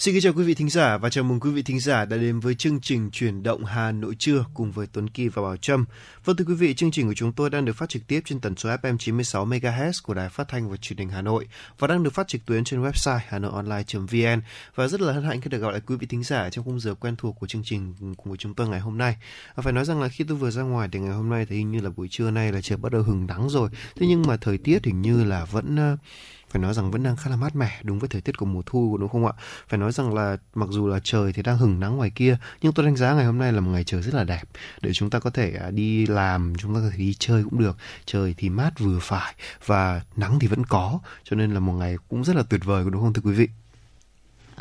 Xin kính chào quý vị thính giả và chào mừng quý vị thính giả đã đến với chương trình Chuyển động Hà Nội trưa cùng với Tuấn Kỳ và Bảo Trâm. Vâng thưa quý vị, chương trình của chúng tôi đang được phát trực tiếp trên tần số FM 96 MHz của Đài Phát thanh và Truyền hình Hà Nội và đang được phát trực tuyến trên website hanoionline.vn và rất là hân hạnh khi được gặp lại quý vị thính giả trong khung giờ quen thuộc của chương trình của chúng tôi ngày hôm nay. Và phải nói rằng là khi tôi vừa ra ngoài thì ngày hôm nay thì hình như là buổi trưa nay là trời bắt đầu hừng nắng rồi. Thế nhưng mà thời tiết hình như là vẫn uh, phải nói rằng vẫn đang khá là mát mẻ, đúng với thời tiết của mùa thu, đúng không ạ? Phải nói rằng là mặc dù là trời thì đang hừng nắng ngoài kia, nhưng tôi đánh giá ngày hôm nay là một ngày trời rất là đẹp. Để chúng ta có thể à, đi làm, chúng ta có thể đi chơi cũng được. Trời thì mát vừa phải và nắng thì vẫn có, cho nên là một ngày cũng rất là tuyệt vời, đúng không thưa quý vị?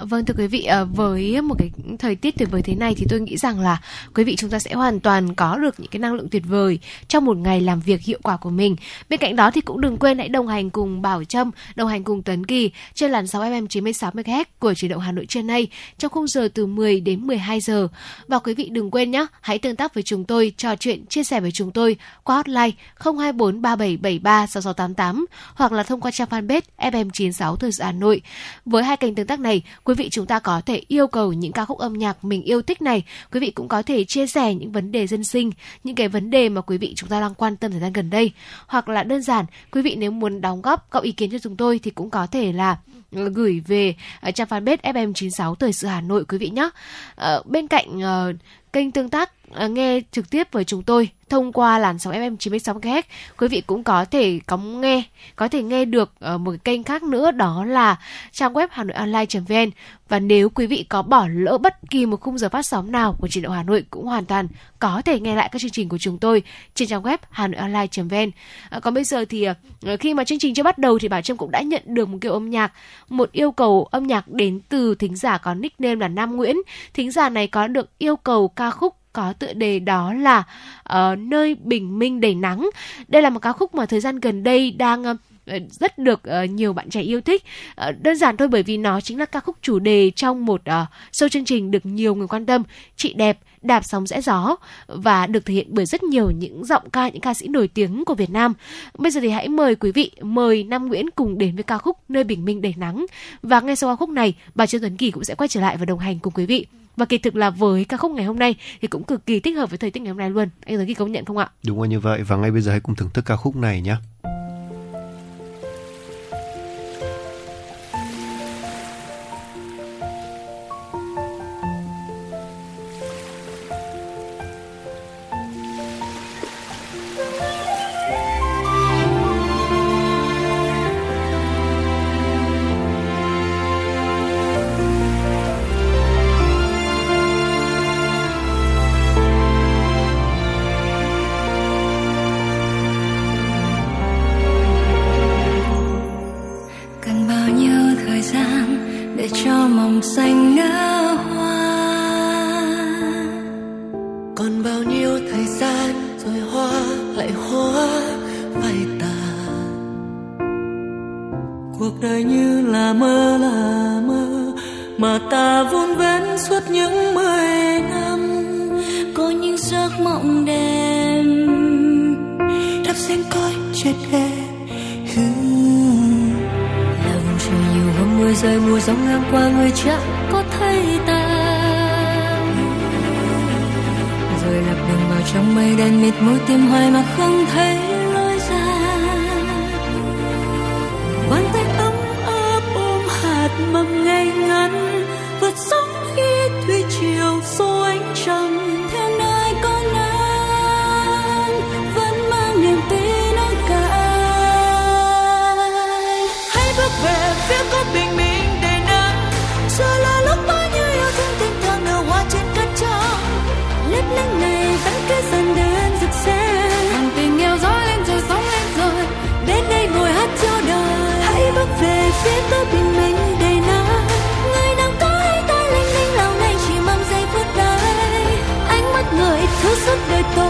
Vâng thưa quý vị, ờ, với một cái thời tiết tuyệt vời thế này thì tôi nghĩ rằng là quý vị chúng ta sẽ hoàn toàn có được những cái năng lượng tuyệt vời trong một ngày làm việc hiệu quả của mình. Bên cạnh đó thì cũng đừng quên hãy đồng hành cùng Bảo Trâm, đồng hành cùng Tuấn Kỳ trên làn sóng FM 96 MHz của truyền động Hà Nội trưa nay trong khung giờ từ 10 đến 12 giờ. Và quý vị đừng quên nhé, hãy tương tác với chúng tôi, trò chuyện, chia sẻ với chúng tôi qua hotline 024 3773 6688 hoặc là thông qua trang fanpage FM 96 Thời sự Hà Nội. Với hai kênh tương tác này, quý vị chúng ta có thể yêu cầu những ca khúc âm nhạc mình yêu thích này quý vị cũng có thể chia sẻ những vấn đề dân sinh những cái vấn đề mà quý vị chúng ta đang quan tâm thời gian gần đây hoặc là đơn giản quý vị nếu muốn đóng góp góp ý kiến cho chúng tôi thì cũng có thể là ờ, gửi về ờ, trang fanpage FM96 Thời sự Hà Nội quý vị nhé. Ờ, bên cạnh uh, kênh tương tác Ờ, nghe trực tiếp với chúng tôi thông qua làn sóng FM 96 MHz. Quý vị cũng có thể có nghe, có thể nghe được ở một cái kênh khác nữa đó là trang web Hà Nội Online.vn và nếu quý vị có bỏ lỡ bất kỳ một khung giờ phát sóng nào của truyền động Hà Nội cũng hoàn toàn có thể nghe lại các chương trình của chúng tôi trên trang web Hà Nội Online.vn. À, ờ, còn bây giờ thì khi mà chương trình chưa bắt đầu thì Bảo Trâm cũng đã nhận được một kiểu âm nhạc, một yêu cầu âm nhạc đến từ thính giả có nickname là Nam Nguyễn. Thính giả này có được yêu cầu ca khúc có tựa đề đó là uh, nơi bình minh đầy nắng. Đây là một ca khúc mà thời gian gần đây đang uh, rất được uh, nhiều bạn trẻ yêu thích uh, đơn giản thôi bởi vì nó chính là ca khúc chủ đề trong một uh, show chương trình được nhiều người quan tâm chị đẹp đạp sóng rẽ gió và được thể hiện bởi rất nhiều những giọng ca, những ca sĩ nổi tiếng của Việt Nam. Bây giờ thì hãy mời quý vị, mời Nam Nguyễn cùng đến với ca khúc nơi bình minh đầy nắng. Và ngay sau ca khúc này, bà Trương Tuấn Kỳ cũng sẽ quay trở lại và đồng hành cùng quý vị. Và kỳ thực là với ca khúc ngày hôm nay thì cũng cực kỳ thích hợp với thời tiết ngày hôm nay luôn. Anh Tuấn Kỳ công nhận không ạ? Đúng là như vậy. Và ngay bây giờ hãy cùng thưởng thức ca khúc này nhé. Mà ta vun vén suốt những mười năm, có những giấc mộng đêm đắp xem coi chết em lòng trời nhiều hôm mưa rơi, mùa gió ngang qua, người chẳng có thấy ta. Rồi lạc đường vào trong mây đen, mịt mũi tìm hoài mà không thấy lối ra. Quan tâm mầm ngây ngắn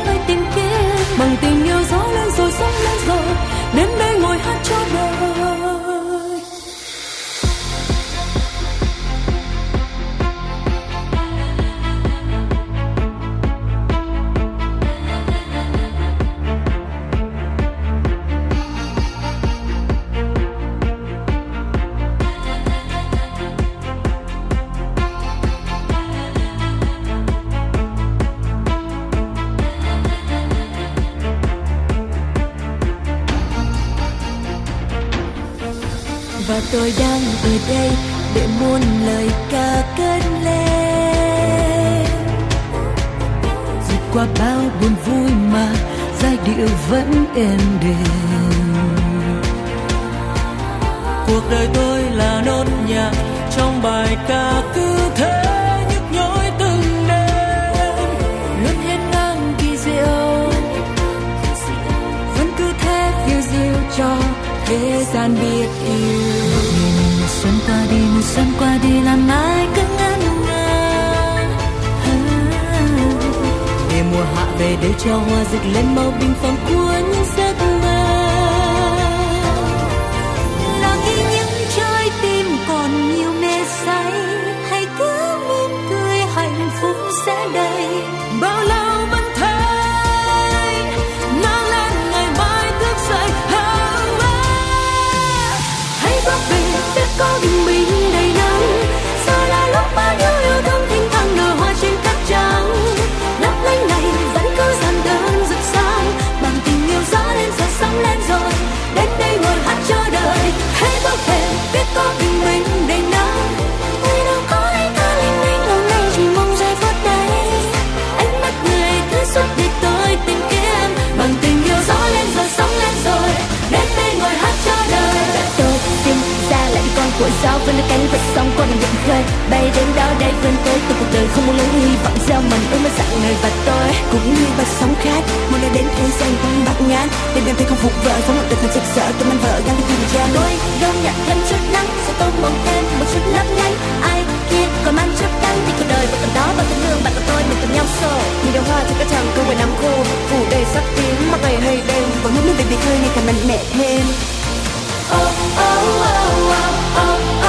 tôi tìm kiếm? Bằng tình yêu gió lên rồi sóng lên rồi đến đây ngồi hát cho đời. Muôn lời ca cất lên. Vượt qua bao buồn vui mà giai điệu vẫn êm đềm. Cuộc đời tôi là nốt nhạc, trong bài ca cứ thế nhức nhối từng đêm. Luôn hiên ngang kỳ diệu, vẫn cứ thế phiêu diêu cho thế gian biết đi mùa xuân qua đi làm ai cứ ngân nga để mùa hạ về để cho hoa rực lên màu bình phẩm của những đi con của cánh vật sóng qua đường khơi. Bay đến đó đây quên tôi, từ cuộc đời không muốn lớn hy vọng gieo mình ước mơ dạng người và tôi. Cũng như và sóng khác, muốn nói đến thế gian quanh bát ngát. Đêm đêm thấy không phục vợ phóng một đời thật rực rỡ. Tôi mang vợ đang tìm ra tôi. Đâu nhận thêm chút nắng, sẽ tôi mong thêm một chút lấp lánh. Ai kia còn mang chút đắng, thì cuộc đời vẫn còn đó. Và tình thương bạn và tôi, mình cùng nhau sổ như đóa hoa trên các tràng câu về nắng khô. Phủ đầy sắc tím mặc ngày hay đêm. Vẫn muốn về biệt khơi, ngày càng mạnh mẽ thêm. Oh, oh, oh, oh, oh, oh, oh, oh.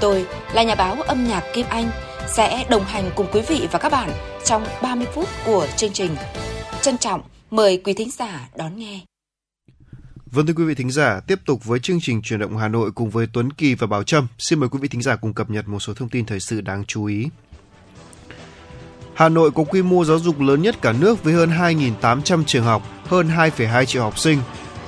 Tôi là nhà báo âm nhạc Kim Anh sẽ đồng hành cùng quý vị và các bạn trong 30 phút của chương trình. Trân trọng mời quý thính giả đón nghe. Vâng thưa quý vị thính giả, tiếp tục với chương trình truyền động Hà Nội cùng với Tuấn Kỳ và Bảo Trâm. Xin mời quý vị thính giả cùng cập nhật một số thông tin thời sự đáng chú ý. Hà Nội có quy mô giáo dục lớn nhất cả nước với hơn 2.800 trường học, hơn 2,2 triệu học sinh.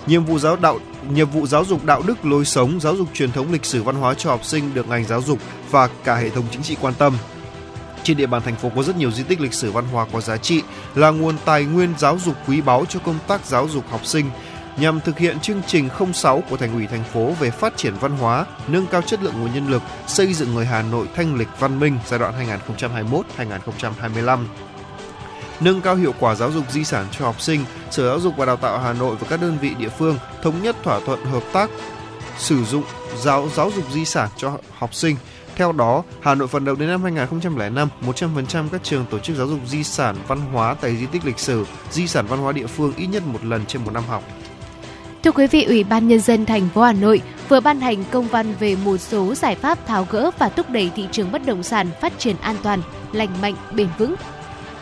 Nhiệm vụ giáo đạo nhiệm vụ giáo dục đạo đức lối sống, giáo dục truyền thống lịch sử văn hóa cho học sinh được ngành giáo dục và cả hệ thống chính trị quan tâm. Trên địa bàn thành phố có rất nhiều di tích lịch sử văn hóa có giá trị, là nguồn tài nguyên giáo dục quý báu cho công tác giáo dục học sinh nhằm thực hiện chương trình 06 của Thành ủy thành phố về phát triển văn hóa, nâng cao chất lượng nguồn nhân lực, xây dựng người Hà Nội thanh lịch văn minh giai đoạn 2021-2025 nâng cao hiệu quả giáo dục di sản cho học sinh, Sở Giáo dục và Đào tạo Hà Nội và các đơn vị địa phương thống nhất thỏa thuận hợp tác sử dụng giáo giáo dục di sản cho học sinh. Theo đó, Hà Nội phấn đấu đến năm 2005, 100% các trường tổ chức giáo dục di sản văn hóa tại di tích lịch sử, di sản văn hóa địa phương ít nhất một lần trên một năm học. Thưa quý vị, Ủy ban Nhân dân thành phố Hà Nội vừa ban hành công văn về một số giải pháp tháo gỡ và thúc đẩy thị trường bất động sản phát triển an toàn, lành mạnh, bền vững.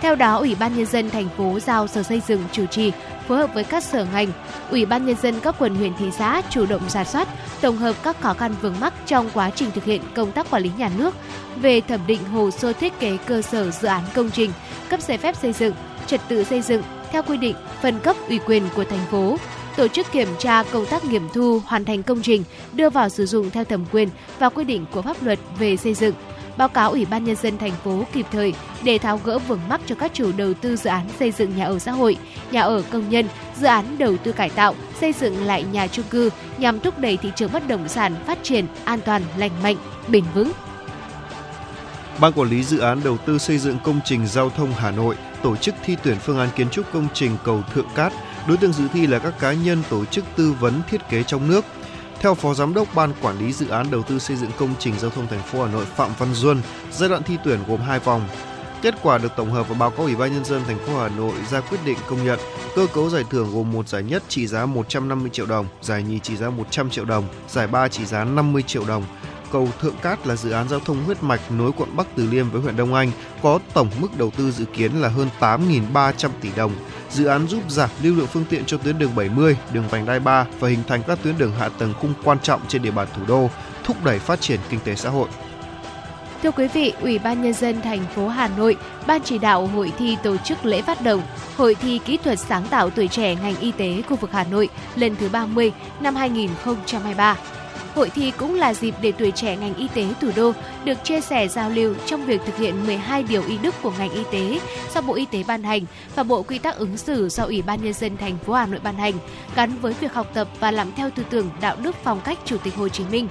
Theo đó, Ủy ban Nhân dân thành phố giao Sở Xây dựng chủ trì phối hợp với các sở ngành, Ủy ban Nhân dân các quận huyện thị xã chủ động giả soát, tổng hợp các khó khăn vướng mắc trong quá trình thực hiện công tác quản lý nhà nước về thẩm định hồ sơ thiết kế cơ sở dự án công trình, cấp giấy phép xây dựng, trật tự xây dựng theo quy định phân cấp ủy quyền của thành phố, tổ chức kiểm tra công tác nghiệm thu hoàn thành công trình đưa vào sử dụng theo thẩm quyền và quy định của pháp luật về xây dựng báo cáo Ủy ban Nhân dân thành phố kịp thời để tháo gỡ vướng mắc cho các chủ đầu tư dự án xây dựng nhà ở xã hội, nhà ở công nhân, dự án đầu tư cải tạo, xây dựng lại nhà chung cư nhằm thúc đẩy thị trường bất động sản phát triển an toàn, lành mạnh, bền vững. Ban quản lý dự án đầu tư xây dựng công trình giao thông Hà Nội tổ chức thi tuyển phương án kiến trúc công trình cầu Thượng Cát. Đối tượng dự thi là các cá nhân tổ chức tư vấn thiết kế trong nước. Theo Phó Giám đốc Ban Quản lý Dự án Đầu tư xây dựng công trình giao thông thành phố Hà Nội Phạm Văn Duân, giai đoạn thi tuyển gồm 2 vòng. Kết quả được tổng hợp và báo cáo Ủy ban Nhân dân thành phố Hà Nội ra quyết định công nhận. Cơ cấu giải thưởng gồm một giải nhất trị giá 150 triệu đồng, giải nhì trị giá 100 triệu đồng, giải ba trị giá 50 triệu đồng. Cầu Thượng Cát là dự án giao thông huyết mạch nối quận Bắc Từ Liêm với huyện Đông Anh, có tổng mức đầu tư dự kiến là hơn 8.300 tỷ đồng. Dự án giúp giảm lưu lượng phương tiện cho tuyến đường 70, đường vành đai 3 và hình thành các tuyến đường hạ tầng khung quan trọng trên địa bàn thủ đô, thúc đẩy phát triển kinh tế xã hội. Thưa quý vị, Ủy ban Nhân dân thành phố Hà Nội, Ban chỉ đạo hội thi tổ chức lễ phát động Hội thi kỹ thuật sáng tạo tuổi trẻ ngành y tế khu vực Hà Nội lần thứ 30 năm 2023. Hội thi cũng là dịp để tuổi trẻ ngành y tế thủ đô được chia sẻ giao lưu trong việc thực hiện 12 điều y đức của ngành y tế do Bộ Y tế ban hành và Bộ Quy tắc ứng xử do Ủy ban Nhân dân thành phố Hà Nội ban hành, gắn với việc học tập và làm theo tư tưởng đạo đức phong cách Chủ tịch Hồ Chí Minh.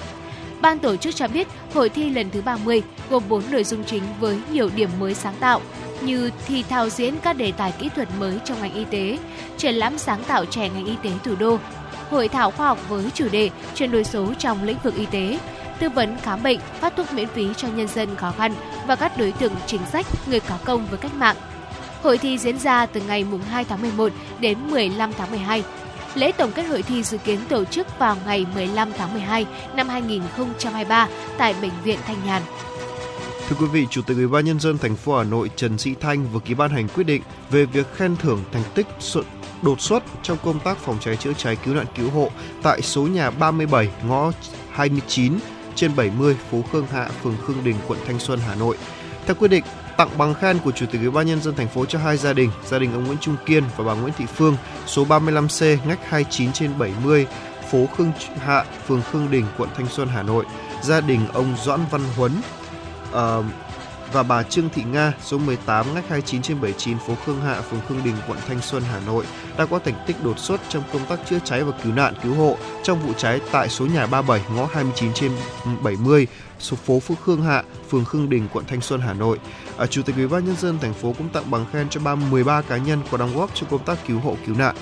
Ban tổ chức cho biết, hội thi lần thứ 30 gồm 4 nội dung chính với nhiều điểm mới sáng tạo như thi thao diễn các đề tài kỹ thuật mới trong ngành y tế, triển lãm sáng tạo trẻ ngành y tế thủ đô, hội thảo khoa học với chủ đề chuyển đổi số trong lĩnh vực y tế, tư vấn khám bệnh, phát thuốc miễn phí cho nhân dân khó khăn và các đối tượng chính sách, người có công với cách mạng. Hội thi diễn ra từ ngày 2 tháng 11 đến 15 tháng 12. Lễ tổng kết hội thi dự kiến tổ chức vào ngày 15 tháng 12 năm 2023 tại Bệnh viện Thanh Nhàn. Thưa quý vị, Chủ tịch Ủy ban nhân dân thành phố Hà Nội Trần Sĩ Thanh vừa ký ban hành quyết định về việc khen thưởng thành tích đột xuất trong công tác phòng cháy chữa cháy cứu nạn cứu hộ tại số nhà 37 ngõ 29 trên 70 phố Khương Hạ, phường Khương Đình, quận Thanh Xuân, Hà Nội. Theo quyết định, tặng bằng khen của Chủ tịch Ủy ban nhân dân thành phố cho hai gia đình, gia đình ông Nguyễn Trung Kiên và bà Nguyễn Thị Phương, số 35C ngách 29 trên 70, phố Khương Hạ, phường Khương Đình, quận Thanh Xuân, Hà Nội. Gia đình ông Doãn Văn Huấn, uh, và bà Trương Thị Nga, số 18 ngách 29 trên 79 phố Khương Hạ, phường Khương Đình, quận Thanh Xuân, Hà Nội đã có thành tích đột xuất trong công tác chữa cháy và cứu nạn cứu hộ trong vụ cháy tại số nhà 37 ngõ 29 trên 70 số phố Phước Khương Hạ, phường Khương Đình, quận Thanh Xuân, Hà Nội. ở Chủ tịch Ủy ban nhân dân thành phố cũng tặng bằng khen cho 13 cá nhân có đóng góp trong công tác cứu hộ cứu nạn.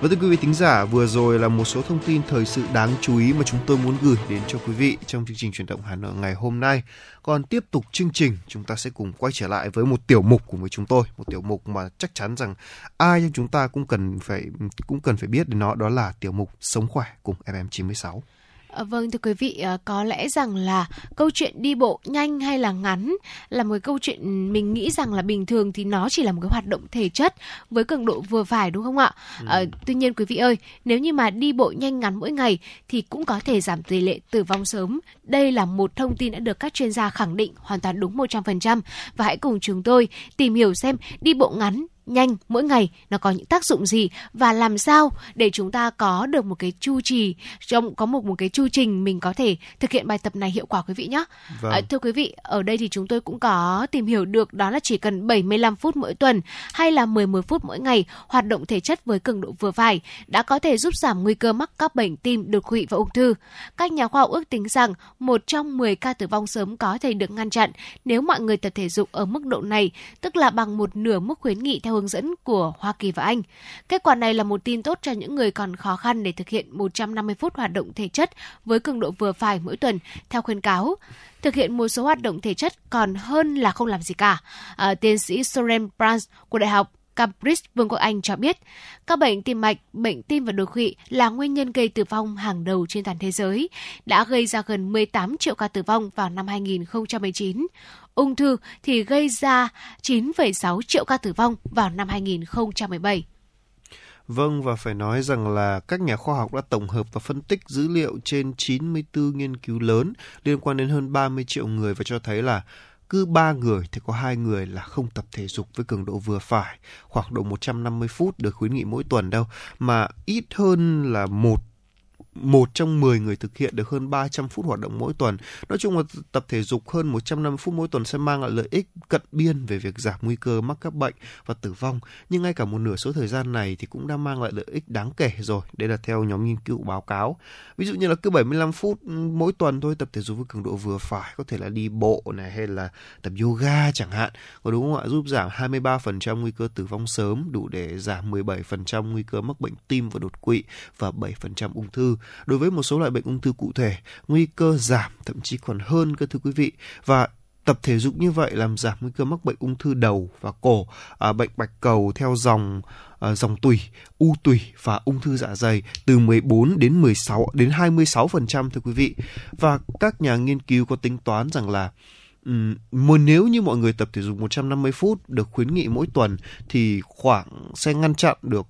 Và thưa quý vị thính giả, vừa rồi là một số thông tin thời sự đáng chú ý mà chúng tôi muốn gửi đến cho quý vị trong chương trình truyền động Hà Nội ngày hôm nay. Còn tiếp tục chương trình, chúng ta sẽ cùng quay trở lại với một tiểu mục cùng với chúng tôi, một tiểu mục mà chắc chắn rằng ai trong chúng ta cũng cần phải cũng cần phải biết đến nó đó là tiểu mục Sống khỏe cùng FM96. À, vâng thưa quý vị, à, có lẽ rằng là câu chuyện đi bộ nhanh hay là ngắn là một câu chuyện mình nghĩ rằng là bình thường thì nó chỉ là một cái hoạt động thể chất với cường độ vừa phải đúng không ạ? Ừ. À, tuy nhiên quý vị ơi, nếu như mà đi bộ nhanh ngắn mỗi ngày thì cũng có thể giảm tỷ lệ tử vong sớm. Đây là một thông tin đã được các chuyên gia khẳng định hoàn toàn đúng 100% và hãy cùng chúng tôi tìm hiểu xem đi bộ ngắn nhanh mỗi ngày nó có những tác dụng gì và làm sao để chúng ta có được một cái chu trì trong có một một cái chu trình mình có thể thực hiện bài tập này hiệu quả quý vị nhé. Vâng. À, thưa quý vị, ở đây thì chúng tôi cũng có tìm hiểu được đó là chỉ cần 75 phút mỗi tuần hay là 11 phút mỗi ngày hoạt động thể chất với cường độ vừa phải đã có thể giúp giảm nguy cơ mắc các bệnh tim, đột quỵ và ung thư. Các nhà khoa học ước tính rằng một trong 10 ca tử vong sớm có thể được ngăn chặn nếu mọi người tập thể dục ở mức độ này, tức là bằng một nửa mức khuyến nghị theo hướng dẫn của Hoa Kỳ và Anh. Kết quả này là một tin tốt cho những người còn khó khăn để thực hiện 150 phút hoạt động thể chất với cường độ vừa phải mỗi tuần theo khuyến cáo. Thực hiện một số hoạt động thể chất còn hơn là không làm gì cả. À, tiến sĩ Soren Brans của Đại học Cambridge, Vương quốc Anh cho biết, các bệnh tim mạch, bệnh tim và đột quỵ là nguyên nhân gây tử vong hàng đầu trên toàn thế giới, đã gây ra gần 18 triệu ca tử vong vào năm 2019 ung thư thì gây ra 9,6 triệu ca tử vong vào năm 2017. Vâng, và phải nói rằng là các nhà khoa học đã tổng hợp và phân tích dữ liệu trên 94 nghiên cứu lớn liên quan đến hơn 30 triệu người và cho thấy là cứ 3 người thì có hai người là không tập thể dục với cường độ vừa phải, khoảng độ 150 phút được khuyến nghị mỗi tuần đâu, mà ít hơn là một một trong 10 người thực hiện được hơn 300 phút hoạt động mỗi tuần. Nói chung là tập thể dục hơn 150 phút mỗi tuần sẽ mang lại lợi ích cận biên về việc giảm nguy cơ mắc các bệnh và tử vong. Nhưng ngay cả một nửa số thời gian này thì cũng đã mang lại lợi ích đáng kể rồi. Đây là theo nhóm nghiên cứu báo cáo. Ví dụ như là cứ 75 phút ừ, mỗi tuần thôi tập thể dục với cường độ vừa phải, có thể là đi bộ này hay là tập yoga chẳng hạn. Có đúng không ạ? Giúp giảm 23% nguy cơ tử vong sớm, đủ để giảm 17% nguy cơ mắc bệnh tim và đột quỵ và 7% ung thư đối với một số loại bệnh ung thư cụ thể, nguy cơ giảm thậm chí còn hơn cơ thưa quý vị. Và tập thể dục như vậy làm giảm nguy cơ mắc bệnh ung thư đầu và cổ, à, bệnh bạch cầu theo dòng à, dòng tủy, u tủy và ung thư dạ dày từ 14 đến 16 đến 26% thưa quý vị. Và các nhà nghiên cứu có tính toán rằng là Um, nếu như mọi người tập thể dục 150 phút được khuyến nghị mỗi tuần thì khoảng sẽ ngăn chặn được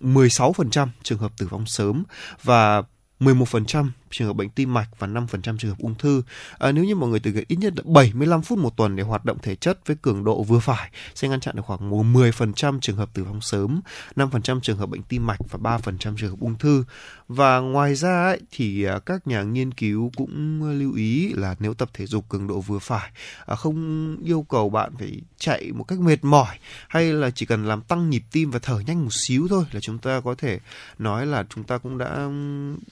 16% trường hợp tử vong sớm và 11% trường hợp bệnh tim mạch và 5% trường hợp ung thư. À, nếu như mọi người thực hiện ít nhất là 75 phút một tuần để hoạt động thể chất với cường độ vừa phải sẽ ngăn chặn được khoảng 10% trường hợp tử vong sớm, 5% trường hợp bệnh tim mạch và 3% trường hợp ung thư. Và ngoài ra ấy, thì à, các nhà nghiên cứu cũng lưu ý là nếu tập thể dục cường độ vừa phải, à, không yêu cầu bạn phải chạy một cách mệt mỏi hay là chỉ cần làm tăng nhịp tim và thở nhanh một xíu thôi là chúng ta có thể nói là chúng ta cũng đã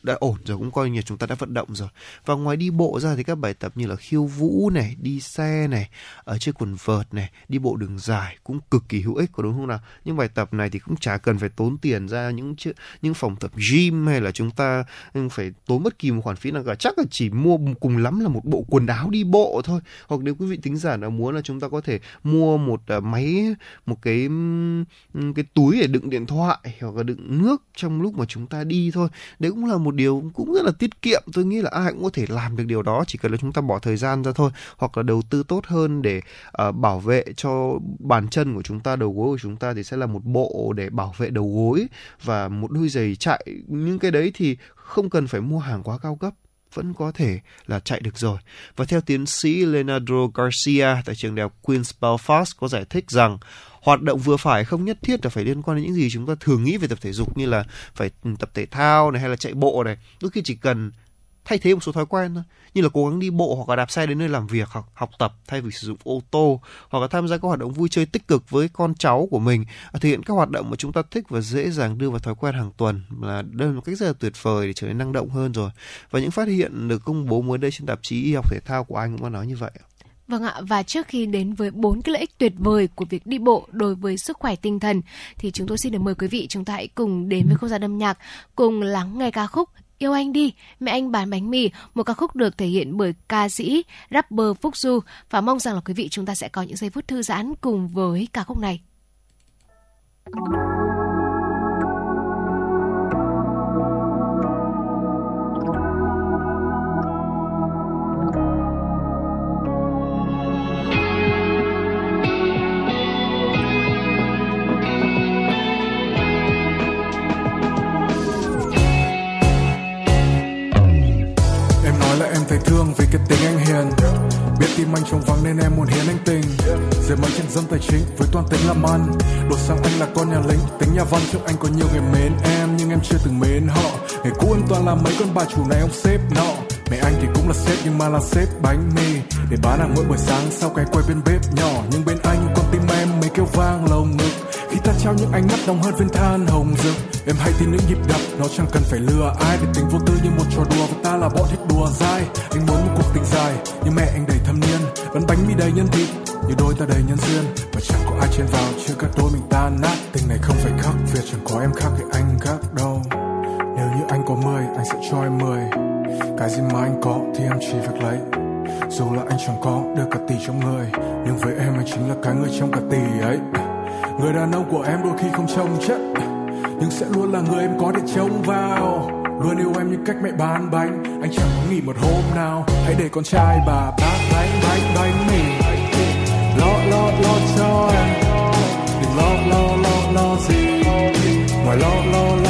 đã ổn rồi cũng coi như chúng ta đã vận động rồi. Và ngoài đi bộ ra thì các bài tập như là khiêu vũ này, đi xe này, ở trên quần vợt này, đi bộ đường dài cũng cực kỳ hữu ích, có đúng không nào? Những bài tập này thì cũng chả cần phải tốn tiền ra những những phòng tập gym hay là chúng ta ừ, phải tốn bất kỳ một khoản phí nào cả. Chắc là chỉ mua cùng lắm là một bộ quần áo đi bộ thôi. Hoặc nếu quý vị tính giả nào muốn là chúng ta có thể mua một à, máy, một cái ừ, ừ, cái túi để đựng điện thoại hoặc là đựng nước trong lúc mà chúng ta đi thôi. Đấy cũng là một điều cũng rất là tiết kiệm tôi nghĩ là ai cũng có thể làm được điều đó chỉ cần là chúng ta bỏ thời gian ra thôi hoặc là đầu tư tốt hơn để uh, bảo vệ cho bàn chân của chúng ta đầu gối của chúng ta thì sẽ là một bộ để bảo vệ đầu gối và một đôi giày chạy những cái đấy thì không cần phải mua hàng quá cao cấp vẫn có thể là chạy được rồi. Và theo tiến sĩ Leonardo Garcia tại trường đại học Queen's Belfast có giải thích rằng hoạt động vừa phải không nhất thiết là phải liên quan đến những gì chúng ta thường nghĩ về tập thể dục như là phải ừ, tập thể thao này hay là chạy bộ này. Đôi khi chỉ cần thay thế một số thói quen thôi. Như là cố gắng đi bộ hoặc là đạp xe đến nơi làm việc hoặc học tập thay vì sử dụng ô tô hoặc là tham gia các hoạt động vui chơi tích cực với con cháu của mình à, thực hiện các hoạt động mà chúng ta thích và dễ dàng đưa vào thói quen hàng tuần là đây là một cách rất là tuyệt vời để trở nên năng động hơn rồi. Và những phát hiện được công bố mới đây trên tạp chí y học thể thao của anh cũng có nói như vậy Vâng ạ, và trước khi đến với bốn cái lợi ích tuyệt vời của việc đi bộ đối với sức khỏe tinh thần thì chúng tôi xin được mời quý vị chúng ta hãy cùng đến với không gian âm nhạc, cùng lắng nghe ca khúc Yêu anh đi, mẹ anh bán bánh mì, một ca khúc được thể hiện bởi ca sĩ, rapper Phúc Du và mong rằng là quý vị chúng ta sẽ có những giây phút thư giãn cùng với ca khúc này. Thấy thương vì cái tình anh hiền. Biết tim anh trống vắng nên em muốn hiến anh tình. Dễ mấy trên dâm tài chính với toàn tính làm ăn. Đột sang anh là con nhà lính, tính nhà văn trước anh có nhiều người mến em, nhưng em chưa từng mến họ. Ngày cũ em toàn là mấy con bà chủ này ông sếp nọ. Mẹ anh thì cũng là sếp nhưng mà là sếp bánh mì. Để bán hàng mỗi buổi sáng sau cái quay bên bếp nhỏ? Nhưng bên anh con tim em mấy kêu vang, lồng ngực khi ta trao những ánh mắt nồng hơn viên than hồng rực, em hay tin những nhịp đập, nó chẳng cần phải lừa ai. Vì tình vô tư như một trò đùa và ta là bọn thích đùa dai. Anh muốn một cuộc tình dài, nhưng mẹ anh đầy thâm niên. Vẫn bánh mì đầy nhân thịt, như đôi ta đầy nhân duyên. Và chẳng có ai chen vào, chưa các đôi mình tan nát. Tình này không phải khắc việc chẳng có em khác thì anh khác đâu. Nếu như anh có mười, anh sẽ cho em mười. Cái gì mà anh có thì em chỉ việc lấy. Dù là anh chẳng có được cả tỷ trong người, nhưng với em anh chính là cái người trong cả tỷ ấy người đàn ông của em đôi khi không trông chất, nhưng sẽ luôn là người em có để trông vào. Luôn yêu em như cách mẹ bán bánh, anh chẳng có nghỉ một hôm nào. Hãy để con trai bà bác bánh bánh bánh mì. Lo lo lo cho em. Đừng lo lo lo lo gì. Ngoài lo lo lo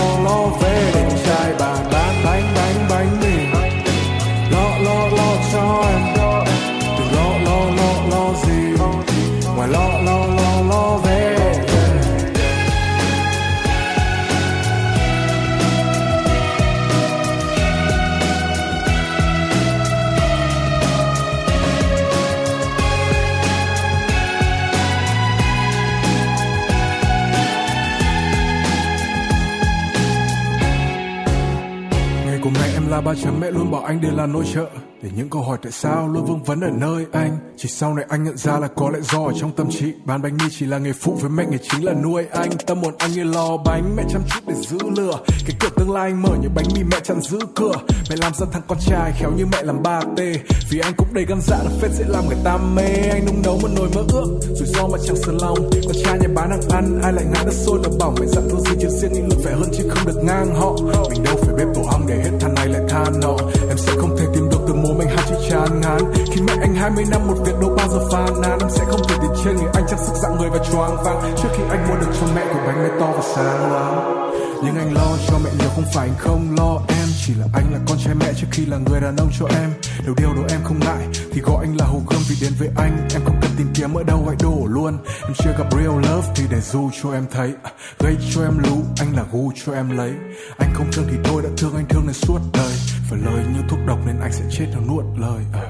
ba chấm mẹ luôn bảo anh đây là nội trợ để những câu hỏi tại sao luôn vương vấn ở nơi anh, chỉ sau này anh nhận ra là có lẽ do ở trong tâm trí. Bán bánh mì chỉ là nghề phụ, với mẹ nghề chính là nuôi anh. Tâm hồn anh như lò bánh, mẹ chăm chút để giữ lửa. Cái cửa tương lai anh mở như bánh mì mẹ chặn giữ cửa. Mẹ làm ra thằng con trai, khéo như mẹ làm ba tê. Vì anh cũng đầy gan dạ là phết dễ làm người ta mê. Anh nung nấu một nồi mơ ước, rủi ro mà chẳng sờ lòng. Con trai nhà bán hàng ăn, ai lại ngã đất sôi là bỏng mẹ dặn dỗ gì chứ riêng nhưng lực phải hơn chứ không được ngang họ. Mình đâu phải bếp tổ ong để hết than này lại than nọ em sẽ không thể tìm được từ mồm anh hai chữ chán ngán. Khi mẹ anh 20 năm, một việc đâu bao giờ phàn nàn em sẽ không thể tìm trên người anh chắc sức dạng người và choáng váng. Trước khi anh mua được cho mẹ của bánh mẹ to và sáng lắm. Nhưng anh lo cho mẹ nhiều không phải anh không lo. em chỉ là anh là con trai mẹ trước khi là người đàn ông cho em. Nếu điều đó em không ngại, thì gọi anh là hồ gươm vì đến với anh. Em không cần tìm kiếm ở đâu, hãy đổ luôn. Em chưa gặp real love, thì để du cho em thấy. Gây cho em lú anh là gu cho em lấy. Anh không thương thì thôi đã thương, anh thương nên suốt đời. Phải lời như thuốc độc nên anh sẽ chết hoặc nuốt lời. À.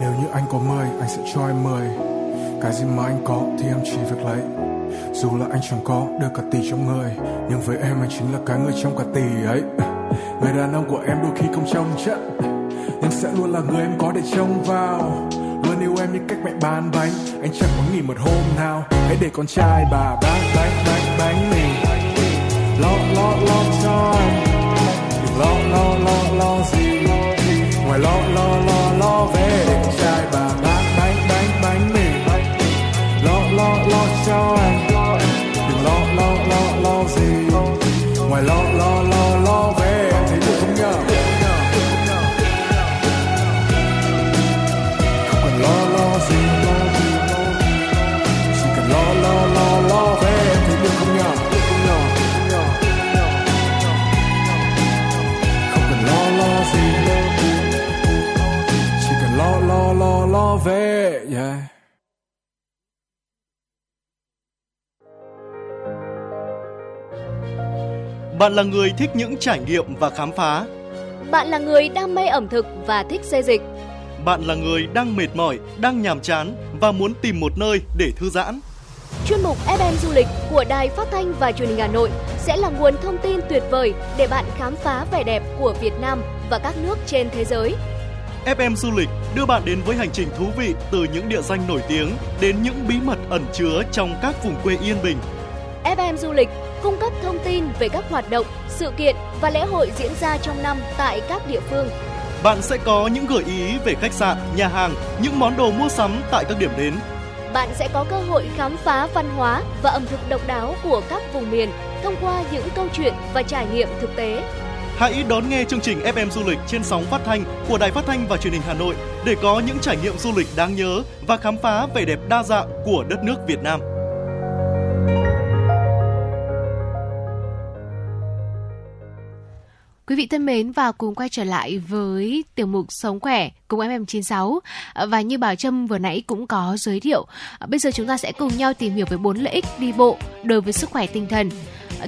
nếu như anh có mười anh sẽ cho em mười cái gì mà anh có thì em chỉ việc lấy. Dù là anh chẳng có được cả tỷ trong người. Nhưng với em, anh chính là cái người trong cả tỷ ấy người đàn ông của em đôi khi không trông trận nhưng sẽ luôn là người em có để trông vào. Luôn yêu em như cách mẹ bán bánh, anh chẳng muốn nghỉ một hôm nào. Hãy để con trai bà bán bánh bánh bánh mì lo lo lo cho anh đừng lo lo lo lo gì? Ngoài lo lo lo lo về để con trai bà bán bánh bánh bánh mì lo lo lo cho anh đừng lo lo lo lo gì? Ngoài lo lo lo lo về yeah Bạn là người thích những trải nghiệm và khám phá. Bạn là người đam mê ẩm thực và thích xê dịch. Bạn là người đang mệt mỏi, đang nhàm chán và muốn tìm một nơi để thư giãn. Chuyên mục FM du lịch của Đài Phát thanh và Truyền hình Hà Nội sẽ là nguồn thông tin tuyệt vời để bạn khám phá vẻ đẹp của Việt Nam và các nước trên thế giới. FM du lịch đưa bạn đến với hành trình thú vị từ những địa danh nổi tiếng đến những bí mật ẩn chứa trong các vùng quê yên bình. FM du lịch cung cấp thông tin về các hoạt động, sự kiện và lễ hội diễn ra trong năm tại các địa phương. Bạn sẽ có những gợi ý về khách sạn, nhà hàng, những món đồ mua sắm tại các điểm đến. Bạn sẽ có cơ hội khám phá văn hóa và ẩm thực độc đáo của các vùng miền thông qua những câu chuyện và trải nghiệm thực tế. Hãy đón nghe chương trình FM du lịch trên sóng phát thanh của Đài Phát thanh và Truyền hình Hà Nội để có những trải nghiệm du lịch đáng nhớ và khám phá vẻ đẹp đa dạng của đất nước Việt Nam. Quý vị thân mến, và cùng quay trở lại với tiểu mục Sống khỏe cùng FM96 và như Bảo Trâm vừa nãy cũng có giới thiệu. Bây giờ chúng ta sẽ cùng nhau tìm hiểu về bốn lợi ích đi bộ đối với sức khỏe tinh thần.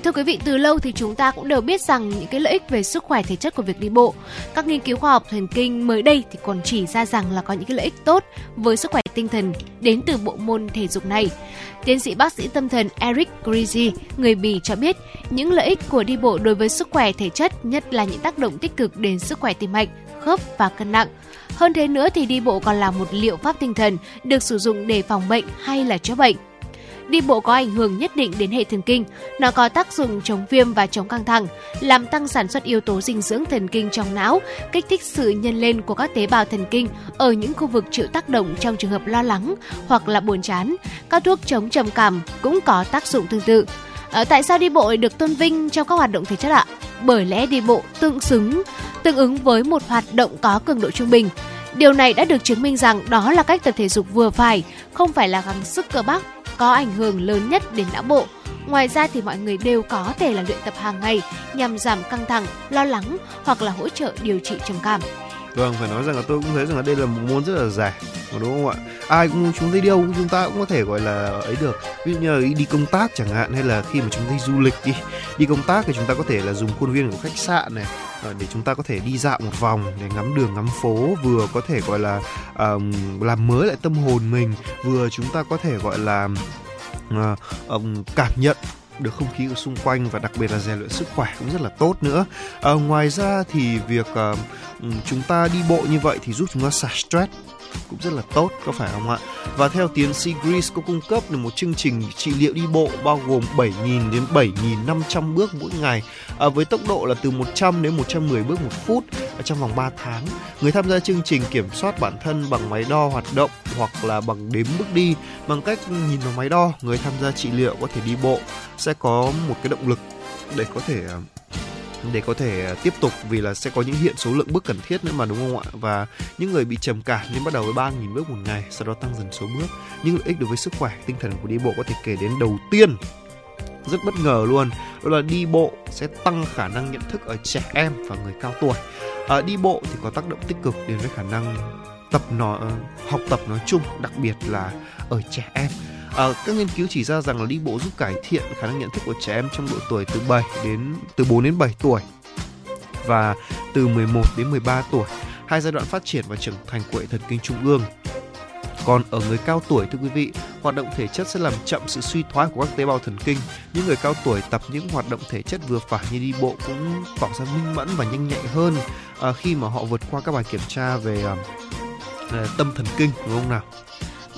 Thưa quý vị, từ lâu thì chúng ta cũng đều biết rằng những cái lợi ích về sức khỏe thể chất của việc đi bộ. Các nghiên cứu khoa học thần kinh mới đây thì còn chỉ ra rằng là có những cái lợi ích tốt với sức khỏe tinh thần đến từ bộ môn thể dục này. Tiến sĩ bác sĩ tâm thần Eric Grizzy người Bỉ cho biết những lợi ích của đi bộ đối với sức khỏe thể chất nhất là những tác động tích cực đến sức khỏe tim mạch, khớp và cân nặng. Hơn thế nữa thì đi bộ còn là một liệu pháp tinh thần được sử dụng để phòng bệnh hay là chữa bệnh. Đi bộ có ảnh hưởng nhất định đến hệ thần kinh, nó có tác dụng chống viêm và chống căng thẳng, làm tăng sản xuất yếu tố dinh dưỡng thần kinh trong não, kích thích sự nhân lên của các tế bào thần kinh ở những khu vực chịu tác động trong trường hợp lo lắng hoặc là buồn chán. Các thuốc chống trầm cảm cũng có tác dụng tương tự. À, tại sao đi bộ được tôn vinh trong các hoạt động thể chất ạ? Bởi lẽ đi bộ tương xứng, tương ứng với một hoạt động có cường độ trung bình. Điều này đã được chứng minh rằng đó là cách tập thể dục vừa phải, không phải là gắng sức cơ bắp, có ảnh hưởng lớn nhất đến não bộ. Ngoài ra thì mọi người đều có thể là luyện tập hàng ngày nhằm giảm căng thẳng, lo lắng hoặc là hỗ trợ điều trị trầm cảm. Vâng, phải nói rằng là tôi cũng thấy rằng là đây là một môn rất là dài, đúng không ạ? Ai cũng chúng thấy đi đâu chúng ta cũng có thể gọi là ấy được. Ví dụ như là đi công tác chẳng hạn hay là khi mà chúng ta đi du lịch đi, đi công tác thì chúng ta có thể là dùng khuôn viên của khách sạn này ờ, để chúng ta có thể đi dạo một vòng để ngắm đường ngắm phố vừa có thể gọi là um, làm mới lại tâm hồn mình vừa chúng ta có thể gọi là uh, um, cảm nhận được không khí ở xung quanh và đặc biệt là rèn luyện sức khỏe cũng rất là tốt nữa. À, ngoài ra thì việc uh, chúng ta đi bộ như vậy thì giúp chúng ta xả stress cũng rất là tốt có phải không ạ? Và theo tiến sĩ Greece có cung cấp được một chương trình trị liệu đi bộ bao gồm 7.000 đến 7.500 bước mỗi ngày à, với tốc độ là từ 100 đến 110 bước một phút ở trong vòng 3 tháng. Người tham gia chương trình kiểm soát bản thân bằng máy đo hoạt động hoặc là bằng đếm bước đi bằng cách nhìn vào máy đo. Người tham gia trị liệu có thể đi bộ sẽ có một cái động lực để có thể à, để có thể à, tiếp tục vì là sẽ có những hiện số lượng bước cần thiết nữa mà đúng không ạ? Và những người bị trầm cảm nên bắt đầu với 3.000 bước một ngày sau đó tăng dần số bước. Những lợi ích đối với sức khỏe tinh thần của đi bộ có thể kể đến đầu tiên. Rất bất ngờ luôn đó là đi bộ sẽ tăng khả năng nhận thức ở trẻ em và người cao tuổi. À, đi bộ thì có tác động tích cực đến với khả năng tập nó ờ, học tập nói chung đặc biệt là ở trẻ em. À, các nghiên cứu chỉ ra rằng là đi bộ giúp cải thiện khả năng nhận thức của trẻ em trong độ tuổi từ 7 đến từ 4 đến 7 tuổi và từ 11 đến 13 tuổi, hai giai đoạn phát triển và trưởng thành của hệ thần kinh trung ương. Còn ở người cao tuổi thưa quý vị, hoạt động thể chất sẽ làm chậm sự suy thoái của các tế bào thần kinh. Những người cao tuổi tập những hoạt động thể chất vừa phải như đi bộ cũng tỏ ra minh mẫn và nhanh nhạy hơn à, khi mà họ vượt qua các bài kiểm tra về à, tâm thần kinh đúng không nào?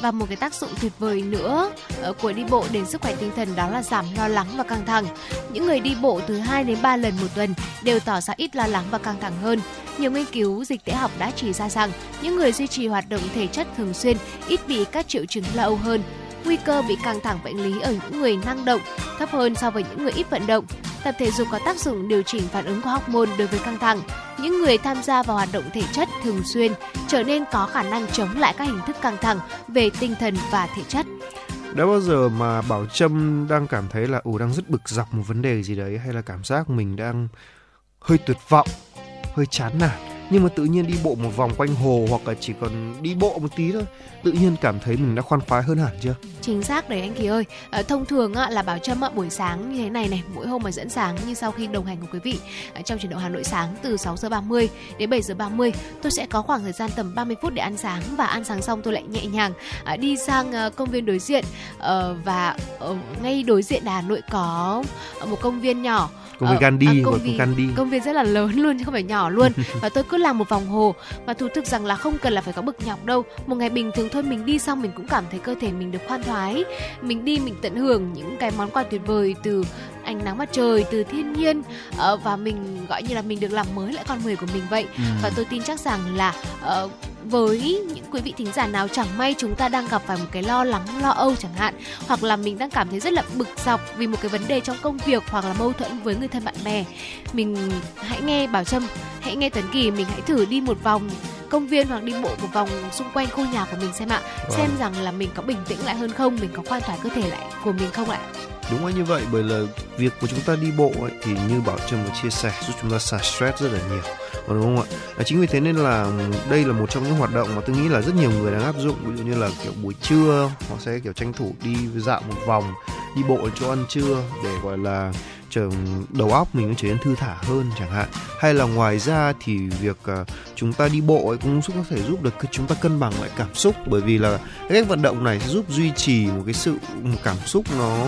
Và một cái tác dụng tuyệt vời nữa ờ, của đi bộ đến sức khỏe tinh thần đó là giảm lo lắng và căng thẳng. Những người đi bộ từ 2 đến 3 lần một tuần đều tỏ ra ít lo lắng và căng thẳng hơn. Nhiều nghiên cứu dịch tễ học đã chỉ ra rằng những người duy trì hoạt động thể chất thường xuyên ít bị các triệu chứng lo âu hơn. Nguy cơ bị căng thẳng bệnh lý ở những người năng động thấp hơn so với những người ít vận động. Tập thể dục có tác dụng điều chỉnh phản ứng của hormone đối với căng thẳng. Những người tham gia vào hoạt động thể chất thường xuyên trở nên có khả năng chống lại các hình thức căng thẳng về tinh thần và thể chất. Đã bao giờ mà Bảo Trâm đang cảm thấy là ủ đang rất bực dọc một vấn đề gì đấy hay là cảm giác mình đang hơi tuyệt vọng, hơi chán nản nhưng mà tự nhiên đi bộ một vòng quanh hồ hoặc là chỉ cần đi bộ một tí thôi tự nhiên cảm thấy mình đã khoan khoái hơn hẳn chưa? Chính xác đấy anh kỳ ơi. À, thông thường á, là bảo trâm á, buổi sáng như thế này này mỗi hôm mà dẫn sáng như sau khi đồng hành cùng quý vị à, trong chuyển động hà nội sáng từ 6 giờ 30 đến 7 giờ 30 tôi sẽ có khoảng thời gian tầm 30 phút để ăn sáng và ăn sáng xong tôi lại nhẹ nhàng à, đi sang à, công viên đối diện. À, và ở ngay đối diện hà nội có một công viên nhỏ. Công viên Gandhi à, công viên Gandhi. công viên rất là lớn luôn chứ không phải nhỏ luôn. Và tôi cứ cứ làm một vòng hồ. Và thú thực rằng là không cần là phải có bực nhọc đâu. Một ngày bình thường thôi, mình đi xong mình cũng cảm thấy cơ thể mình được khoan thoái. Mình đi mình tận hưởng những cái món quà tuyệt vời từ ánh nắng mặt trời từ thiên nhiên uh, và mình gọi như là mình được làm mới lại con người của mình vậy ừ. và tôi tin chắc rằng là uh, với những quý vị thính giả nào chẳng may chúng ta đang gặp phải một cái lo lắng lo âu chẳng hạn hoặc là mình đang cảm thấy rất là bực dọc vì một cái vấn đề trong công việc hoặc là mâu thuẫn với người thân bạn bè mình hãy nghe bảo trâm hãy nghe tấn kỳ mình hãy thử đi một vòng công viên hoặc đi bộ một vòng xung quanh khu nhà của mình xem ạ. Vâng. xem rằng là mình có bình tĩnh lại hơn không mình có khoan thoải cơ thể lại của mình không ạ? Đúng là như vậy bởi là việc của chúng ta đi bộ ấy, thì như bảo trâm vừa chia sẻ giúp chúng ta xả stress rất là nhiều. Đúng không ạ? À, chính vì thế nên là đây là một trong những hoạt động mà tôi nghĩ là rất nhiều người đang áp dụng. Ví dụ như là kiểu buổi trưa họ sẽ kiểu tranh thủ đi dạo một vòng đi bộ chỗ ăn trưa để gọi là đầu óc mình nó trở nên thư thả hơn chẳng hạn. Hay là ngoài ra thì việc uh, chúng ta đi bộ ấy cũng có thể giúp được chúng ta cân bằng lại cảm xúc. Bởi vì là cách vận động này sẽ giúp duy trì một cái sự một cảm xúc nó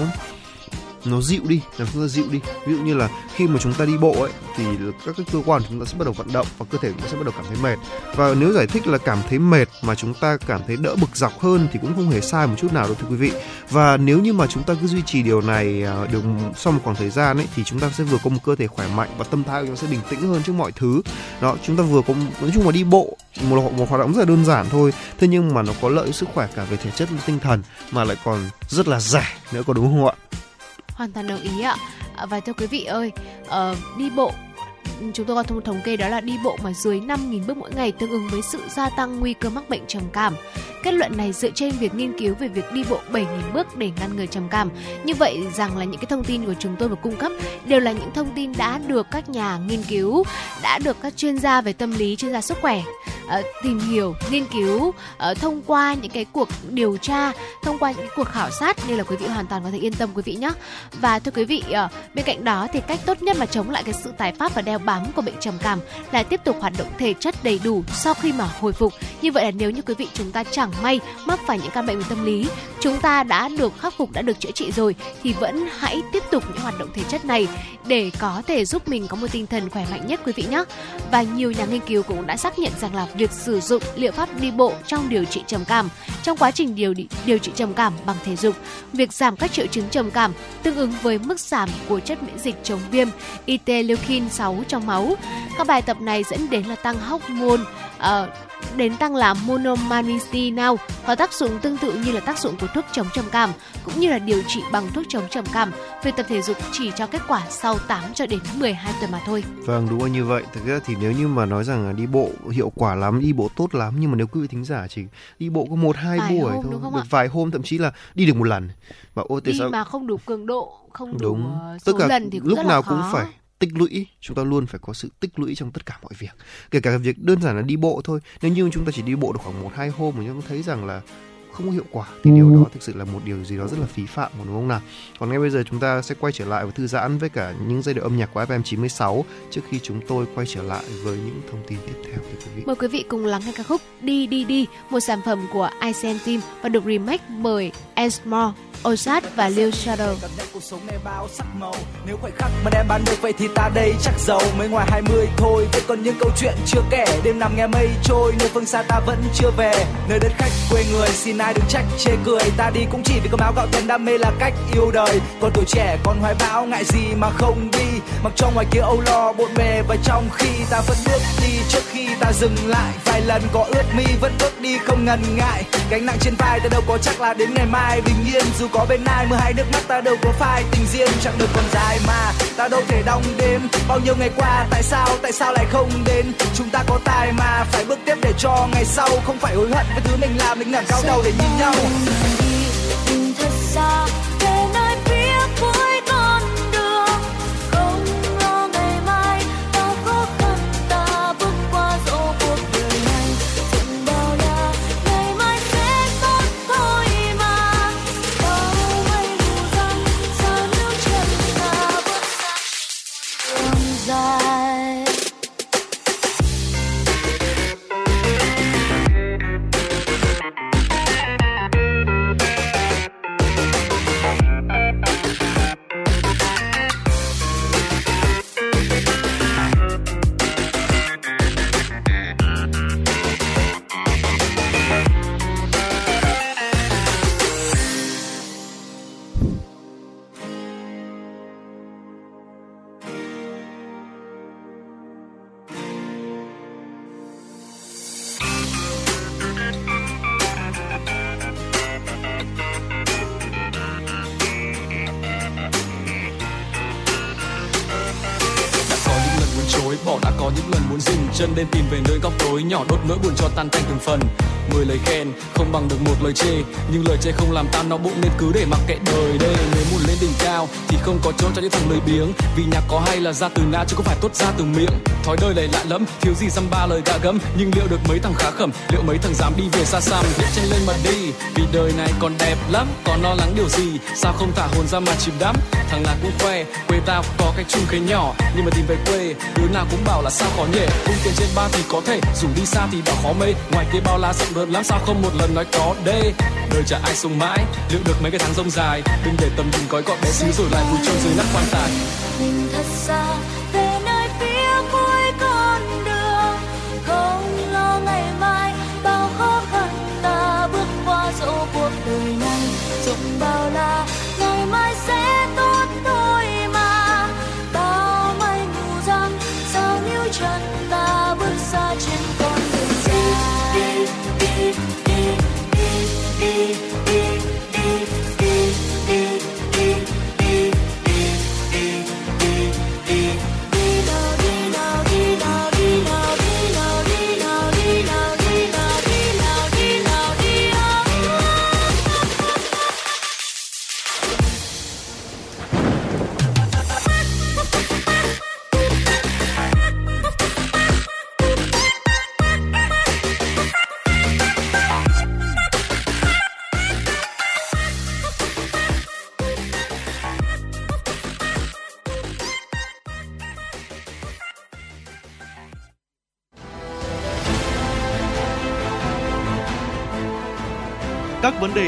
nó dịu đi làm chúng ta dịu đi. Ví dụ như là khi mà chúng ta đi bộ ấy thì các cái cơ quan chúng ta sẽ bắt đầu vận động và cơ thể chúng ta sẽ bắt đầu cảm thấy mệt. Và nếu giải thích là cảm thấy mệt mà chúng ta cảm thấy đỡ bực dọc hơn thì cũng không hề sai một chút nào đâu thưa quý vị. Và nếu như mà chúng ta cứ duy trì điều này à, được sau một khoảng thời gian ấy thì chúng ta sẽ vừa có một cơ thể khỏe mạnh và tâm thái của chúng ta sẽ bình tĩnh hơn trước mọi thứ. Đó chúng ta vừa có nói chung là đi bộ một, một hoạt động rất là đơn giản thôi thế nhưng mà nó có lợi sức khỏe cả về thể chất và tinh thần mà lại còn rất là rẻ nữa có đúng không ạ? Hoàn toàn đồng ý ạ. Và thưa quý vị ơi ờ, đi bộ chúng tôi có thông thống kê đó là đi bộ mà dưới 5.000 bước mỗi ngày tương ứng với sự gia tăng nguy cơ mắc bệnh trầm cảm. Kết luận này dựa trên việc nghiên cứu về việc đi bộ 7.000 bước để ngăn ngừa trầm cảm. Như vậy rằng là những cái thông tin của chúng tôi vừa cung cấp đều là những thông tin đã được các nhà nghiên cứu, đã được các chuyên gia về tâm lý, chuyên gia sức khỏe uh, tìm hiểu nghiên cứu uh, thông qua những cái cuộc điều tra thông qua những cái cuộc khảo sát nên là quý vị hoàn toàn có thể yên tâm quý vị nhé và thưa quý vị uh, bên cạnh đó thì cách tốt nhất mà chống lại cái sự tái phát và đeo bám của bệnh trầm cảm là tiếp tục hoạt động thể chất đầy đủ sau khi mà hồi phục. Như vậy là nếu như quý vị chúng ta chẳng may mắc phải những căn bệnh về tâm lý, chúng ta đã được khắc phục, đã được chữa trị rồi, thì vẫn hãy tiếp tục những hoạt động thể chất này để có thể giúp mình có một tinh thần khỏe mạnh nhất, quý vị nhé. Và nhiều nhà nghiên cứu cũng đã xác nhận rằng là việc sử dụng liệu pháp đi bộ trong điều trị trầm cảm, trong quá trình điều điều trị trầm cảm bằng thể dục, việc giảm các triệu chứng trầm cảm tương ứng với mức giảm của chất miễn dịch chống viêm interleukin 6 trong máu các bài tập này dẫn đến là tăng hormone uh, đến tăng là monomanistinao có tác dụng tương tự như là tác dụng của thuốc chống trầm cảm cũng như là điều trị bằng thuốc chống trầm cảm. Việc tập thể dục chỉ cho kết quả sau 8 cho đến 12 tuần mà thôi. Vâng, đúng là như vậy. Thực ra thì nếu như mà nói rằng là đi bộ hiệu quả lắm, đi bộ tốt lắm nhưng mà nếu quý vị thính giả chỉ đi bộ có một hai buổi thôi, được ạ? vài hôm thậm chí là đi được một lần. Mà ôi tại đi sao mà không đủ cường độ, không đủ đúng. Ờ, số Tất cả lần thì cũng lúc rất nào là cũng khó. phải tích lũy, chúng ta luôn phải có sự tích lũy trong tất cả mọi việc. Kể cả việc đơn giản là đi bộ thôi. Nếu như chúng ta chỉ đi bộ được khoảng một, hai hôm mà chúng ta thấy rằng là không có hiệu quả thì điều đó thực sự là một điều gì đó rất là phí phạm đúng không nào còn ngay bây giờ chúng ta sẽ quay trở lại và thư giãn với cả những giai điệu âm nhạc của FM 96 trước khi chúng tôi quay trở lại với những thông tin tiếp theo thưa quý vị mời quý vị cùng lắng nghe ca khúc đi đi đi một sản phẩm của Isen Team và được remake bởi Esmore Ozat và Lil Shadow. Cảm nhận cuộc sống này bao sắc màu. Nếu khoảnh khắc mà đem bán được vậy thì ta đây chắc giàu. Mới ngoài 20 thôi, vẫn còn những câu chuyện chưa kể. Đêm nằm nghe mây trôi, nơi phương xa ta vẫn chưa về. Nơi đất khách quê người, xin ai đừng trách chê cười. Ta đi cũng chỉ vì cơm áo gạo tiền đam mê là cách yêu đời. Còn tuổi trẻ, còn hoài bão ngại gì mà không đi. Mặc trong ngoài kia âu lo bộn bề, và trong khi ta vẫn bước đi, trước khi ta dừng lại. Vài lần có ướt mi vẫn bước đi không ngần ngại. Gánh nặng trên vai ta đâu có chắc là đến ngày mai. Bình yên, dù có bên ai, mưa hay nước mắt ta đâu có phai. Tình riêng chẳng được còn dài mà ta đâu thể đong đêm bao nhiêu ngày qua, tại sao tại sao lại không đến? Chúng ta có tài mà, phải bước tiếp để cho ngày sau không phải hối hận với thứ mình làm. Mình ngẩng cao đầu để nhìn nhau. Thật xa chân đêm tìm về nơi góc tối, nhỏ đốt nỗi buồn cho tan tành từng phần mười lời khen, không bằng được một lời chê. Nhưng lời chê không làm tan nó bụng nên cứ để mặc kệ đời đây. Nếu muốn lên đỉnh cao thì không có chỗ cho những thằng lười biếng. Vì nhạc có hay là ra từ não chứ không phải tốt ra từ miệng. Thói đời này lạ lẫm, thiếu gì dăm ba lời gạ gẫm. Nhưng liệu được mấy thằng khá khẩm, liệu mấy thằng dám đi về xa xăm? Viết tranh lên mà đi, vì đời này còn đẹp lắm, còn lo lắng điều gì? Sao không thả hồn ra mà chìm đắm? Thằng nào cũng khoe, quê tao có cái chung cái nhỏ. Nhưng mà tìm về quê, đứa nào cũng bảo là sao khó nhỉ? Cung tiền trên ba thì có thể, dù đi xa thì bảo khó mê. Ngoài kia bao la rộng lớn lắm sao không một lần nói có đê đời chả ai sống mãi, liệu được mấy cái tháng rông dài? Đừng để tầm nhìn gói gọn bé xíu rồi lại vùi chôn dưới nắp quan tài. Mình thật xa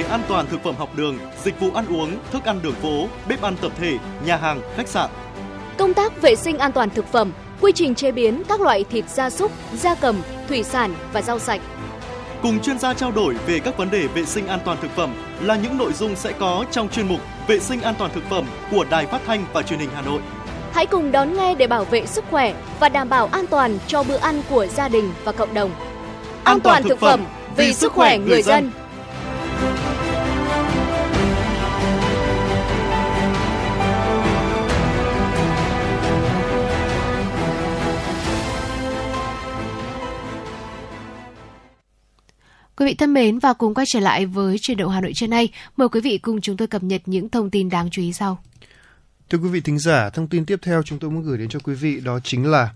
an toàn thực phẩm học đường, dịch vụ ăn uống, thức ăn đường phố, bếp ăn tập thể, nhà hàng, khách sạn. Công tác vệ sinh an toàn thực phẩm, quy trình chế biến các loại thịt gia súc, gia cầm, thủy sản và rau sạch. Cùng chuyên gia trao đổi về các vấn đề vệ sinh an toàn thực phẩm là những nội dung sẽ có trong chuyên mục Vệ sinh an toàn thực phẩm của Đài Phát thanh và Truyền hình Hà Nội. Hãy cùng đón nghe để bảo vệ sức khỏe và đảm bảo an toàn cho bữa ăn của gia đình và cộng đồng. An toàn thực phẩm vì sức khỏe người dân. Quý vị thân mến và cùng quay trở lại với truyền động Hà Nội trưa nay. Mời quý vị cùng chúng tôi cập nhật những thông tin đáng chú ý sau. Thưa quý vị thính giả, thông tin tiếp theo chúng tôi muốn gửi đến cho quý vị đó chính là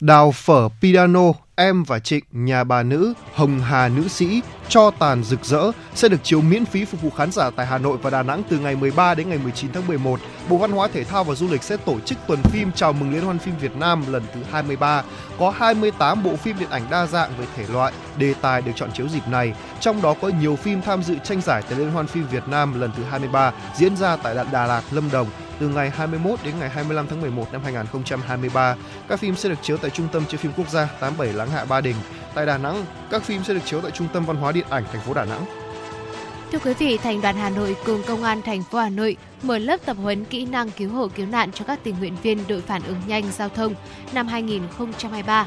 Đào phở Pidano, em và Trịnh, nhà bà nữ, Hồng Hà nữ sĩ, cho tàn rực rỡ sẽ được chiếu miễn phí phục vụ khán giả tại Hà Nội và Đà Nẵng từ ngày 13 đến ngày 19 tháng 11. Bộ Văn hóa Thể thao và Du lịch sẽ tổ chức tuần phim chào mừng Liên hoan phim Việt Nam lần thứ 23. Có 28 bộ phim điện ảnh đa dạng về thể loại, đề tài được chọn chiếu dịp này. Trong đó có nhiều phim tham dự tranh giải tại Liên hoan phim Việt Nam lần thứ 23 diễn ra tại Đà Lạt, Lâm Đồng từ ngày 21 đến ngày 25 tháng 11 năm 2023. Các phim sẽ được chiếu tại Trung tâm Chiếu phim Quốc gia 87 Láng Hạ Ba Đình. Tại Đà Nẵng, các phim sẽ được chiếu tại Trung tâm Văn hóa Điện ảnh thành phố Đà Nẵng. Thưa quý vị, Thành đoàn Hà Nội cùng Công an thành phố Hà Nội mở lớp tập huấn kỹ năng cứu hộ cứu nạn cho các tình nguyện viên đội phản ứng nhanh giao thông năm 2023.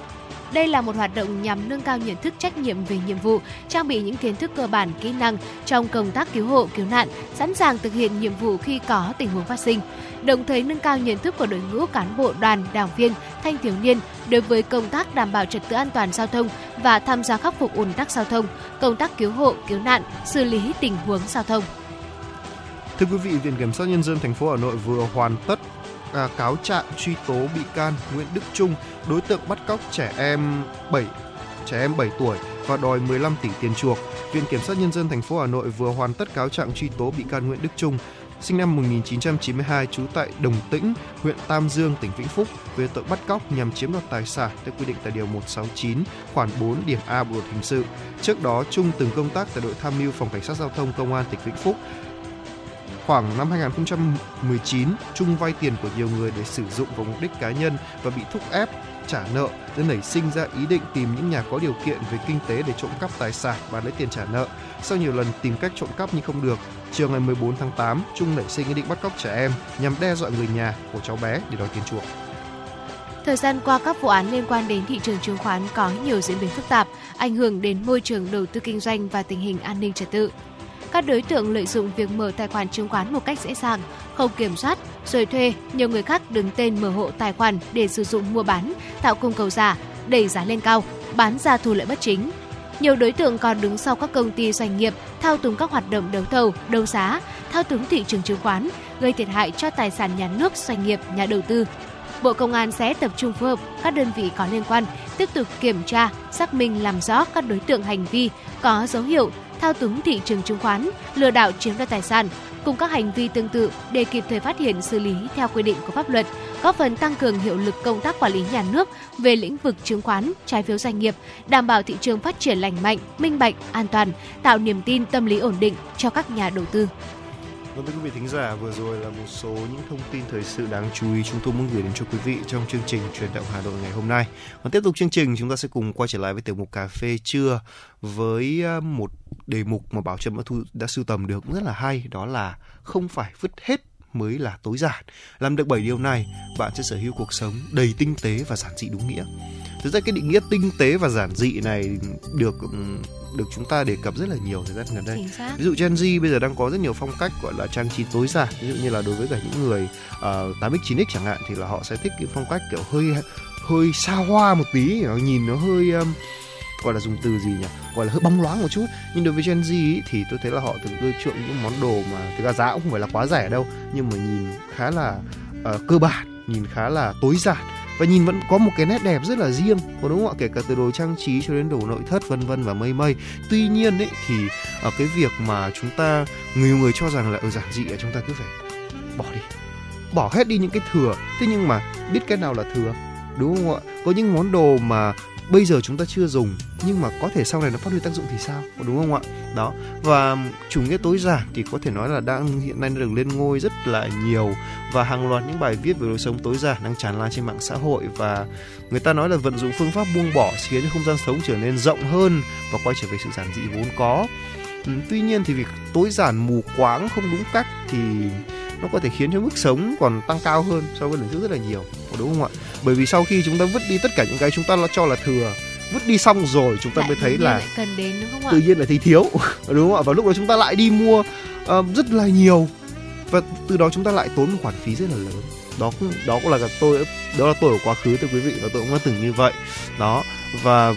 Đây là một hoạt động nhằm nâng cao nhận thức trách nhiệm về nhiệm vụ, trang bị những kiến thức cơ bản kỹ năng trong công tác cứu hộ cứu nạn, sẵn sàng thực hiện nhiệm vụ khi có tình huống phát sinh. Đồng thời nâng cao nhận thức của đội ngũ cán bộ đoàn, đảng viên, thanh thiếu niên đối với công tác đảm bảo trật tự an toàn giao thông và tham gia khắc phục ùn tắc giao thông, công tác cứu hộ cứu nạn, xử lý tình huống giao thông. Thưa quý vị, Viện Kiểm sát Nhân dân thành phố Hà Nội vừa hoàn tất à, cáo trạng truy tố bị can Nguyễn Đức Trung, đối tượng bắt cóc trẻ em 7 trẻ em 7 tuổi và đòi 15 tỷ tiền chuộc. Viện Kiểm sát Nhân dân thành phố Hà Nội vừa hoàn tất cáo trạng truy tố bị can Nguyễn Đức Trung, sinh năm 1992, trú tại Đồng Tĩnh, huyện Tam Dương, tỉnh Vĩnh Phúc về tội bắt cóc nhằm chiếm đoạt tài sản theo quy định tại điều 169 khoản 4 điểm A Bộ luật hình sự. Trước đó, Trung từng công tác tại đội tham mưu phòng cảnh sát giao thông công an tỉnh Vĩnh Phúc Khoảng năm 2019, Trung vay tiền của nhiều người để sử dụng vào mục đích cá nhân và bị thúc ép trả nợ nên nảy sinh ra ý định tìm những nhà có điều kiện về kinh tế để trộm cắp tài sản và lấy tiền trả nợ. Sau nhiều lần tìm cách trộm cắp nhưng không được, chiều ngày 14 tháng 8, Trung nảy sinh ý định bắt cóc trẻ em nhằm đe dọa người nhà của cháu bé để đòi tiền chuộc. Thời gian qua, các vụ án liên quan đến thị trường chứng khoán có nhiều diễn biến phức tạp, ảnh hưởng đến môi trường đầu tư kinh doanh và tình hình an ninh trật tự các đối tượng lợi dụng việc mở tài khoản chứng khoán một cách dễ dàng, không kiểm soát, rồi thuê nhiều người khác đứng tên mở hộ tài khoản để sử dụng mua bán, tạo cung cầu giả, đẩy giá lên cao, bán ra thu lợi bất chính. Nhiều đối tượng còn đứng sau các công ty doanh nghiệp thao túng các hoạt động đấu thầu, đấu giá, thao túng thị trường chứng khoán, gây thiệt hại cho tài sản nhà nước, doanh nghiệp, nhà đầu tư. Bộ Công an sẽ tập trung phối hợp các đơn vị có liên quan tiếp tục kiểm tra, xác minh làm rõ các đối tượng hành vi có dấu hiệu thao túng thị trường chứng khoán, lừa đảo chiếm đoạt tài sản cùng các hành vi tương tự để kịp thời phát hiện xử lý theo quy định của pháp luật, góp phần tăng cường hiệu lực công tác quản lý nhà nước về lĩnh vực chứng khoán, trái phiếu doanh nghiệp, đảm bảo thị trường phát triển lành mạnh, minh bạch, an toàn, tạo niềm tin tâm lý ổn định cho các nhà đầu tư. Vâng thưa quý vị thính giả, vừa rồi là một số những thông tin thời sự đáng chú ý chúng tôi muốn gửi đến cho quý vị trong chương trình truyền động Hà Nội ngày hôm nay. Và tiếp tục chương trình chúng ta sẽ cùng quay trở lại với tiểu mục cà phê trưa với à, một đề mục mà Bảo Trâm đã, thu, đã sưu tầm được rất là hay đó là không phải vứt hết mới là tối giản. Làm được 7 điều này, bạn sẽ sở hữu cuộc sống đầy tinh tế và giản dị đúng nghĩa. Thực ra cái định nghĩa tinh tế và giản dị này được được chúng ta đề cập rất là nhiều thời gian gần đây. Ví dụ Gen Z bây giờ đang có rất nhiều phong cách gọi là trang trí tối giản. Ví dụ như là đối với cả những người uh, 8x 9x chẳng hạn thì là họ sẽ thích cái phong cách kiểu hơi hơi xa hoa một tí, nhìn nó hơi um, gọi là dùng từ gì nhỉ? Gọi là hơi bóng loáng một chút. Nhưng đối với Gen Z ý, thì tôi thấy là họ thường ưa chuộng những món đồ mà thực ra giá cũng không phải là quá rẻ đâu nhưng mà nhìn khá là uh, cơ bản nhìn khá là tối giản và nhìn vẫn có một cái nét đẹp rất là riêng, có đúng không ạ? Kể cả từ đồ trang trí cho đến đồ nội thất, vân vân và mây mây. Tuy nhiên ấy, thì ở cái việc mà chúng ta nhiều người cho rằng là ở giản dị là chúng ta cứ phải bỏ đi. Bỏ hết đi những cái thừa. Thế nhưng mà biết cái nào là thừa? Đúng không ạ? Có những món đồ mà bây giờ chúng ta chưa dùng, nhưng mà có thể sau này nó phát huy tác dụng thì sao? Đúng không ạ? Đó, và chủ nghĩa tối giản thì có thể nói là đang hiện nay được lên ngôi rất là nhiều và hàng loạt những bài viết về lối sống tối giản đang tràn lan trên mạng xã hội và người ta nói là vận dụng phương pháp buông bỏ khiến cho không gian sống trở nên rộng hơn và quay trở về sự giản dị vốn có. Ừ, tuy nhiên thì việc tối giản mù quáng không đúng cách thì nó có thể khiến cho mức sống còn tăng cao hơn so với lần trước rất là nhiều. Đúng không ạ? Bởi vì sau khi chúng ta vứt đi tất cả những cái chúng ta cho là thừa vứt đi xong rồi chúng ta lại mới thấy là cần đến đúng không ạ? tự nhiên là thấy thiếu đúng không ạ? Và lúc đó chúng ta lại đi mua uh, rất là nhiều. Và từ đó chúng ta lại tốn một khoản phí rất là lớn. Đó cũng đó cũng là tôi đó là tôi ở quá khứ thưa quý vị và tôi cũng đã từng như vậy. Đó và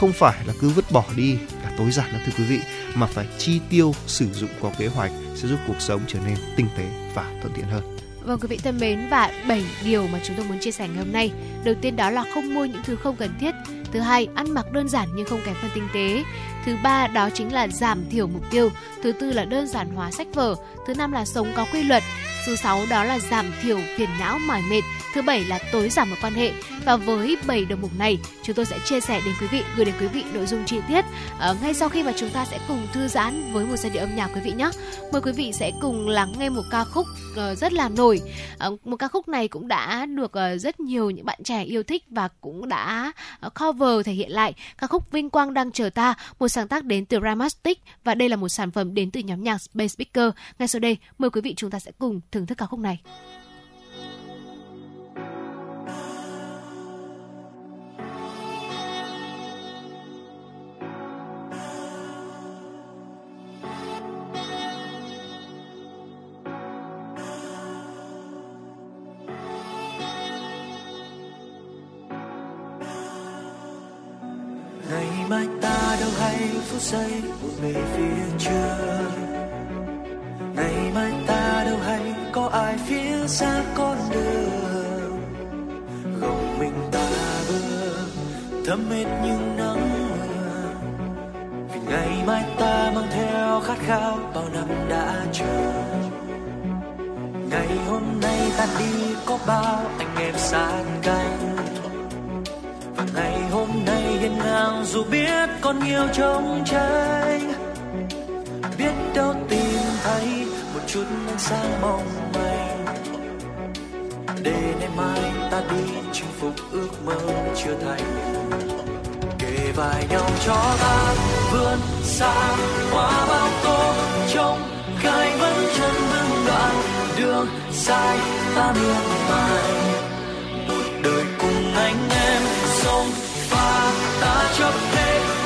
không phải là cứ vứt bỏ đi là tối giản đó thưa quý vị mà phải chi tiêu sử dụng có kế hoạch sẽ giúp cuộc sống trở nên tinh tế và thuận tiện hơn Vâng quý vị thân mến và 7 điều mà chúng tôi muốn chia sẻ ngày hôm nay. Đầu tiên đó là không mua những thứ không cần thiết. Thứ hai, ăn mặc đơn giản nhưng không kém phần tinh tế. Thứ ba đó chính là giảm thiểu mục tiêu. Thứ tư là đơn giản hóa sách vở. Thứ năm là sống có quy luật. Thứ sáu đó là giảm thiểu phiền não mỏi mệt. Thứ bảy là tối giảm mối quan hệ. Và với 7 đầu mục này, chúng tôi sẽ chia sẻ đến quý vị, gửi đến quý vị nội dung chi tiết à, ngay sau khi mà chúng ta sẽ cùng thư giãn với một giai điệu âm nhạc quý vị nhé. Mời quý vị sẽ cùng lắng nghe một ca khúc uh, rất là nổi. Uh, một ca khúc này cũng đã được uh, rất nhiều những bạn trẻ yêu thích và cũng đã uh, cover thể hiện lại ca khúc Vinh Quang đang chờ ta, một sáng tác đến từ Ramastic và đây là một sản phẩm đến từ nhóm nhạc Space Speaker. Ngay sau đây, mời quý vị chúng ta sẽ cùng thưởng thức ca khúc này. ngày mai ta đâu hay phút giây một người phía trước ngày mai xa con đường. Gồng mình ta bước thấm hết những nắng mưa. Vì ngày mai ta mang theo khát khao bao năm đã chờ. Ngày hôm nay ta đi có bao anh em sát cánh và ngày hôm nay hiên ngang dù biết còn nhiều trông tranh biết đâu tìm thấy một chút ánh sáng mong manh để ngày mai ta đi chinh phục ước mơ chưa thành. Kề vai nhau cho ta, vươn xa, qua bao tố trong gai vẫn chân vững đoạn. Đường dài ta miên mài. Một đời cùng anh em, sông pha ta chấp hết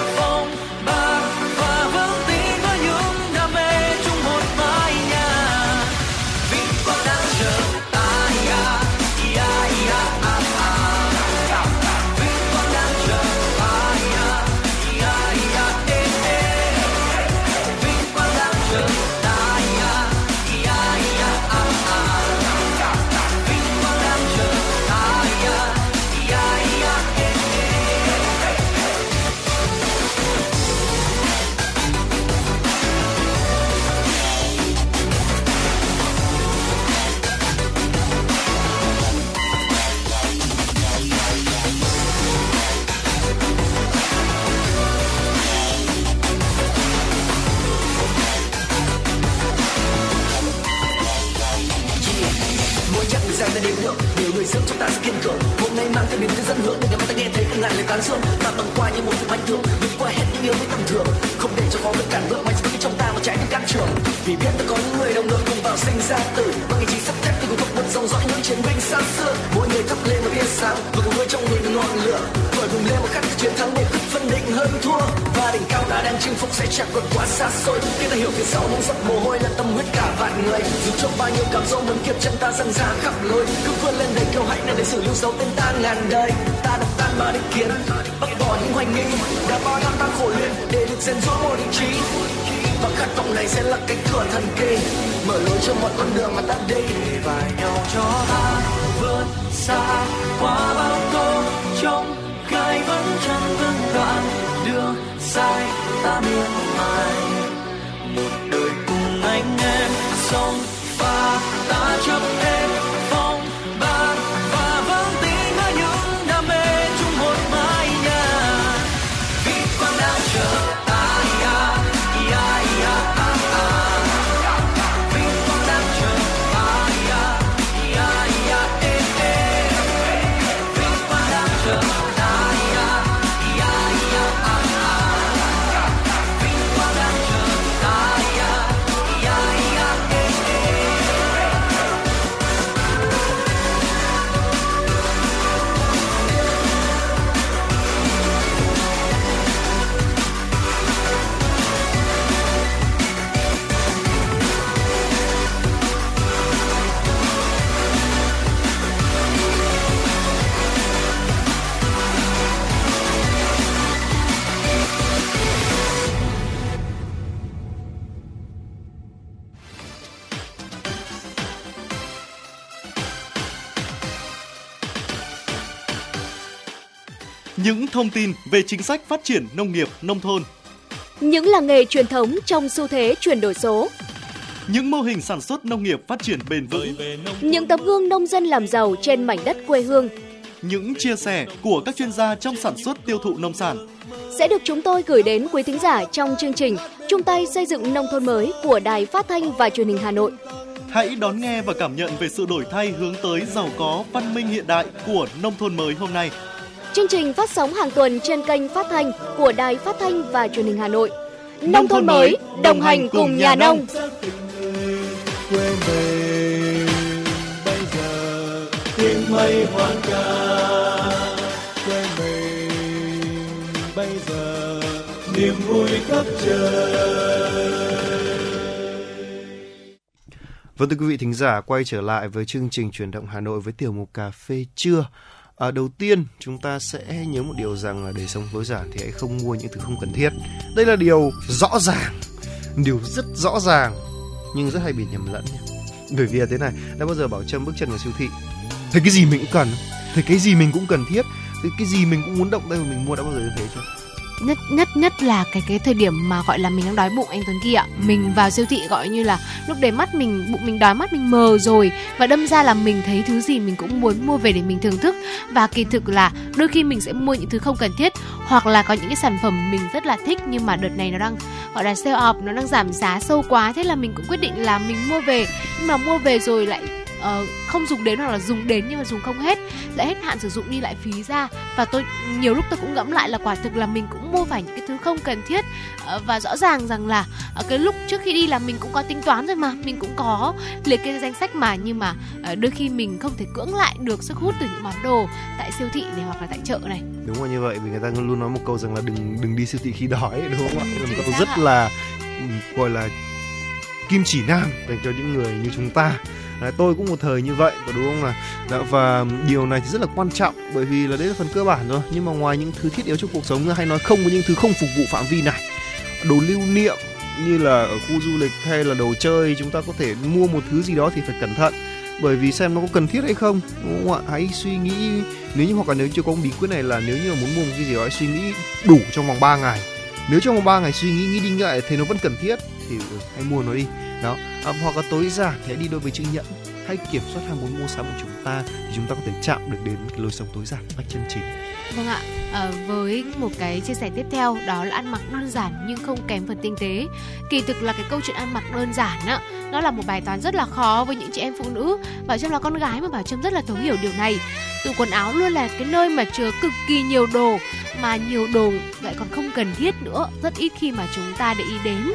kiên cường. Hôm nay mang theo niềm tin dẫn hướng, để ngày mai ta nghe thấy từng ngàn lời tán dương ta bằng qua như một sự bánh thường vượt qua hết những yếu với tầm thường. Không để cho khó vượt cản bước mạnh trong ta một trái tim can trường. Vì biết ta có những người đồng đội cùng sinh ra tử bằng ý chí sắt thép thì cùng thuộc một dòng dõi những chiến binh xa xưa. Mỗi người thắp lên một tia sáng và cùng với trong người ngọn lửa. Tuổi cùng lên một khát chiến thắng để quyết phân định hơn thua. Và đỉnh cao ta đang chinh phục sẽ chẳng còn quá xa xôi. Khi ta hiểu phía sau những giọt mồ hôi là tâm huyết cả vạn người. Dù trong bao nhiêu cảm xúc muốn kiệt chân ta dần ra khắp lối. Cứ vươn lên đầy kiêu hãnh này để sự lưu dấu tên ta ngàn đời. Ta đập tan ba định kiến bắt bỏ những hoài nghi. Đã bao năm ta khổ luyện để được rèn rũa một ý chí và khát vọng này sẽ là cánh cửa thần kỳ. Mở lối cho mọi con đường mà ta đi. Và nhau cho ta vươn xa qua bao tô trong gai vẫn chân vững đoạn đường dài ta miên mài. Một đời cùng anh em song thông tin về chính sách phát triển nông nghiệp nông thôn, những làng nghề truyền thống trong xu thế chuyển đổi số, những mô hình sản xuất nông nghiệp phát triển bền vững, những tấm gương nông dân làm giàu trên mảnh đất quê hương, những chia sẻ của các chuyên gia trong sản xuất tiêu thụ nông sản. Sẽ được chúng tôi gửi đến quý thính giả trong chương trình chung tay xây dựng nông thôn mới của Đài Phát thanh và Truyền hình Hà Nội. Hãy đón nghe và cảm nhận về sự đổi thay hướng tới giàu có, văn minh hiện đại của nông thôn mới hôm nay. Chương trình phát sóng hàng tuần trên kênh phát thanh của Đài Phát thanh và Truyền hình Hà Nội. Nông, nông thôn mới, đồng hành cùng nhà nông. Quê mình bây giờ tiếng mây hoang ca quê mình bây giờ niềm vui khắp trời Vâng thưa quý vị thính giả, quay trở lại với chương trình truyền động Hà Nội với tiểu mục cà phê trưa. À, đầu tiên chúng ta sẽ nhớ một điều rằng là để sống tối giản thì hãy không mua những thứ không cần thiết. Đây là điều rõ ràng, điều rất rõ ràng nhưng rất hay bị nhầm lẫn. Bởi vì là thế này, đã bao giờ bảo Trâm bước chân vào siêu thị, thấy cái gì mình cũng cần, thấy cái gì mình cũng cần thiết, thấy cái gì mình cũng muốn động tay mà mình mua đã bao giờ như thế chưa? Nhất nhất nhất là cái cái thời điểm mà gọi là mình đang đói bụng anh Tuấn kia ạ. Mình vào siêu thị gọi như là lúc đấy mắt mình, bụng mình đói, mắt mình mờ rồi và đâm ra là mình thấy thứ gì mình cũng muốn mua về để mình thưởng thức. Và kỳ thực là đôi khi mình sẽ mua những thứ không cần thiết hoặc là có những cái sản phẩm mình rất là thích nhưng mà đợt này nó đang, gọi là sale off, nó đang giảm giá sâu quá. Thế là mình cũng quyết định là mình mua về. Nhưng mà mua về rồi lại uh, không dùng đến hoặc là dùng đến nhưng mà dùng không hết lại hết hạn sử dụng đi lại phí ra. Và tôi nhiều lúc tôi cũng ngẫm lại là quả thực là mình cũng mua phải những cái thứ không cần thiết. Uh, và rõ ràng rằng là uh, cái lúc trước khi đi là mình cũng có tính toán rồi mà mình cũng có liệt kê danh sách mà. Nhưng mà uh, đôi khi mình không thể cưỡng lại được sức hút từ những món đồ tại siêu thị này hoặc là tại chợ này. Đúng là như vậy vì người ta luôn nói một câu rằng là đừng đừng đi siêu thị khi đói đúng không ạ? Là một câu rất ạ. là gọi là kim chỉ nam dành cho những người như chúng ta Đấy, tôi cũng một thời như vậy có đúng không nào? Đó, và điều này thì rất là quan trọng bởi vì là đấy là phần cơ bản rồi. Nhưng mà ngoài những thứ thiết yếu trong cuộc sống hay nói không với những thứ không phục vụ phạm vi này. Đồ lưu niệm như là ở khu du lịch hay là đồ chơi chúng ta có thể mua một thứ gì đó thì phải cẩn thận. Bởi vì xem nó có cần thiết hay không đúng không ạ? Hãy suy nghĩ nếu như hoặc là nếu chưa có bí quyết này là nếu như muốn mua một cái gì đó hãy suy nghĩ đủ trong vòng 3 ngày. Nếu trong vòng 3 ngày suy nghĩ nghĩ đi nghĩ lại thì nó vẫn cần thiết thì ừ, hãy mua nó đi. Đó. À, hoặc là tối giản thì hãy đi đôi với chữ nhẫn hay kiểm soát ham muốn mua sắm của chúng ta thì chúng ta có thể chạm được đến cái lối sống tối giản cách chân chính. Vâng ạ. À, với một cái chia sẻ tiếp theo đó là ăn mặc đơn giản nhưng không kém phần tinh tế. Kỳ thực là cái câu chuyện ăn mặc đơn giản á nó là một bài toán rất là khó với những chị em phụ nữ. Bảo trâm là con gái mà bảo trâm rất là thấu hiểu điều này. Tủ quần áo luôn là cái nơi mà chứa cực kỳ nhiều đồ mà nhiều đồ lại còn không cần thiết nữa rất ít khi mà chúng ta để ý đến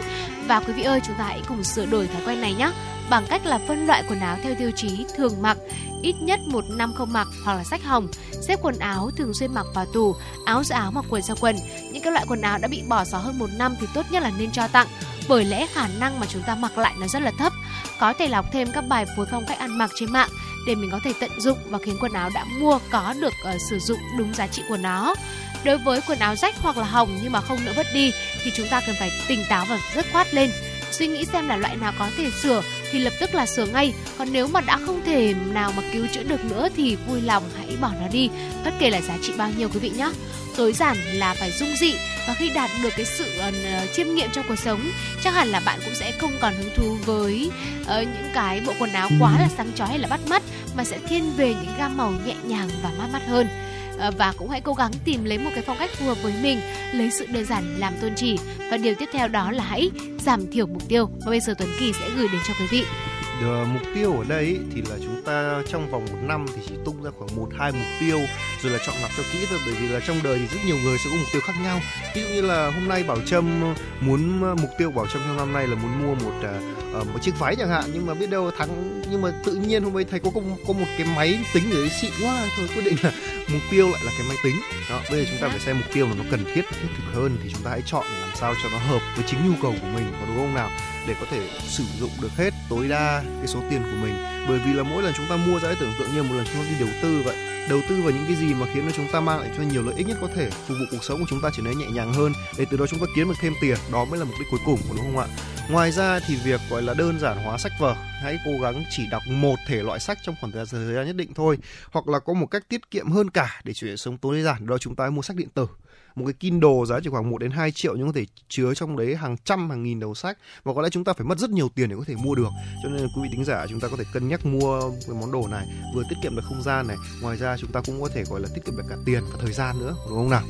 và quý vị ơi, chúng ta hãy cùng sửa đổi thói quen này nhé bằng cách là phân loại quần áo theo tiêu chí thường mặc, ít nhất một năm không mặc hoặc là sách hồng. Xếp quần áo thường xuyên mặc vào tủ áo giữa áo mặc quần sau quần. Những cái loại quần áo đã bị bỏ xó hơn một năm thì tốt nhất là nên cho tặng, bởi lẽ khả năng mà chúng ta mặc lại nó rất là thấp. Có thể lọc thêm các bài phối phong cách ăn mặc trên mạng để mình có thể tận dụng và khiến quần áo đã mua có được uh, sử dụng đúng giá trị của nó. Đối với quần áo rách hoặc là hỏng nhưng mà không nỡ vứt đi thì chúng ta cần phải tỉnh táo và rất khoát lên. Suy nghĩ xem là loại nào có thể sửa thì lập tức là sửa ngay. Còn nếu mà đã không thể nào mà cứu chữa được nữa thì vui lòng hãy bỏ nó đi. Bất kể là giá trị bao nhiêu quý vị nhé tối giản là phải dung dị và khi đạt được cái sự uh, chiêm nghiệm trong cuộc sống chắc hẳn là bạn cũng sẽ không còn hứng thú với uh, những cái bộ quần áo quá là sáng chói hay là bắt mắt mà sẽ thiên về những gam màu nhẹ nhàng và mát mắt hơn. Ờ, và cũng hãy cố gắng tìm lấy một cái phong cách phù hợp với mình, lấy sự đơn giản làm tôn chỉ và điều tiếp theo đó là hãy giảm thiểu mục tiêu. Và bây giờ Tuấn Kỳ sẽ gửi đến cho quý vị. Được, mục tiêu ở đây thì là chúng ta trong vòng một năm thì chỉ tung ra khoảng một hai mục tiêu rồi là chọn lọc cho kỹ thôi bởi vì là trong đời thì rất nhiều người sẽ có mục tiêu khác nhau. Ví dụ như là hôm nay bảo trâm muốn mục tiêu bảo trâm trong năm nay là muốn mua một uh, một chiếc váy chẳng hạn nhưng mà biết đâu thắng nhưng mà tự nhiên hôm nay thầy có có, có một cái máy tính ở đấy xịn quá thôi quyết định là mục tiêu lại là cái máy tính. Đó bây giờ chúng ta phải xem mục tiêu là nó cần thiết thiết thực hơn thì chúng ta hãy chọn làm sao cho nó hợp với chính nhu cầu của mình có đúng không nào để có thể sử dụng được hết tối đa cái số tiền của mình. Bởi vì là mỗi lần chúng ta mua ra hãy tưởng tượng như một lần chúng ta đi đầu tư vậy. Đầu tư vào những cái gì mà khiến cho chúng ta mang lại cho nhiều lợi ích nhất có thể phục vụ cuộc sống của chúng ta trở nên nhẹ nhàng hơn để từ đó chúng ta kiếm được thêm tiền. Đó mới là mục đích cuối cùng của đúng không ạ? Ngoài ra thì việc gọi là đơn giản hóa sách vở, hãy cố gắng chỉ đọc một thể loại sách trong khoảng thời gian nhất định thôi, hoặc là có một cách tiết kiệm hơn cả để chuyển sống tối giản. Đó chúng ta mua sách điện tử một cái Kindle giá chỉ khoảng 1 đến 2 triệu nhưng có thể chứa trong đấy hàng trăm, hàng nghìn đầu sách. Và có lẽ chúng ta phải mất rất nhiều tiền để có thể mua được. Cho nên quý vị tính giả, chúng ta có thể cân nhắc mua cái món đồ này. Vừa tiết kiệm được không gian này, ngoài ra chúng ta cũng có thể, gọi là, tiết kiệm được cả tiền và thời gian nữa, đúng không nào?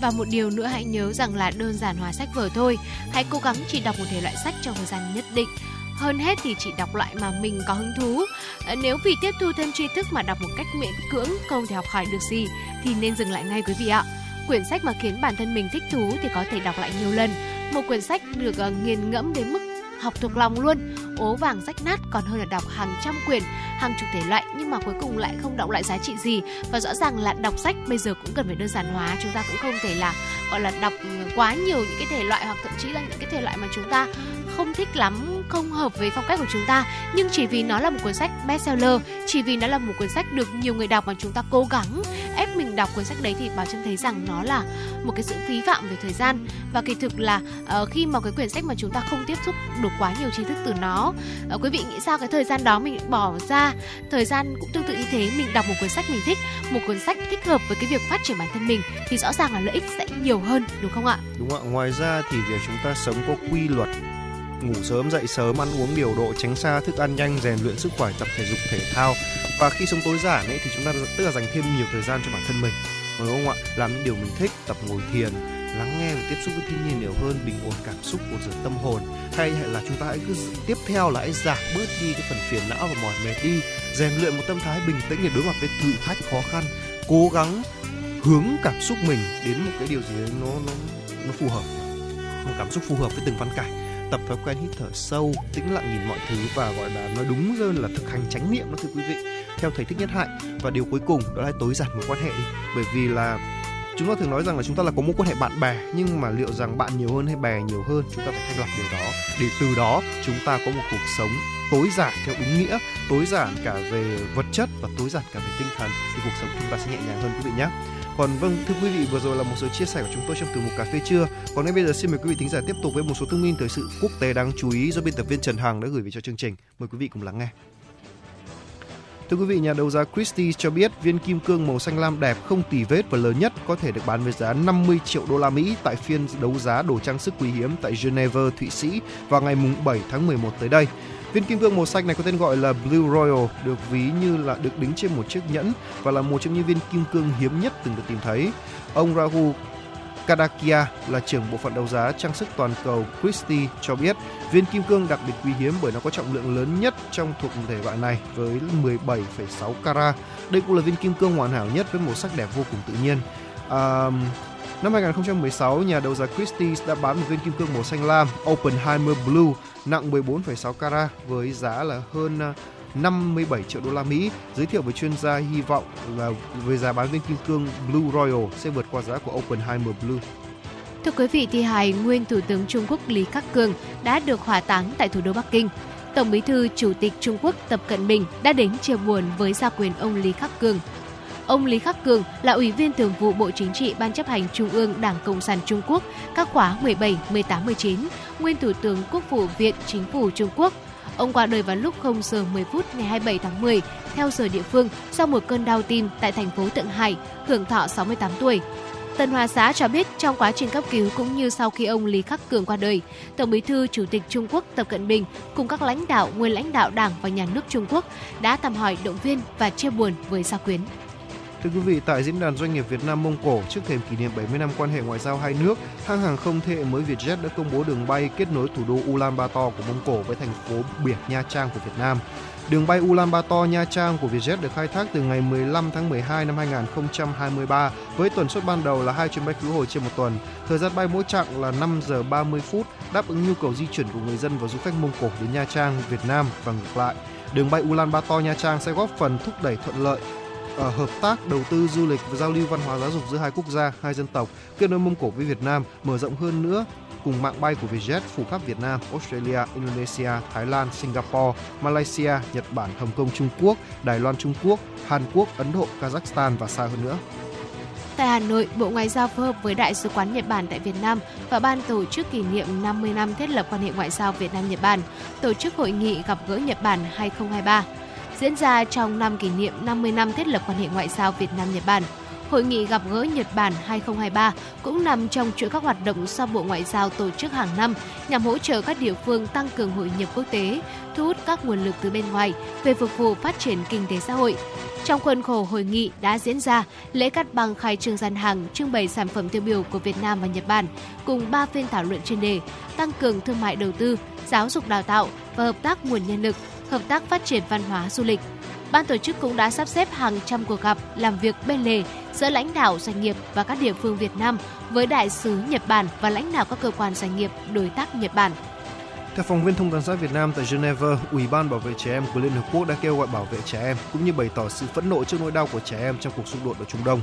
Và một điều nữa hãy nhớ rằng là đơn giản hóa sách vở thôi. Hãy cố gắng chỉ đọc một thể loại sách trong thời gian nhất định. Hơn hết thì chỉ đọc loại mà mình có hứng thú. Ờ, nếu vì tiếp thu thêm tri thức mà đọc một cách miễn cưỡng, không thể học hỏi được gì, thì nên dừng lại ngay quý vị ạ quyển sách mà khiến bản thân mình thích thú thì có thể đọc lại nhiều lần. Một quyển sách được uh, nghiền ngẫm đến mức học thuộc lòng luôn. Ố vàng rách nát còn hơn là đọc hàng trăm quyển hàng chục thể loại nhưng mà cuối cùng lại không động lại giá trị gì. Và rõ ràng là đọc sách bây giờ cũng cần phải đơn giản hóa chúng ta cũng không thể là gọi là đọc ừ, quá nhiều những cái thể loại hoặc thậm chí là những cái thể loại mà chúng ta không thích lắm không hợp với phong cách của chúng ta nhưng chỉ vì nó là một cuốn sách bestseller chỉ vì nó là một cuốn sách được nhiều người đọc mà chúng ta cố gắng ép mình đọc cuốn sách đấy thì bảo trâm thấy rằng nó là một cái sự phí phạm về thời gian. Và kỳ thực là uh, khi mà cái quyển sách mà chúng ta không tiếp xúc được quá nhiều tri thức từ nó uh, quý vị nghĩ sao cái thời gian đó mình bỏ ra? Thời gian cũng tương tự như thế mình đọc một cuốn sách mình thích một cuốn sách thích hợp với cái việc phát triển bản thân mình thì rõ ràng là lợi ích sẽ nhiều hơn đúng không ạ? Đúng ạ ngoài ra thì việc chúng ta sống có quy luật ngủ sớm, dậy sớm, ăn uống điều độ, tránh xa thức ăn nhanh, rèn luyện sức khỏe, tập thể dục, thể thao. Và khi sống tối giản ấy thì chúng ta tức là dành thêm nhiều thời gian cho bản thân mình. Đúng không ạ? Làm những điều mình thích, tập ngồi thiền, lắng nghe và tiếp xúc với thiên nhiên nhiều hơn, bình ổn cảm xúc, ổn dưỡng tâm hồn. Hay là chúng ta hãy cứ tiếp theo là hãy giảm bớt đi cái phần phiền não và mỏi mệt đi. Rèn luyện một tâm thái bình tĩnh để đối mặt với thử thách, khó khăn. Cố gắng hướng cảm xúc mình đến một cái điều gì đấy nó nó nó phù hợp, một cảm xúc phù hợp với từng văn cảnh tập thói quen hít thở sâu, tĩnh lặng nhìn mọi thứ và, gọi là, nói đúng hơn là thực hành chánh niệm đó, thưa quý vị, theo thầy thích nhất hạnh và điều cuối cùng đó là tối giản mối quan hệ đi, bởi vì là chúng ta thường nói rằng là chúng ta là có mối quan hệ bạn bè, nhưng mà liệu rằng bạn nhiều hơn hay bè nhiều hơn, chúng ta phải thanh lọc điều đó. Để từ đó chúng ta có một cuộc sống tối giản theo đúng nghĩa, tối giản cả về vật chất và tối giản cả về tinh thần, thì cuộc sống chúng ta sẽ nhẹ nhàng hơn, quý vị nhé còn vâng, thưa quý vị, vừa rồi là một số chia sẻ của chúng tôi trong từ mục cà phê trưa. Còn ngay bây giờ xin mời quý vị thính giả tiếp tục với một số thông tin thời sự quốc tế đáng chú ý do biên tập viên Trần Hằng đã gửi về cho chương trình. Mời quý vị cùng lắng nghe. Thưa quý vị, nhà đấu giá Christie cho biết viên kim cương màu xanh lam đẹp không tì vết và lớn nhất có thể được bán với giá 50 triệu đô la Mỹ tại phiên đấu giá đồ trang sức quý hiếm tại Geneva, Thụy Sĩ vào ngày 7 tháng 11 tới đây. Viên kim cương màu xanh này có tên gọi là Blue Royal, được ví như là được đính trên một chiếc nhẫn và là một trong những viên kim cương hiếm nhất từng được tìm thấy. Ông Rahul Kadakia là trưởng bộ phận đấu giá trang sức toàn cầu Christie cho biết viên kim cương đặc biệt quý hiếm bởi nó có trọng lượng lớn nhất trong thuộc thể loại này với 17,6 carat. Đây cũng là viên kim cương hoàn hảo nhất với màu sắc đẹp vô cùng tự nhiên. À, Năm 2016, nhà đấu giá Christie's đã bán một viên kim cương màu xanh lam Oppenheimer Blue nặng 14,6 carat với giá là hơn à, 57 triệu đô la Mỹ. Giới thiệu với chuyên gia hy vọng là với giá bán viên kim cương Blue Royal sẽ vượt qua giá của Oppenheimer Blue. Thưa quý vị, thi hài nguyên Thủ tướng Trung Quốc Lý Khắc Cường đã được hỏa táng tại thủ đô Bắc Kinh. Tổng Bí thư Chủ tịch Trung Quốc Tập Cận Bình đã đến chia buồn với gia quyền ông Lý Khắc Cường Ông Lý Khắc Cường là Ủy viên Thường vụ Bộ Chính trị Ban chấp hành Trung ương Đảng Cộng sản Trung Quốc các khóa 17, 18, 19, nguyên Thủ tướng Quốc vụ Viện Chính phủ Trung Quốc. Ông qua đời vào lúc 0 giờ 10 phút ngày 27 tháng 10 theo giờ địa phương sau một cơn đau tim tại thành phố Thượng Hải, hưởng thọ 68 tuổi. Tân Hoa Xã cho biết trong quá trình cấp cứu cũng như sau khi ông Lý Khắc Cường qua đời, Tổng Bí thư Chủ tịch Trung Quốc Tập Cận Bình cùng các lãnh đạo, nguyên lãnh đạo Đảng và Nhà nước Trung Quốc đã thăm hỏi, động viên và chia buồn với gia quyến. Thưa quý vị, tại diễn đàn doanh nghiệp Việt Nam Mông Cổ trước thềm kỷ niệm 70 năm quan hệ ngoại giao hai nước, hãng hàng không thế hệ mới Vietjet đã công bố đường bay kết nối thủ đô Ulaanbaatar của Mông Cổ với thành phố biển Nha Trang của Việt Nam. Đường bay Ulaanbaatar Nha Trang của Vietjet được khai thác từ ngày 15 tháng 12 năm 2023 với tần suất ban đầu là hai chuyến bay khứ hồi trên một tuần. Thời gian bay mỗi chặng là 5 giờ 30 phút, đáp ứng nhu cầu di chuyển của người dân và du khách Mông Cổ đến Nha Trang, Việt Nam và ngược lại. Đường bay Ulaanbaatar Nha Trang sẽ góp phần thúc đẩy thuận lợi À, hợp tác đầu tư du lịch và giao lưu văn hóa giáo dục giữa hai quốc gia, hai dân tộc, kết nối Mông Cổ với Việt Nam, mở rộng hơn nữa cùng mạng bay của Vietjet phủ khắp Việt Nam, Australia, Indonesia, Thái Lan, Singapore, Malaysia, Nhật Bản, Hồng Kông, Trung Quốc, Đài Loan, Trung Quốc, Hàn Quốc, Ấn Độ, Kazakhstan và xa hơn nữa. Tại Hà Nội, Bộ Ngoại giao phối hợp với Đại sứ quán Nhật Bản tại Việt Nam và Ban tổ chức kỷ niệm 50 năm thiết lập quan hệ ngoại giao Việt Nam Nhật Bản tổ chức hội nghị gặp gỡ Nhật Bản 2023 diễn ra trong năm kỷ niệm 50 năm thiết lập quan hệ ngoại giao Việt Nam Nhật Bản. Hội nghị gặp gỡ Nhật Bản 2023 cũng nằm trong chuỗi các hoạt động do Bộ Ngoại giao tổ chức hàng năm nhằm hỗ trợ các địa phương tăng cường hội nhập quốc tế, thu hút các nguồn lực từ bên ngoài về phục vụ phát triển kinh tế xã hội. Trong khuôn khổ hội nghị đã diễn ra lễ cắt băng khai trương gian hàng trưng bày sản phẩm tiêu biểu của Việt Nam và Nhật Bản cùng 3 phiên thảo luận chuyên đề tăng cường thương mại đầu tư, giáo dục đào tạo và hợp tác nguồn nhân lực, hợp tác phát triển văn hóa du lịch. Ban tổ chức cũng đã sắp xếp hàng trăm cuộc gặp làm việc bên lề giữa lãnh đạo doanh nghiệp và các địa phương Việt Nam với đại sứ Nhật Bản và lãnh đạo các cơ quan doanh nghiệp đối tác Nhật Bản. Theo phóng viên Thông tấn xã Việt Nam tại Geneva, Ủy ban Bảo vệ trẻ em của Liên Hợp Quốc đã kêu gọi bảo vệ trẻ em cũng như bày tỏ sự phẫn nộ trước nỗi đau của trẻ em trong cuộc xung đột ở Trung Đông.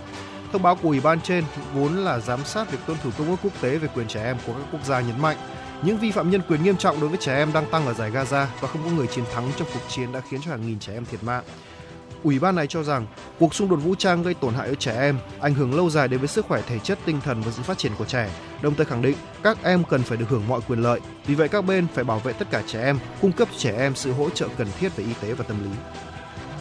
Thông báo của Ủy ban trên vốn là giám sát việc tuân thủ công ước quốc tế về quyền trẻ em của các quốc gia nhấn mạnh những vi phạm nhân quyền nghiêm trọng đối với trẻ em đang tăng ở giải Gaza và không có người chiến thắng trong cuộc chiến đã khiến cho hàng nghìn trẻ em thiệt mạng. Ủy ban này cho rằng cuộc xung đột vũ trang gây tổn hại ở trẻ em, ảnh hưởng lâu dài đến với sức khỏe thể chất, tinh thần và sự phát triển của trẻ. Đồng thời khẳng định các em cần phải được hưởng mọi quyền lợi. Vì vậy các bên phải bảo vệ tất cả trẻ em, cung cấp trẻ em sự hỗ trợ cần thiết về y tế và tâm lý.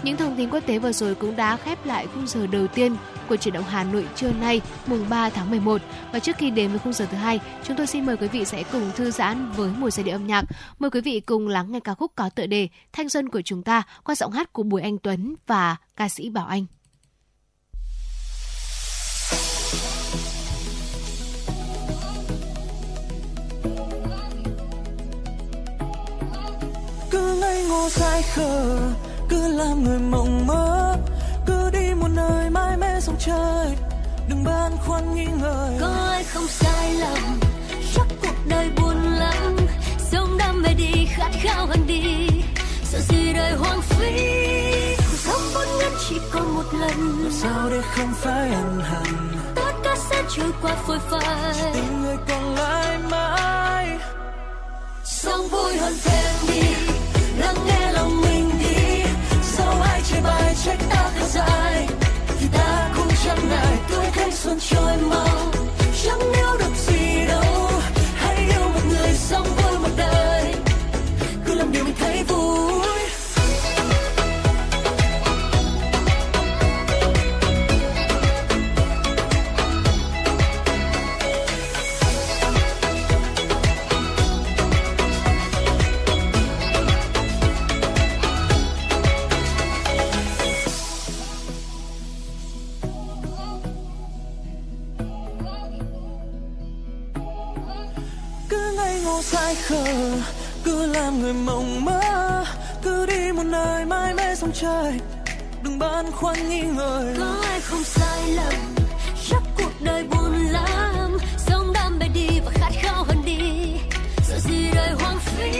Những thông tin quốc tế vừa rồi cũng đã khép lại khung giờ đầu tiên của chuyển động Hà Nội trưa nay, mùng 3 tháng 11. Và trước khi đến với khung giờ thứ hai, chúng tôi xin mời quý vị sẽ cùng thư giãn với một giai điệu âm nhạc. Mời quý vị cùng lắng nghe ca khúc có tựa đề Thanh xuân của chúng ta qua giọng hát của Bùi Anh Tuấn và ca sĩ Bảo Anh. cứ ngây ngô sai khờ cứ làm người mộng mơ cứ đi một nơi mãi mê sông trời đừng băn khoăn nghi ngờ. Có ai không sai lầm chắc cuộc đời buồn lắm. Sống đam mê đi khát khao hơn đi. Sợ gì đời hoang phí? Sống vốn ngắn chỉ còn một lần. Làm sao để không phải ân hận? Tất cả sẽ trôi qua phôi phai. Tình người còn lại mãi. Sống vui hơn thêm đi. Lắng nghe lòng Bài trách ta thật dài thì ta cũng chẳng ngại tuổi thanh xuân trôi mau. Chẳng níu được gì ngô dại khờ cứ làm người mộng mơ cứ đi một nơi mãi mê sông trời. Đừng băn khoăn nghi ngờ. Có ai không sai lầm chắc cuộc đời buồn lắm. Sống đam mê đi và khát khao hơn đi. Sợ gì đời hoang phí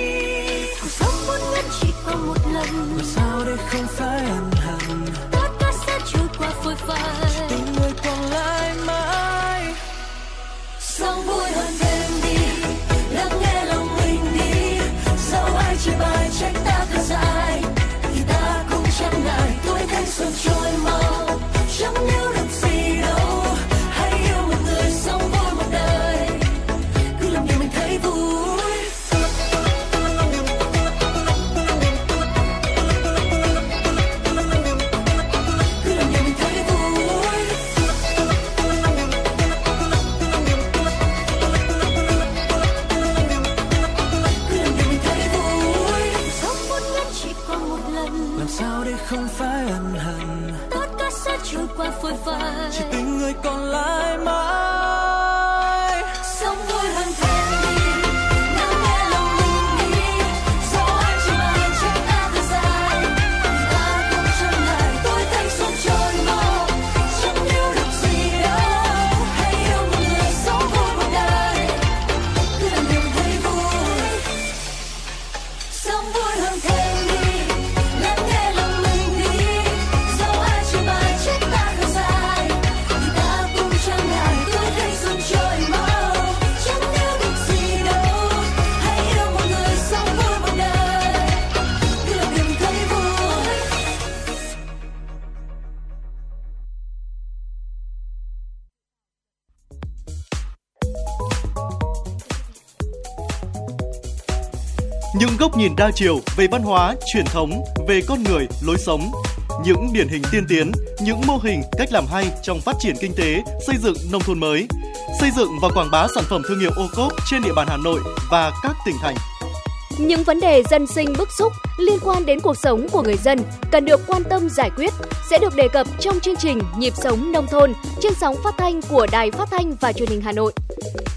cuộc sống vốn ngắn chỉ còn một lần. Làm sao để không phải ân hận? Tất cả sẽ trôi qua phôi phai. Tình người còn lại mãi. Sống vui hơn phải ân hận. Tất cả sẽ trôi qua phôi phai. Chỉ tình người còn lại mãi nhìn đa chiều về văn hóa, truyền thống, về con người, lối sống, những điển hình tiên tiến, những mô hình, cách làm hay trong phát triển kinh tế, xây dựng nông thôn mới, xây dựng và quảng bá sản phẩm thương hiệu ô cốp trên địa bàn Hà Nội và các tỉnh thành. Những vấn đề dân sinh bức xúc liên quan đến cuộc sống của người dân cần được quan tâm giải quyết sẽ được đề cập trong chương trình Nhịp sống nông thôn trên sóng phát thanh của Đài Phát thanh và Truyền hình Hà Nội.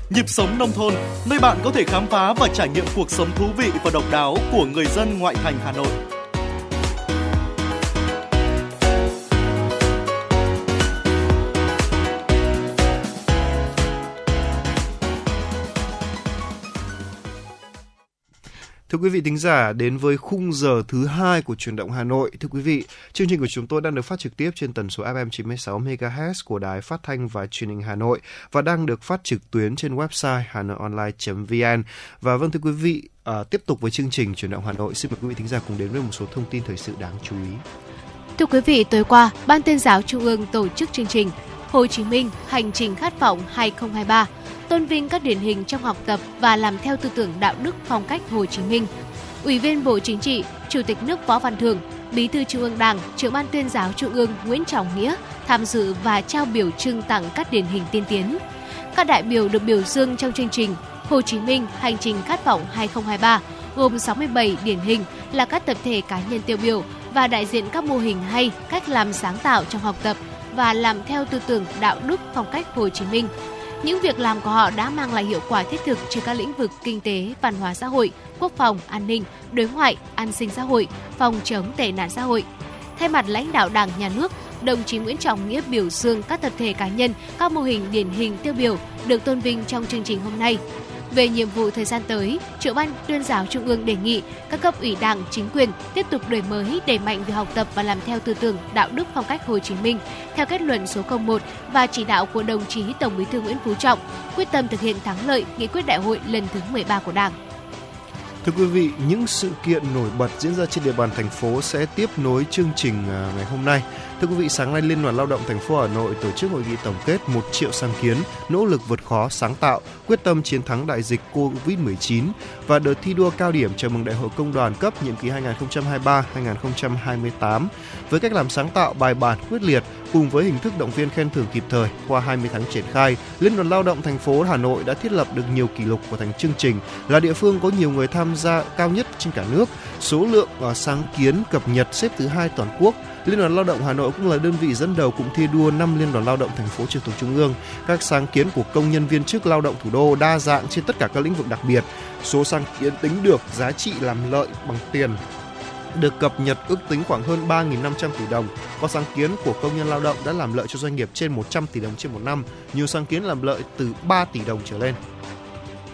Nhịp sống nông thôn, nơi bạn có thể khám phá và trải nghiệm cuộc sống thú vị và độc đáo của người dân ngoại thành Hà Nội. Thưa quý vị thính giả, đến với khung giờ thứ hai của truyền động Hà Nội. Thưa quý vị, chương trình của chúng tôi đang được phát trực tiếp trên tần số FM 96 MHz của Đài Phát thanh và Truyền hình Hà Nội và đang được phát trực tuyến trên website hanoionline.vn. Và vâng thưa quý vị, à, tiếp tục với chương trình truyền động Hà Nội, xin mời quý vị thính giả cùng đến với một số thông tin thời sự đáng chú ý. Thưa quý vị, tối qua, Ban tuyên giáo Trung ương tổ chức chương trình Hồ Chí Minh Hành trình khát vọng 2023 tôn vinh các điển hình trong học tập và làm theo tư tưởng đạo đức phong cách Hồ Chí Minh. Ủy viên Bộ Chính trị, Chủ tịch nước Võ Văn Thưởng, Bí thư Trung ương Đảng, Trưởng ban Tuyên giáo Trung ương Nguyễn Trọng Nghĩa tham dự và trao biểu trưng tặng các điển hình tiên tiến. Các đại biểu được biểu dương trong chương trình Hồ Chí Minh Hành trình khát vọng 2023 gồm 67 điển hình là các tập thể cá nhân tiêu biểu và đại diện các mô hình hay cách làm sáng tạo trong học tập và làm theo tư tưởng đạo đức phong cách Hồ Chí Minh. Những việc làm của họ đã mang lại hiệu quả thiết thực trên các lĩnh vực kinh tế, văn hóa xã hội, quốc phòng, an ninh, đối ngoại, an sinh xã hội, phòng chống tệ nạn xã hội. Thay mặt lãnh đạo Đảng, Nhà nước, đồng chí Nguyễn Trọng Nghĩa biểu dương các tập thể cá nhân, các mô hình điển hình tiêu biểu được tôn vinh trong chương trình hôm nay. Về nhiệm vụ thời gian tới, trưởng ban tuyên giáo Trung ương đề nghị các cấp ủy Đảng, chính quyền tiếp tục đổi mới, đẩy mạnh việc học tập và làm theo tư tưởng đạo đức phong cách Hồ Chí Minh theo kết luận số 01 và chỉ đạo của đồng chí Tổng Bí thư Nguyễn Phú Trọng, quyết tâm thực hiện thắng lợi nghị quyết đại hội lần thứ 13 của Đảng. Thưa quý vị, những sự kiện nổi bật diễn ra trên địa bàn thành phố sẽ tiếp nối chương trình à, ngày hôm nay. Thưa quý vị, sáng nay Liên đoàn Lao động thành phố Hà Nội tổ chức hội nghị tổng kết 1 triệu sáng kiến, nỗ lực vượt khó, sáng tạo, quyết tâm chiến thắng đại dịch COVID-19 và đợt thi đua cao điểm chào mừng Đại hội Công đoàn cấp nhiệm kỳ 2023-2028 với cách làm sáng tạo, bài bản, quyết liệt cùng với hình thức động viên khen thưởng kịp thời qua 20 tháng triển khai, Liên đoàn Lao động thành phố Hà Nội đã thiết lập được nhiều kỷ lục của thành chương trình, là địa phương có nhiều người tham gia cao nhất trên cả nước, số lượng ờ, sáng kiến cập nhật xếp thứ hai toàn quốc. Liên đoàn Lao động Hà Nội cũng là đơn vị dẫn đầu cụm thi đua năm Liên đoàn Lao động thành phố trực thuộc Trung ương. Các sáng kiến của công nhân viên chức lao động thủ đô đa dạng trên tất cả các lĩnh vực đặc biệt. Số sáng kiến tính được giá trị làm lợi bằng tiền được cập nhật ước tính khoảng hơn 3.500 tỷ đồng. Có sáng kiến của công nhân lao động đã làm lợi cho doanh nghiệp trên 100 tỷ đồng trên một năm, nhiều sáng kiến làm lợi từ 3 tỷ đồng trở lên.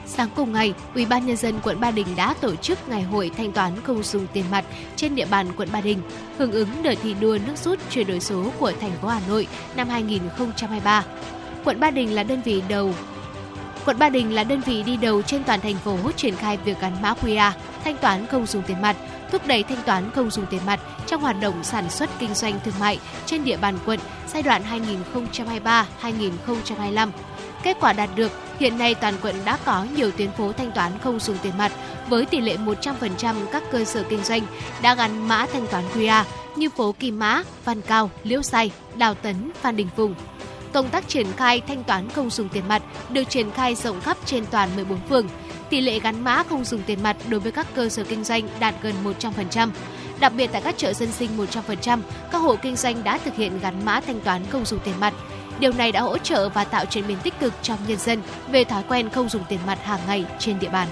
Sáng cùng ngày, Ủy ban nhân dân quận Ba Đình đã tổ chức ngày hội thanh toán không dùng tiền mặt trên địa bàn quận Ba Đình, hưởng ứng đợt thi đua nước rút chuyển đổi số của thành phố Hà Nội năm 2023. Quận Ba Đình là đơn vị đầu Quận Ba Đình là đơn vị đi đầu trên toàn thành phố triển khai việc gắn mã QR, thanh toán không dùng tiền mặt, thúc đẩy thanh toán không dùng tiền mặt trong hoạt động sản xuất kinh doanh thương mại trên địa bàn quận giai đoạn 2023-2025. Kết quả đạt được, hiện nay toàn quận đã có nhiều tuyến phố thanh toán không dùng tiền mặt với tỷ lệ 100% các cơ sở kinh doanh đã gắn mã thanh toán QR như phố Kim Mã, Văn Cao, Liễu Sai, Đào Tấn, Phan Đình Phùng. Công tác triển khai thanh toán không dùng tiền mặt được triển khai rộng khắp trên toàn 14 phường. Tỷ lệ gắn mã không dùng tiền mặt đối với các cơ sở kinh doanh đạt gần 100%. Đặc biệt tại các chợ dân sinh 100%, các hộ kinh doanh đã thực hiện gắn mã thanh toán không dùng tiền mặt. Điều này đã hỗ trợ và tạo chuyển biến tích cực trong nhân dân về thói quen không dùng tiền mặt hàng ngày trên địa bàn.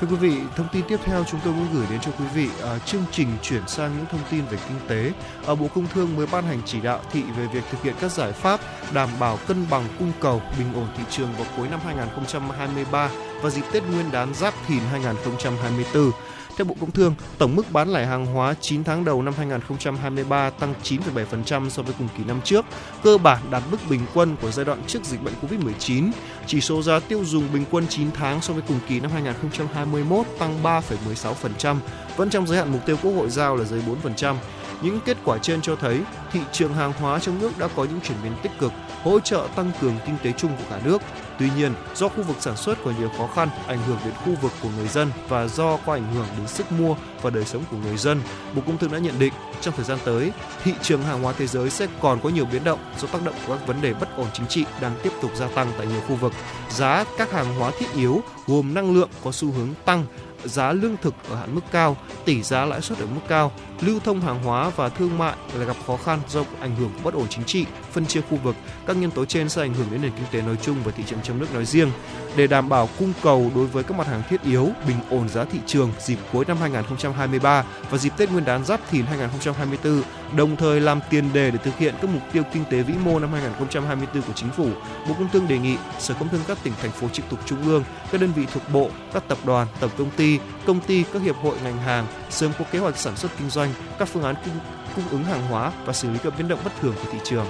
Thưa quý vị, thông tin tiếp theo chúng tôi muốn gửi đến cho quý vị à, chương trình chuyển sang những thông tin về kinh tế. Ở Bộ Công Thương mới ban hành chỉ đạo thị về việc thực hiện các giải pháp đảm bảo cân bằng cung cầu, bình ổn thị trường vào cuối năm 2023 và dịp Tết Nguyên đán Giáp Thìn 2024. Theo Bộ Công Thương, tổng mức bán lẻ hàng hóa 9 tháng đầu năm 2023 tăng 9,7% so với cùng kỳ năm trước, cơ bản đạt mức bình quân của giai đoạn trước dịch bệnh Covid-19. Chỉ số giá tiêu dùng bình quân 9 tháng so với cùng kỳ năm 2021 tăng 3,16%, vẫn trong giới hạn mục tiêu Quốc hội giao là dưới 4%. Những kết quả trên cho thấy thị trường hàng hóa trong nước đã có những chuyển biến tích cực, hỗ trợ tăng cường kinh tế chung của cả nước. Tuy nhiên, do khu vực sản xuất có nhiều khó khăn, ảnh hưởng đến khu vực của người dân và do có ảnh hưởng đến sức mua và đời sống của người dân, Bộ Công Thương đã nhận định trong thời gian tới, thị trường hàng hóa thế giới sẽ còn có nhiều biến động do tác động của các vấn đề bất ổn chính trị đang tiếp tục gia tăng tại nhiều khu vực. Giá các hàng hóa thiết yếu gồm năng lượng có xu hướng tăng, giá lương thực ở hạn mức cao, tỷ giá lãi suất ở mức cao, lưu thông hàng hóa và thương mại là gặp khó khăn do ảnh hưởng của bất ổn chính trị, phân chia khu vực. Các nhân tố trên sẽ ảnh hưởng đến nền kinh tế nói chung và thị trường trong nước nói riêng. Để đảm bảo cung cầu đối với các mặt hàng thiết yếu, bình ổn giá thị trường dịp cuối năm 2023 và dịp Tết Nguyên đán Giáp Thìn 2024, đồng thời làm tiền đề để thực hiện các mục tiêu kinh tế vĩ mô năm 2024 của chính phủ, Bộ Công Thương đề nghị Sở Công Thương các tỉnh thành phố trực thuộc trung ương, các đơn vị thuộc bộ, các tập đoàn, tổng công ty, công ty, các hiệp hội ngành hàng sớm có kế hoạch sản xuất kinh doanh, các phương án cung, cung ứng hàng hóa và xử lý các biến động bất thường của thị trường.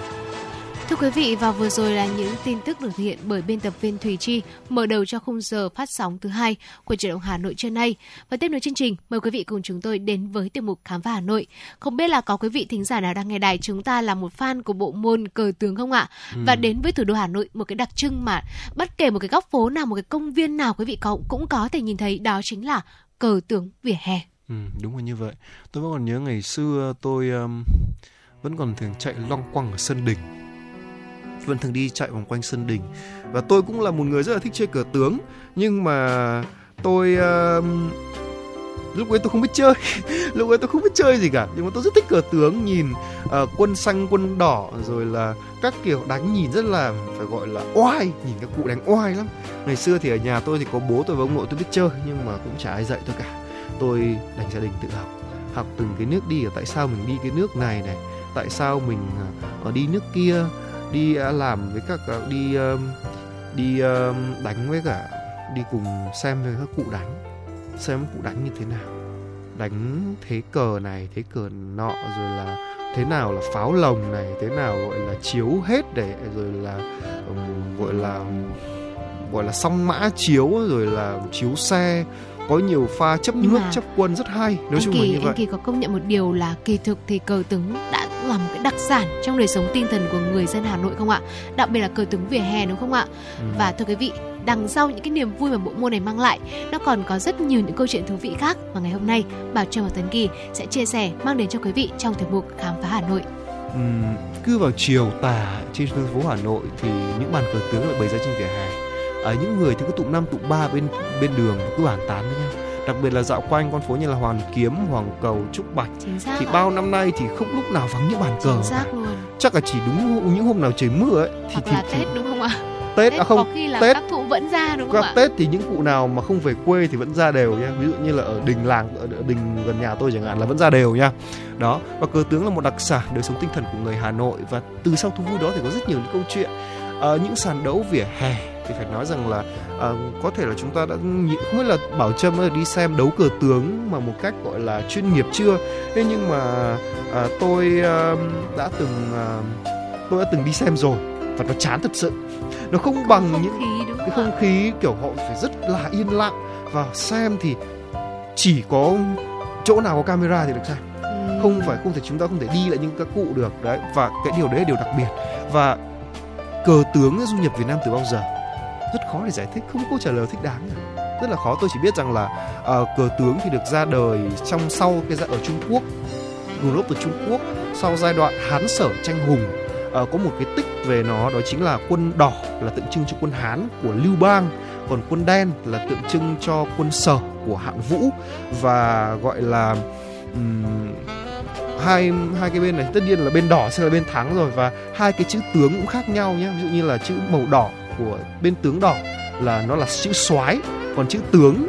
Thưa quý vị, và vừa rồi là những tin tức được thực hiện bởi biên tập viên Thùy Chi, mở đầu cho khung giờ phát sóng thứ hai của truyền động Hà Nội trưa nay. Và tiếp nối chương trình, mời quý vị cùng chúng tôi đến với tiểu mục Khám phá Hà Nội. Không biết là có quý vị thính giả nào đang nghe đài chúng ta là một fan của bộ môn cờ tướng không ạ? Ừ. Và đến với thủ đô Hà Nội, một cái đặc trưng mà bất kể một cái góc phố nào, một cái công viên nào quý vị có cũng có thể nhìn thấy đó chính là cờ tướng vỉa hè. Ừ, đúng là như vậy. Tôi vẫn còn nhớ ngày xưa tôi um, vẫn còn thường chạy loanh quanh ở sân đình vẫn thường đi chạy vòng quanh sân đình. Và tôi cũng là một người rất là thích chơi cờ tướng. Nhưng mà tôi uh, lúc ấy tôi không biết chơi. Lúc ấy tôi không biết chơi gì cả. Nhưng mà tôi rất thích cờ tướng nhìn uh, quân xanh quân đỏ rồi là các kiểu đánh nhìn rất là phải gọi là oai. Nhìn các cụ đánh oai lắm. Ngày xưa thì ở nhà tôi thì có bố tôi và ông nội tôi biết chơi nhưng mà cũng chả ai dạy tôi cả. Tôi đành gia đình tự học. Học từng cái nước đi ở tại sao mình đi cái nước này này? Tại sao mình ờ, ở đi nước kia? Đi à, làm với các à, đi đi đánh với cả đi cùng xem với các cụ đánh. Xem các cụ đánh như thế nào. Đánh thế cờ này thế cờ nọ rồi là thế nào là pháo lồng này thế nào gọi là chiếu hết để rồi là um, gọi là gọi là song mã chiếu rồi là chiếu xe có nhiều pha chấp nước chấp quân rất hay. Nói chung kỳ, là như vậy. Anh kỳ có công nhận một điều là kỳ thực thì cờ tướng đã là một cái đặc sản trong đời sống tinh thần của người dân Hà Nội không ạ? Đặc biệt là cờ tướng vỉa hè đúng không ạ? Ừ. và thưa quý vị đằng sau những cái niềm vui mà bộ môn này mang lại nó còn có rất nhiều những câu chuyện thú vị khác. Mà ngày hôm nay Bảo Trâm và Tấn Kỳ sẽ chia sẻ mang đến cho quý vị trong tiểu mục khám phá Hà Nội. Ừ, cứ vào chiều tà trên phố Hà Nội thì những bàn cờ tướng lại bày ra trên vỉa hè à, những người thì cứ tụng năm tụng ba bên bên đường cứ bàn tán với nhau. Đặc biệt là dạo quanh con phố như là Hoàn Kiếm, Hoàng Cầu, Trúc Bạch. Thì bao năm nay thì không lúc nào vắng những bàn cờ luôn. chắc là chỉ đúng những hôm nào trời mưa ấy thì Hoặc thì, là thì Tết đúng không ạ? Tết, Tết à không khi là Tết các cụ vẫn ra đúng không các ạ? Tết thì những cụ nào mà không về quê thì vẫn ra đều nha. Ví dụ như là ở đình làng ở đình gần nhà tôi chẳng hạn là vẫn ra đều nha. Đó và cờ tướng là một đặc sản đời sống tinh thần của người Hà Nội. Và từ sau thú vui đó thì có rất nhiều những câu chuyện. À, những sàn đấu vỉa hè thì phải nói rằng là à, có thể là chúng ta đã không biết là bảo trâm đi xem đấu cờ tướng mà một cách gọi là chuyên nghiệp chưa? Thế nhưng mà à, tôi à, đã từng à, tôi đã từng đi xem rồi và nó chán thật sự. Nó không bằng không những khí, cái không khí kiểu họ phải rất là yên lặng. Và xem thì chỉ có chỗ nào có camera thì được xem. Ừ. không phải không thể chúng ta không thể đi lại những các cụ được. Đấy và cái điều đấy là điều đặc biệt. Và cờ tướng du nhập Việt Nam từ bao giờ rất khó để giải thích không có câu trả lời thích đáng cả rất là khó. Tôi chỉ biết rằng là uh, cờ tướng thì được ra đời trong sau cái giai ở Trung Quốc nguồn gốc từ Trung Quốc sau giai đoạn Hán Sở tranh hùng. Uh, có một cái tích về nó đó chính là quân đỏ là tượng trưng cho quân Hán của Lưu Bang còn quân đen là tượng trưng cho quân Sở của Hạng Vũ. Và gọi là um, hai hai cái bên này tất nhiên là bên đỏ sẽ là bên thắng rồi và hai cái chữ tướng cũng khác nhau nhé ví dụ như là chữ màu đỏ của bên tướng đỏ là nó là chữ soái còn chữ tướng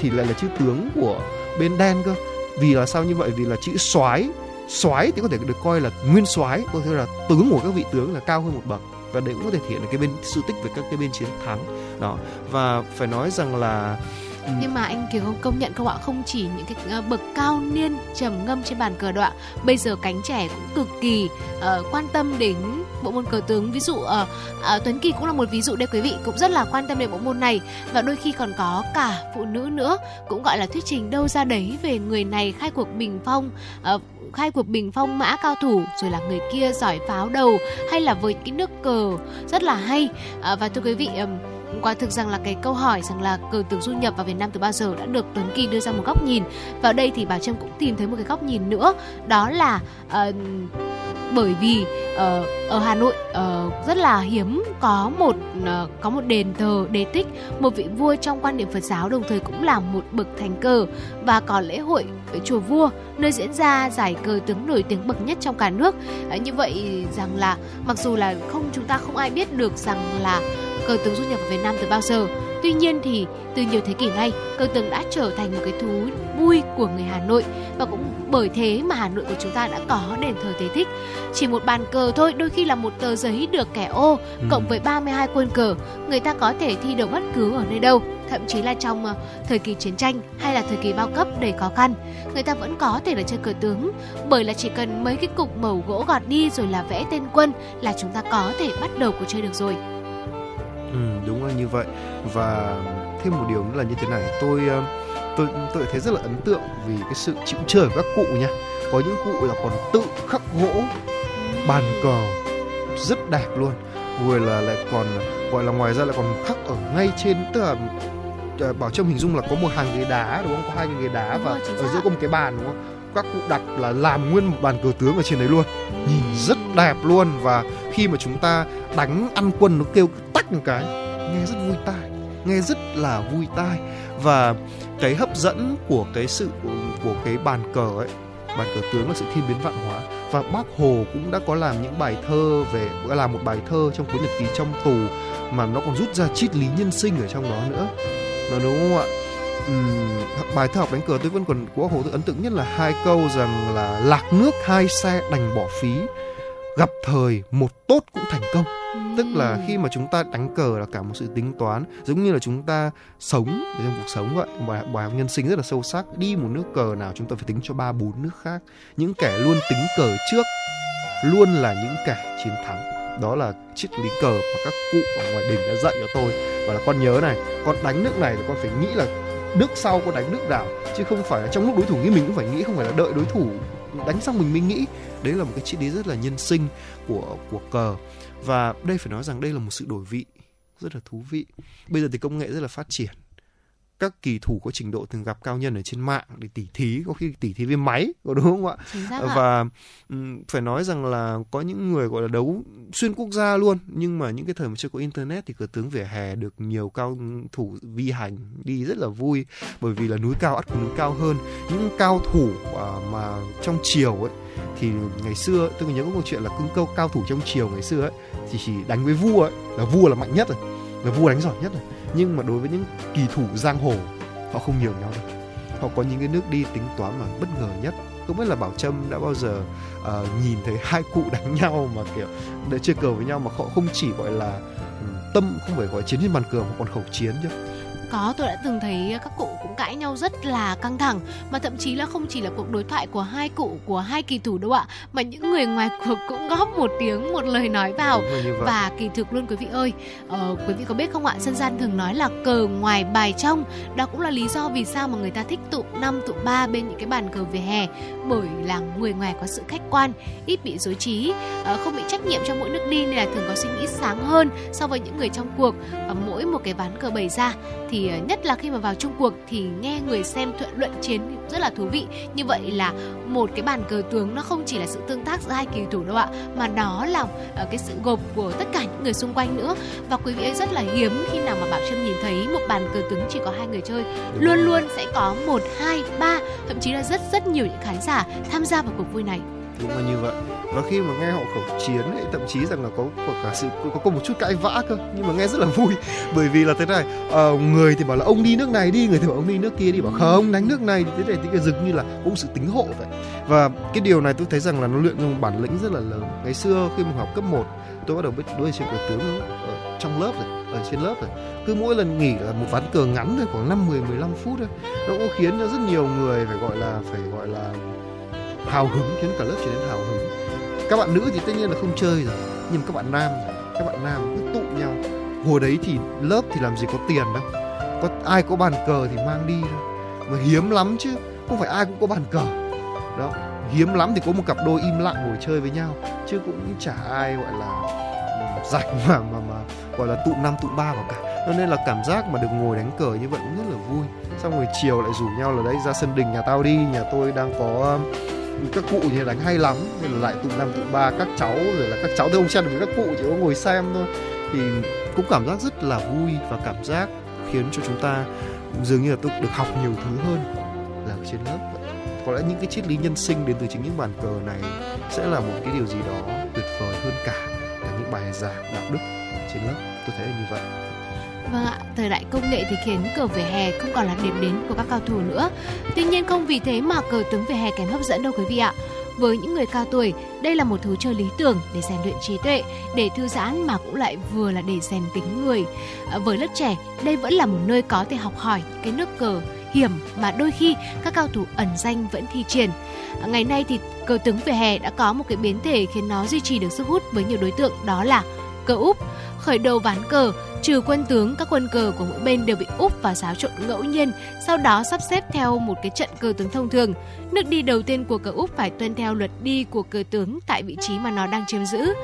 thì lại là chữ tướng của bên đen cơ. Vì là sao như vậy? Vì là chữ soái soái thì có thể được coi là nguyên soái có thể là tướng của các vị tướng là cao hơn một bậc. Và đấy cũng có thể thể hiện được cái bên sự tích về các cái bên chiến thắng. Đó và phải nói rằng là nhưng mà anh Kiều không công nhận không ạ? Không chỉ những cái ờ, bậc cao niên trầm ngâm trên bàn cờ đoạn bây giờ cánh trẻ cũng cực kỳ uh, quan tâm đến bộ môn cờ tướng. Ví dụ uh, uh, Tuấn Kỳ cũng là một ví dụ đây quý vị cũng rất là quan tâm đến bộ môn này. Và đôi khi còn có cả phụ nữ nữa cũng gọi là thuyết trình đâu ra đấy về người này khai cuộc bình phong uh, khai cuộc bình phong mã cao thủ rồi là người kia giỏi pháo đầu hay là với cái nước cờ rất là hay. Uh, và thưa quý vị um, quả thực rằng là cái câu hỏi rằng là cờ tướng du nhập vào Việt Nam từ bao giờ đã được Tuấn Kỳ đưa ra một góc nhìn. Và ở đây thì Bảo Trâm cũng tìm thấy một cái góc nhìn nữa đó là uh, bởi vì uh, ở Hà Nội uh, rất là hiếm có một uh, có một đền thờ đề tích một vị vua trong quan niệm Phật giáo đồng thời cũng là một bậc thành cờ và có lễ hội ở chùa vua nơi diễn ra giải cờ tướng nổi tiếng bậc nhất trong cả nước. Uh, như vậy rằng là mặc dù là không chúng ta không ai biết được rằng là cờ tướng du nhập vào Việt Nam từ bao giờ Tuy nhiên thì từ nhiều thế kỷ nay, cờ tướng đã trở thành một cái thú vui của người Hà Nội và cũng bởi thế mà Hà Nội của chúng ta đã có đền thờ thế thích. Chỉ một bàn cờ thôi, đôi khi là một tờ giấy được kẻ ô ừ. cộng với 32 quân cờ, người ta có thể thi đấu bất cứ ở nơi đâu thậm chí là trong uh, thời kỳ chiến tranh hay là thời kỳ bao cấp đầy khó khăn người ta vẫn có thể là chơi cờ tướng bởi là chỉ cần mấy cái cục mẩu gỗ gọt đi rồi là vẽ tên quân là chúng ta có thể bắt đầu cuộc chơi được rồi đúng là như vậy. Và thêm một điều nữa là như thế này tôi ờ, tôi tôi thấy rất là ấn tượng vì cái sự chịu chơi của các cụ nha. Có những cụ là còn tự khắc gỗ bàn cờ rất đẹp luôn. Vừa là lại còn gọi là ngoài ra lại còn khắc ở ngay trên tức là ờ, bảo trông hình dung là có một hàng ghế đá đúng không? Có hai cái ghế đá và ở giữa có một cái bàn đúng không? Các cụ đặt là làm nguyên một bàn cờ tướng ở trên đấy luôn. Nhìn rất đẹp luôn và khi mà chúng ta đánh ăn quân nó kêu tách một cái nghe rất vui tai nghe rất là vui tai. Và cái hấp dẫn của cái sự của cái bàn cờ ấy bàn cờ tướng là sự thiên biến vạn hóa. Và bác hồ cũng đã có làm những bài thơ về làm một bài thơ trong cuốn nhật ký trong tù mà nó còn rút ra triết lý nhân sinh ở trong đó nữa. Nó đúng không ạ? Uhm, bài thơ học đánh cờ tôi vẫn còn của hồ tôi ấn tượng nhất là hai câu rằng là lạc nước hai xe đành bỏ phí gặp thời một tốt cũng thành công. Tức là khi mà chúng ta đánh cờ là cả một sự tính toán giống như là chúng ta sống trong cuộc sống vậy. Bài, bài học nhân sinh rất là sâu sắc. Đi một nước cờ nào chúng ta phải tính cho ba bốn nước khác. Những kẻ luôn tính cờ trước luôn là những kẻ chiến thắng. Đó là triết lý cờ mà các cụ ở ngoài đình đã dạy cho tôi. Và là con nhớ này con đánh nước này thì con phải nghĩ là nước sau con đánh nước nào chứ không phải là trong lúc đối thủ nghĩ mình cũng phải nghĩ không phải là đợi đối thủ đánh xong mình mới nghĩ đấy là một cái triết lý rất là nhân sinh của của cờ. Và đây phải nói rằng đây là một sự đổi vị rất là thú vị. Bây giờ thì công nghệ rất là phát triển các kỳ thủ có trình độ thường gặp cao nhân ở trên mạng để tỉ thí có khi tỉ thí với máy có đúng không ạ? Và phải nói rằng là có những người gọi là đấu xuyên quốc gia luôn nhưng mà những cái thời mà chưa có internet thì cờ tướng vỉa hè được nhiều cao thủ vi hành đi rất là vui bởi vì là núi cao ắt có núi cao hơn. Những cao thủ uh, mà trong chiều ấy thì ngày xưa tôi nhớ có một chuyện là cưng câu cao thủ trong chiều ngày xưa ấy thì chỉ đánh với vua ấy là vua là mạnh nhất rồi là vua đánh giỏi nhất rồi nhưng mà đối với những kỳ thủ giang hồ họ không nhiều nhau đâu. Họ có những cái nước đi tính toán mà bất ngờ nhất. Không biết là bảo trâm đã bao giờ uh, nhìn thấy hai cụ đánh nhau mà kiểu để chơi cờ với nhau mà họ không chỉ gọi là ừ, tâm không phải gọi chiến trên bàn cờ mà còn khẩu chiến chứ có, tôi đã từng thấy các cụ cũng cãi nhau rất là căng thẳng mà thậm chí là không chỉ là cuộc đối thoại của hai cụ của hai kỳ thủ đâu ạ, mà những người ngoài cuộc cũng góp một tiếng một lời nói vào và kỳ thực luôn quý vị ơi. Ờ, quý vị có biết không ạ, dân gian thường nói là cờ ngoài bài trong, đó cũng là lý do vì sao mà người ta thích tụ năm tụ ba bên những cái bàn cờ về hè bởi là người ngoài có sự khách quan, ít bị dối trí, ờ, không bị trách nhiệm trong mỗi nước đi nên là thường có suy nghĩ sáng hơn so với những người trong cuộc. Mỗi một cái ván cờ bày ra thì Ờ, nhất là khi mà vào chung cuộc thì nghe người xem thuận luận chiến rất là thú vị. Như vậy là một cái bàn cờ tướng nó không chỉ là sự tương tác giữa hai kỳ thủ đâu ạ mà nó là ờ, cái sự gộp của tất cả những người xung quanh nữa. Và quý vị ấy rất là hiếm khi nào mà bảo trâm nhìn thấy một bàn cờ tướng chỉ có hai người chơi. Luôn luôn sẽ có một hai ba thậm chí là rất rất nhiều những khán giả tham gia vào cuộc vui này đúng là như vậy. Và khi mà nghe họ khẩu chiến ấy thậm chí rằng là có, có cả sự có, có một chút cãi vã cơ nhưng mà nghe rất là vui. Bởi vì là thế này uh, người thì bảo là ông đi nước này đi người thì bảo ông đi nước kia đi. Bảo không đánh nước này thế này thì cái dực như là cũng sự tính hộ vậy. Và cái điều này tôi thấy rằng là nó luyện trong bản lĩnh rất là lớn. Ngày xưa khi mà học cấp 1 tôi bắt đầu biết đối chơi cờ tướng ở trong lớp rồi ở trên lớp rồi cứ mỗi lần nghỉ là một ván cờ ngắn thôi khoảng 5 10 15 phút thôi. Nó cũng khiến cho rất nhiều người phải gọi là phải gọi là hào hứng, khiến cả lớp trở nên hào hứng. Các bạn nữ thì tất nhiên là không chơi rồi, nhưng các bạn nam các bạn nam cứ tụ nhau. Hồi đấy thì lớp thì làm gì có tiền đâu. Có, ai có bàn cờ thì mang đi thôi. Mà hiếm lắm chứ, không phải ai cũng có bàn cờ. Đó, hiếm lắm thì có một cặp đôi im lặng ngồi chơi với nhau, chứ cũng chả ai gọi là ừ, rảnh mà mà mà gọi là tụ năm, tụ ba vào cả. Cho nên là cảm giác mà được ngồi đánh cờ như vậy cũng rất là vui. Xong rồi chiều lại rủ nhau là, đấy, ra sân đình nhà tao đi, nhà tôi đang có các cụ thì đánh hay lắm, nên là lại tụ năm, tụ ba các cháu, rồi là các cháu tôi không xem được các cụ chỉ có ngồi xem thôi. Thì cũng cảm giác rất là vui và cảm giác khiến cho chúng ta dường như là tôi được học nhiều thứ hơn là trên lớp có lẽ những cái triết lý nhân sinh đến từ chính những bàn cờ này sẽ là một cái điều gì đó tuyệt vời hơn cả là những bài giảng đạo đức trên lớp. Tôi thấy là như vậy. Vâng ạ, thời đại công nghệ thì khiến cờ vỉa hè không còn là điểm đến của các cao thủ nữa. Tuy nhiên không vì thế mà cờ tướng vỉa hè kém hấp dẫn đâu quý vị ạ. Với những người cao tuổi, đây là một thú chơi lý tưởng để rèn luyện trí tuệ, để thư giãn mà cũng lại vừa là để rèn tính người. À, với lớp trẻ, đây vẫn là một nơi có thể học hỏi cái nước cờ hiểm mà đôi khi các cao thủ ẩn danh vẫn thi triển. À, ngày nay thì cờ tướng vỉa hè đã có một cái biến thể khiến nó duy trì được sức hút với nhiều đối tượng đó là cờ úp, khởi đầu ván cờ, trừ quân tướng, các quân cờ của mỗi bên đều bị úp và xáo trộn ngẫu nhiên, sau đó sắp xếp theo một cái trận cờ tướng thông thường. Nước đi đầu tiên của cờ úp phải tuân theo luật đi của cờ tướng tại vị trí mà nó đang chiếm giữ.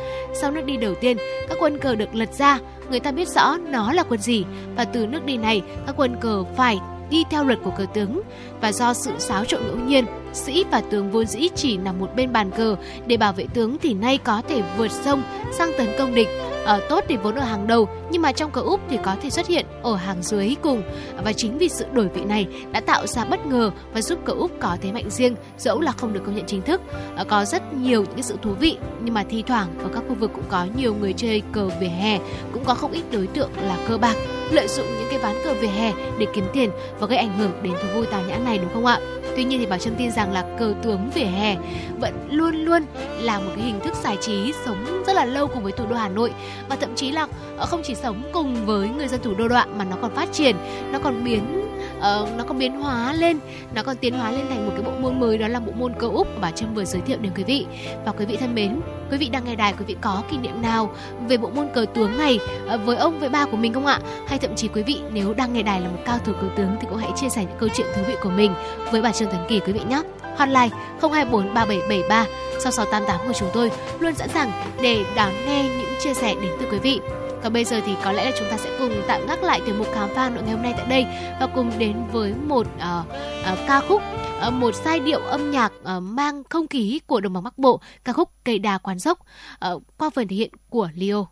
Sau nước đi đầu tiên, các quân cờ được lật ra, người ta biết rõ nó là quân gì, và từ nước đi này, các quân cờ phải đi theo luật của cờ tướng và do sự xáo trộn ngẫu nhiên, sĩ và tướng vốn dĩ chỉ nằm một bên bàn cờ. Để bảo vệ tướng thì nay có thể vượt sông, sang tấn công địch ở tốt thì vốn ở hàng đầu, nhưng mà trong cờ úp thì có thể xuất hiện ở hàng dưới cùng. Và chính vì sự đổi vị này đã tạo ra bất ngờ và giúp cờ úp có thế mạnh riêng, dẫu là không được công nhận chính thức. Ờ, có rất nhiều những sự thú vị, nhưng mà thi thoảng ở các khu vực cũng có nhiều người chơi cờ vỉa hè, cũng có không ít đối tượng là cơ bạc, lợi dụng những cái ván cờ vỉa hè để kiếm tiền và gây ảnh hưởng đến thú vui tào nhã này đúng không ạ Tuy nhiên thì Bảo Trâm tin rằng là cờ tướng vỉa hè vẫn luôn luôn là một cái hình thức giải trí sống rất là lâu cùng với thủ đô Hà Nội và thậm chí là ờ, không chỉ sống cùng với người dân thủ đô đoạn mà nó còn phát triển, nó còn biến uh, nó còn biến hóa lên, nó còn tiến hóa lên thành một cái bộ môn mới đó là bộ môn cờ úp mà Bảo Trâm vừa giới thiệu đến quý vị. Và quý vị thân mến, quý vị đang nghe đài quý vị có kỷ niệm nào về bộ môn cờ tướng này ờ, với ông với ba của mình không ạ? Hay thậm chí quý vị nếu đang nghe đài là một cao thủ cờ tướng thì cũng hãy chia sẻ những câu chuyện thú vị của mình với bà Trương Tấn Kỳ quý vị nhé. Hotline 024 3773 6688 của chúng tôi luôn sẵn sàng để đón nghe những chia sẻ đến từ quý vị. Còn bây giờ thì có lẽ là chúng ta sẽ cùng tạm gác lại tiểu mục khám phá nội ngày hôm nay tại đây và cùng đến với một uh, uh, ca khúc Ờ, một giai điệu âm nhạc ờ, mang không khí của đồng bằng Bắc Bộ, ca khúc Cây đà quán dốc ờ, qua phần thể hiện của Leo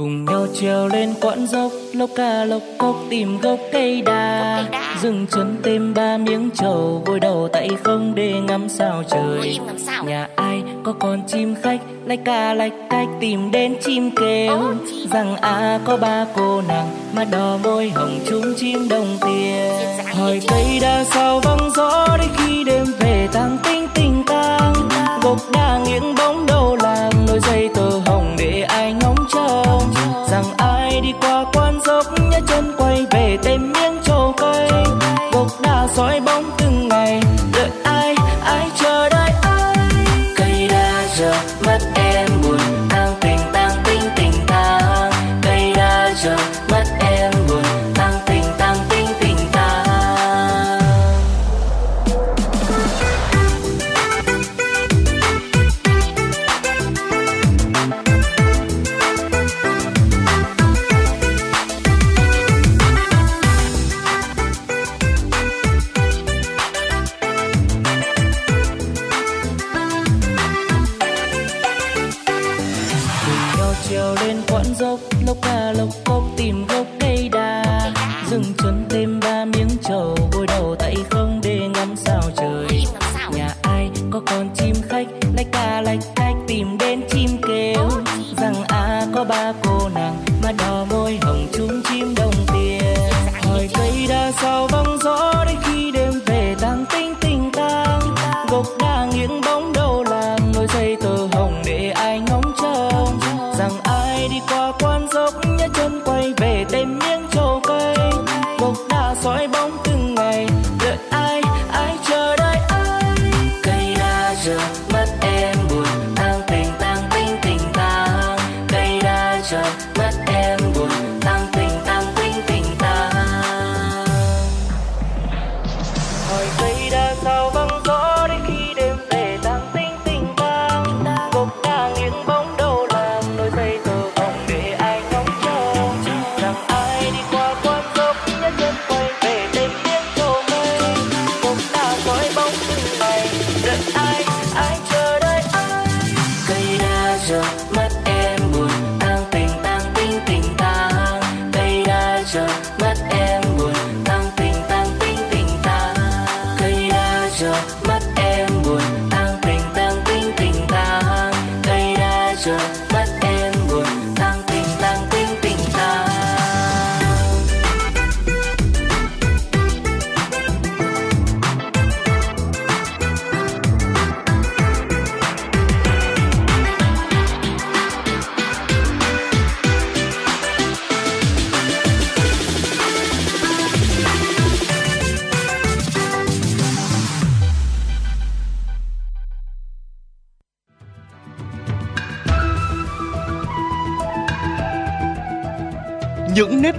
cùng nhau trèo lên quãng dốc lốc ca lốc cốc tìm gốc cây đa. Dừng chân thêm ba miếng trầu vội đầu tay không để ngắm sao trời. Nhà ai có con chim khách lách ca lách cách tìm đến chim kêu. Rằng à có ba cô nàng mà đỏ môi hồng chung chim đồng tiền. Hỏi cây đa sao vắng gió đến khi đêm về tang tinh tình tang. Gốc đa nghiêng bóng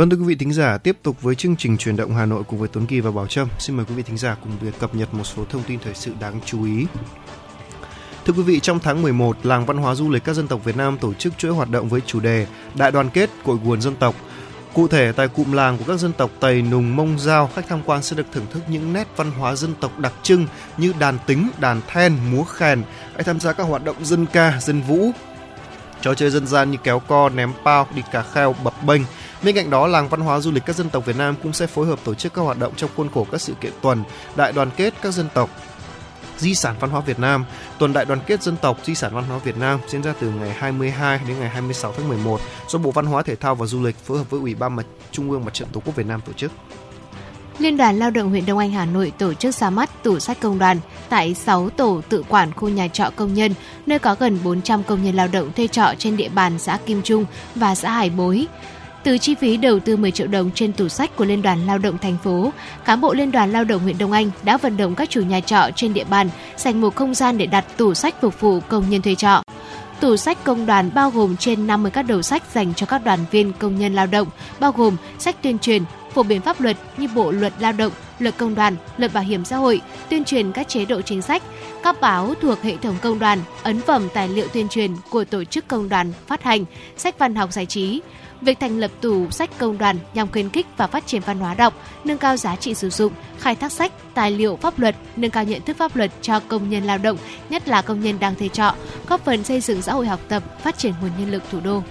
Vâng thưa quý vị thính giả, tiếp tục với chương trình truyền động Hà Nội cùng với Tuấn Kỳ và Bảo Trâm. Xin mời quý vị thính giả cùng việc cập nhật một số thông tin thời sự đáng chú ý. Thưa quý vị, trong tháng 11, Làng Văn hóa Du lịch các dân tộc Việt Nam tổ chức chuỗi hoạt động với chủ đề Đại đoàn kết cội nguồn dân tộc. Cụ thể, tại cụm làng của các dân tộc Tây, Nùng, Mông, Giao, khách tham quan sẽ được thưởng thức những nét văn hóa dân tộc đặc trưng như đàn tính, đàn then, múa khen, hãy tham gia các hoạt động dân ca, dân vũ, trò chơi dân gian như kéo co, ném bao, đi cà kheo, bập bênh, Bên cạnh đó, làng văn hóa du lịch các dân tộc Việt Nam cũng sẽ phối hợp tổ chức các hoạt động trong khuôn khổ các sự kiện tuần đại đoàn kết các dân tộc Di sản văn hóa Việt Nam, tuần đại đoàn kết dân tộc Di sản văn hóa Việt Nam diễn ra từ ngày 22 đến ngày 26 tháng 11 do Bộ Văn hóa Thể thao và Du lịch phối hợp với Ủy ban Mặt Trung ương Mặt trận Tổ quốc Việt Nam tổ chức. Liên đoàn Lao động huyện Đông Anh Hà Nội tổ chức ra mắt tủ sách công đoàn tại 6 tổ tự quản khu nhà trọ công nhân, nơi có gần 400 công nhân lao động thuê trọ trên địa bàn xã Kim Trung và xã Hải Bối. Từ chi phí đầu tư 10 triệu đồng trên tủ sách của Liên đoàn Lao động thành phố, cán bộ Liên đoàn Lao động huyện Đông Anh đã vận động các chủ nhà trọ trên địa bàn dành một không gian để đặt tủ sách phục vụ công nhân thuê trọ. Tủ sách công đoàn bao gồm trên 50 các đầu sách dành cho các đoàn viên công nhân lao động, bao gồm sách tuyên truyền, phổ biến pháp luật như Bộ luật Lao động, Luật Công đoàn, Luật Bảo hiểm xã hội, tuyên truyền các chế độ chính sách, các báo thuộc hệ thống công đoàn, ấn phẩm tài liệu tuyên truyền của tổ chức công đoàn phát hành, sách văn học giải trí, Việc thành lập tủ sách công đoàn nhằm khuyến khích và phát triển văn hóa đọc, nâng cao giá trị sử dụng, khai thác sách, tài liệu pháp luật, nâng cao nhận thức pháp luật cho công nhân lao động, nhất là công nhân đang thuê trọ, góp phần xây dựng xã hội học tập, phát triển nguồn nhân lực thủ đô.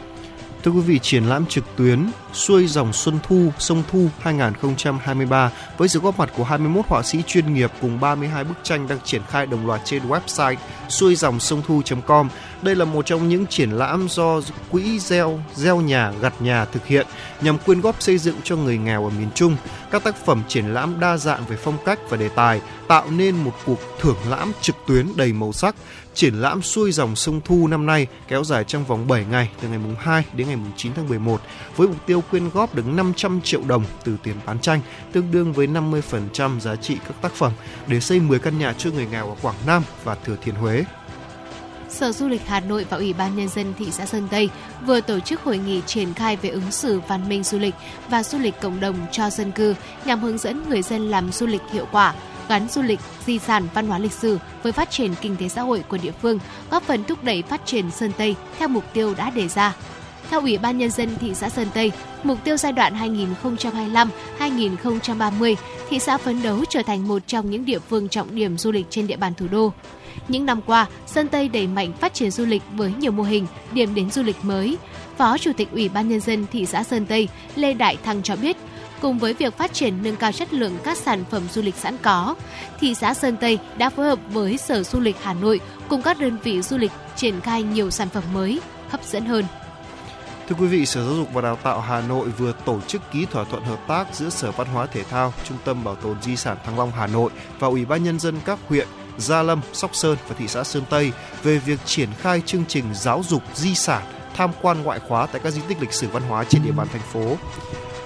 Thưa quý vị, triển lãm trực tuyến Xuôi dòng Xuân Thu, Sông Thu 2023 với sự góp mặt của 21 họa sĩ chuyên nghiệp cùng 32 bức tranh đang triển khai đồng loạt trên website xuôi dòng sông thu.com. Đây là một trong những triển lãm do Quỹ Gieo, Gieo Nhà, Gặt Nhà thực hiện nhằm quyên góp xây dựng cho người nghèo ở miền Trung. Các tác phẩm triển lãm đa dạng về phong cách và đề tài tạo nên một cuộc thưởng lãm trực tuyến đầy màu sắc. Triển lãm xuôi dòng sông Thu năm nay kéo dài trong vòng 7 ngày từ ngày mùng 2 đến ngày mùng 9 tháng 11 với mục tiêu quyên góp được 500 triệu đồng từ tiền bán tranh, tương đương với 50% giá trị các tác phẩm để xây 10 căn nhà cho người nghèo ở Quảng Nam và Thừa Thiên Huế. Sở Du lịch Hà Nội và Ủy ban Nhân dân thị xã Sơn Tây vừa tổ chức hội nghị triển khai về ứng xử văn minh du lịch và du lịch cộng đồng cho dân cư nhằm hướng dẫn người dân làm du lịch hiệu quả, gắn du lịch, di sản văn hóa lịch sử với phát triển kinh tế xã hội của địa phương, góp phần thúc đẩy phát triển Sơn Tây theo mục tiêu đã đề ra. Theo Ủy ban Nhân dân thị xã Sơn Tây, mục tiêu giai đoạn 2025-2030, thị xã phấn đấu trở thành một trong những địa phương trọng điểm du lịch trên địa bàn thủ đô. Những năm qua, Sơn Tây đẩy mạnh phát triển du lịch với nhiều mô hình, điểm đến du lịch mới. Phó Chủ tịch Ủy ban Nhân dân thị xã Sơn Tây Lê Đại Thăng cho biết, cùng với việc phát triển nâng cao chất lượng các sản phẩm du lịch sẵn có, thị xã Sơn Tây đã phối hợp với Sở Du lịch Hà Nội cùng các đơn vị du lịch triển khai nhiều sản phẩm mới, hấp dẫn hơn. Thưa quý vị, Sở Giáo dục và Đào tạo Hà Nội vừa tổ chức ký thỏa thuận hợp tác giữa Sở Văn hóa Thể thao, Trung tâm Bảo tồn Di sản Thăng Long Hà Nội và Ủy ban Nhân dân các huyện Gia Lâm, Sóc Sơn và thị xã Sơn Tây về việc triển khai chương trình giáo dục di sản tham quan ngoại khóa tại các di tích lịch sử văn hóa trên địa bàn thành phố.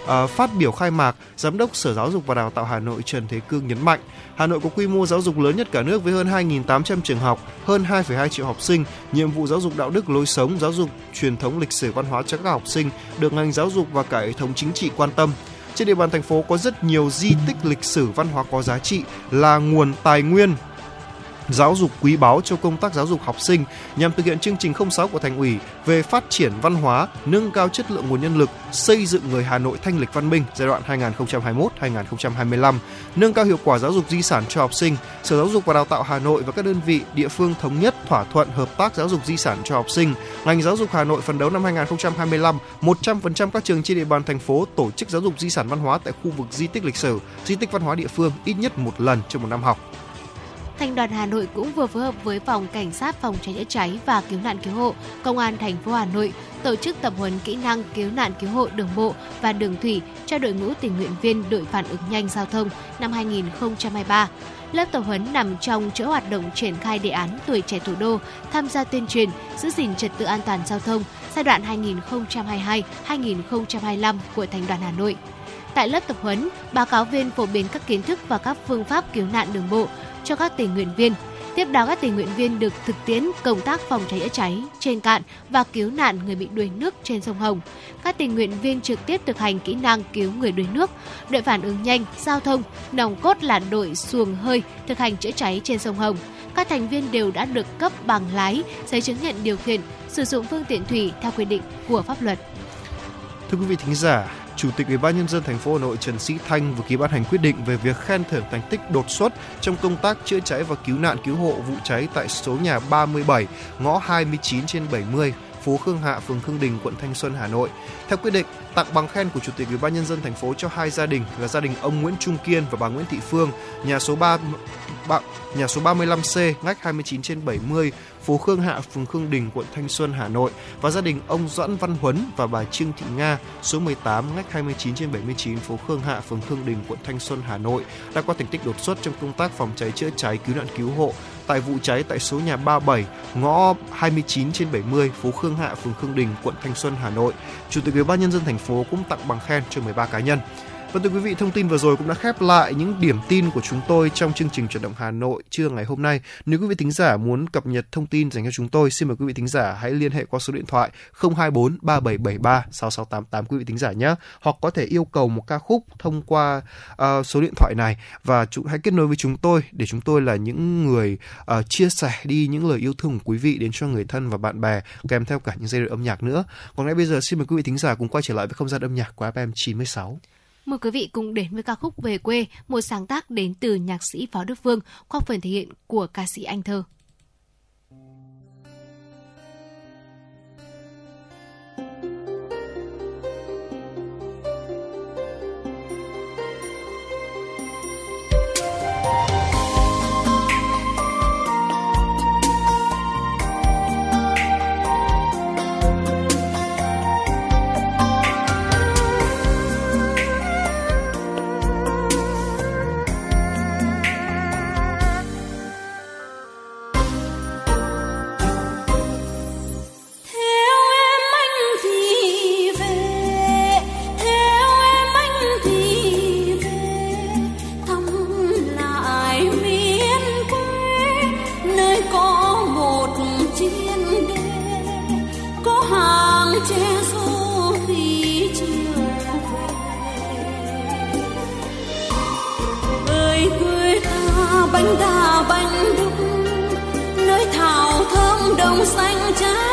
À, phát biểu khai mạc, Giám đốc Sở Giáo dục và Đào tạo Hà Nội Trần Thế Cương nhấn mạnh, Hà Nội có quy mô giáo dục lớn nhất cả nước với hơn 2.800 trường học, hơn 2,2 triệu học sinh. Nhiệm vụ giáo dục đạo đức lối sống, giáo dục truyền thống lịch sử văn hóa cho các học sinh được ngành giáo dục và cả hệ thống chính trị quan tâm. Trên địa bàn thành phố có rất nhiều di tích lịch sử văn hóa có giá trị là nguồn tài nguyên giáo dục quý báu cho công tác giáo dục học sinh nhằm thực hiện chương trình 06 của thành ủy về phát triển văn hóa, nâng cao chất lượng nguồn nhân lực, xây dựng người Hà Nội thanh lịch văn minh giai đoạn 2021-2025, nâng cao hiệu quả giáo dục di sản cho học sinh. Sở Giáo dục và Đào tạo Hà Nội và các đơn vị địa phương thống nhất thỏa thuận hợp tác giáo dục di sản cho học sinh. Ngành giáo dục Hà Nội phấn đấu năm 2025, 100% các trường trên địa bàn thành phố tổ chức giáo dục di sản văn hóa tại khu vực di tích lịch sử, di tích văn hóa địa phương ít nhất một lần trong một năm học. Thành đoàn Hà Nội cũng vừa phối hợp với Phòng Cảnh sát Phòng cháy chữa cháy và Cứu nạn Cứu hộ, Công an thành phố Hà Nội tổ chức tập huấn kỹ năng cứu nạn cứu hộ đường bộ và đường thủy cho đội ngũ tình nguyện viên đội phản ứng nhanh giao thông năm 2023. Lớp tập huấn nằm trong chuỗi hoạt động triển khai đề án tuổi trẻ thủ đô tham gia tuyên truyền giữ gìn trật tự an toàn giao thông giai đoạn 2022-2025 của Thành đoàn Hà Nội. Tại lớp tập huấn, báo cáo viên phổ biến các kiến thức và các phương pháp cứu nạn đường bộ cho các tình nguyện viên. Tiếp đó các tình nguyện viên được thực tiễn công tác phòng cháy chữa cháy trên cạn và cứu nạn người bị đuối nước trên sông Hồng. Các tình nguyện viên trực tiếp thực hành kỹ năng cứu người đuối nước. Đội phản ứng nhanh, giao thông, nòng cốt là đội xuồng hơi thực hành chữa cháy trên sông Hồng. Các thành viên đều đã được cấp bằng lái, giấy chứng nhận điều khiển, sử dụng phương tiện thủy theo quy định của pháp luật. Thưa quý vị thính giả, Chủ tịch Ủy ban nhân dân thành phố Hà Nội Trần Sĩ Thanh vừa ký ban hành quyết định về việc khen thưởng thành tích đột xuất trong công tác chữa cháy và cứu nạn cứu hộ vụ cháy tại số nhà 37, ngõ 29 trên 70, phố Khương Hạ, phường Khương Đình, quận Thanh Xuân, Hà Nội. Theo quyết định, tặng bằng khen của Chủ tịch Ủy ban nhân dân thành phố cho hai gia đình là gia đình ông Nguyễn Trung Kiên và bà Nguyễn Thị Phương, nhà số 3 ba, nhà số 35C, ngách 29 trên 70, phố Khương Hạ, phường Khương Đình, quận Thanh Xuân, Hà Nội và gia đình ông Doãn Văn Huấn và bà Trương Thị Nga, số 18, ngách 29 trên 79, phố Khương Hạ, phường Khương Đình, quận Thanh Xuân, Hà Nội đã có thành tích đột xuất trong công tác phòng cháy chữa cháy, cứu nạn cứu hộ tại vụ cháy tại số nhà 37, ngõ 29 trên 70, phố Khương Hạ, phường Khương Đình, quận Thanh Xuân, Hà Nội. Chủ tịch Ủy ban nhân dân thành phố cũng tặng bằng khen cho 13 cá nhân. Vâng thưa quý vị, thông tin vừa rồi cũng đã khép lại những điểm tin của chúng tôi trong chương trình chuyển động Hà Nội trưa ngày hôm nay. Nếu quý vị thính giả muốn cập nhật thông tin dành cho chúng tôi, xin mời quý vị thính giả hãy liên hệ qua số điện thoại 024 3773 6688 quý vị thính giả nhé. Hoặc có thể yêu cầu một ca khúc thông qua uh, số điện thoại này và chúng hãy kết nối với chúng tôi để chúng tôi là những người uh, chia sẻ đi những lời yêu thương của quý vị đến cho người thân và bạn bè kèm theo cả những giai điệu âm nhạc nữa. Còn ngay bây giờ xin mời quý vị thính giả cùng quay trở lại với không gian âm nhạc của FM 96. Mời quý vị cùng đến với ca khúc Về quê, một sáng tác đến từ nhạc sĩ Phó Đức Phương qua phần thể hiện của ca sĩ Anh Thơ. Bánh đa bánh đúc nơi thảo thơm đồng xanh trái.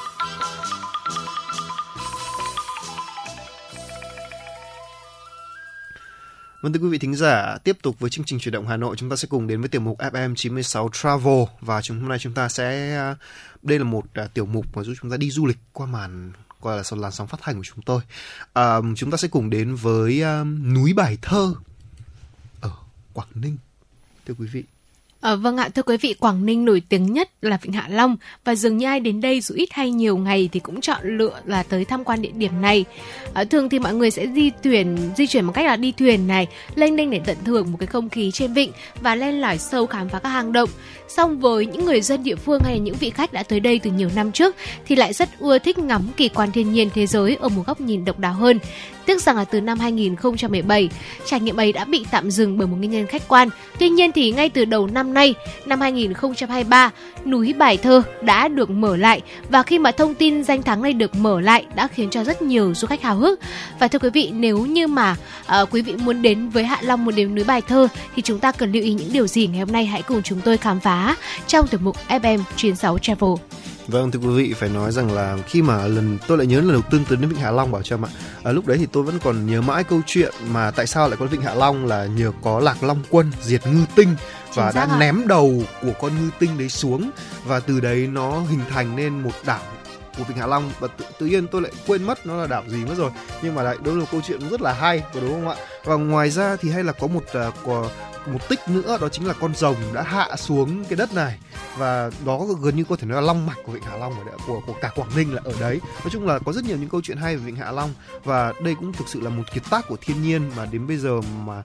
Vâng thưa quý vị thính giả, tiếp tục với chương trình chuyển động Hà Nội, chúng ta sẽ cùng đến với tiểu mục FM 96 Travel và chúng hôm nay chúng ta sẽ à, đây là một à, tiểu mục mà giúp chúng ta đi du lịch qua màn qua là làn sóng phát hành của chúng tôi. À, chúng ta sẽ cùng đến với à, núi Bài Thơ ở Quảng Ninh. Thưa quý vị, À, vâng ạ, thưa quý vị, Quảng Ninh nổi tiếng nhất là Vịnh Hạ Long và dường như ai đến đây dù ít hay nhiều ngày thì cũng chọn lựa là tới tham quan địa điểm này. À, thường thì mọi người sẽ di chuyển di chuyển một cách là đi thuyền này, lênh đênh để tận hưởng một cái không khí trên vịnh và lên lỏi sâu khám phá các hang động. Song với những người dân địa phương hay những vị khách đã tới đây từ nhiều năm trước thì lại rất ưa thích ngắm kỳ quan thiên nhiên thế giới ở một góc nhìn độc đáo hơn. Tiếc rằng là từ năm 2017, trải nghiệm ấy đã bị tạm dừng bởi một nguyên nhân khách quan. Tuy nhiên thì ngay từ đầu năm nay, năm 2023, núi Bài Thơ đã được mở lại và khi mà thông tin danh thắng này được mở lại đã khiến cho rất nhiều du khách hào hức. Và thưa quý vị, nếu như mà uh, quý vị muốn đến với Hạ Long muốn đến núi Bài Thơ thì chúng ta cần lưu ý những điều gì ngày hôm nay hãy cùng chúng tôi khám phá trong tiểu mục FM 96 Travel. Vâng thưa quý vị phải nói rằng là khi mà lần tôi lại nhớ lần đầu tiên tới đến Vịnh Hạ Long bảo Trâm ạ. À, lúc đấy thì tôi vẫn còn nhớ mãi câu chuyện mà tại sao lại có Vịnh Hạ Long là nhờ có Lạc Long Quân diệt ngư tinh và đã ném đầu của con ngư tinh đấy xuống và từ đấy nó hình thành nên một đảo của Vịnh Hạ Long. Và tự, tự nhiên tôi lại quên mất nó là đảo gì mất rồi. Nhưng mà lại đó là một câu chuyện rất là hay và đúng không ạ? Và ngoài ra thì hay là có một uh, có một tích nữa đó chính là con rồng đã hạ xuống cái đất này. Và đó gần như có thể nói là long mạch của Vịnh Hạ Long ở đấy, của của cả Quảng Ninh là ở đấy. Nói chung là có rất nhiều những câu chuyện hay về Vịnh Hạ Long. Và đây cũng thực sự là một kiệt tác của thiên nhiên mà đến bây giờ mà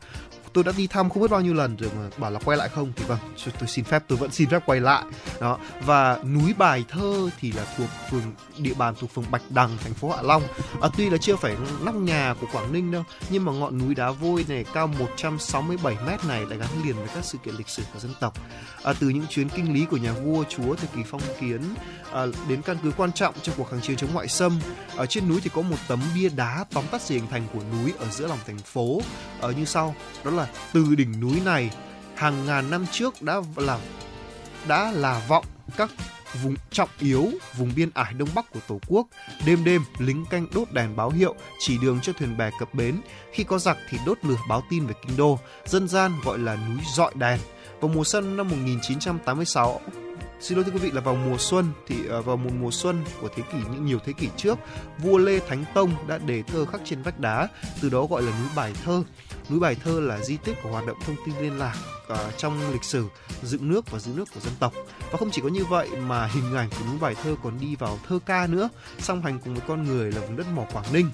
tôi đã đi thăm không biết bao nhiêu lần rồi mà bảo là quay lại không. Thì vâng tôi- tôi xin phép tôi vẫn xin phép quay lại. Đó và núi Bài Thơ thì là thuộc phường địa bàn thuộc phường Bạch Đằng thành phố Hạ Long. À, tuy là chưa phải nóc nhà của Quảng Ninh đâu nhưng mà ngọn núi đá vôi này cao 167 mét này lại gắn liền với các sự kiện lịch sử của dân tộc. À, từ những chuyến kinh lý của nhà vua chúa thời kỳ phong kiến à, đến căn cứ quan trọng trong cuộc kháng chiến chống ngoại xâm. Ở trên núi thì có một tấm bia đá tóm tắt sự hình thành của núi ở giữa lòng thành phố. Ở như sau đó là là từ đỉnh núi này hàng ngàn năm trước đã là đã là vọng các vùng trọng yếu, vùng biên ải đông bắc của Tổ quốc. Đêm đêm, lính canh đốt đèn báo hiệu, chỉ đường cho thuyền bè cập bến. Khi có giặc thì đốt lửa báo tin về kinh đô, dân gian gọi là núi dọi đèn. Vào mùa xuân năm 1986, Xin lỗi thưa quý vị là vào mùa xuân thì ờ, vào một mùa xuân của thế kỷ những nhiều thế kỷ trước, vua Lê Thánh Tông đã đề thơ khắc trên vách đá, từ đó gọi là núi Bài Thơ. Núi Bài Thơ là di tích của hoạt động thông tin liên lạc uh, trong lịch sử dựng nước và giữ nước của dân tộc. Và không chỉ có như vậy mà hình ảnh của núi Bài Thơ còn đi vào thơ ca nữa, song hành cùng với con người là vùng đất mỏ Quảng Ninh.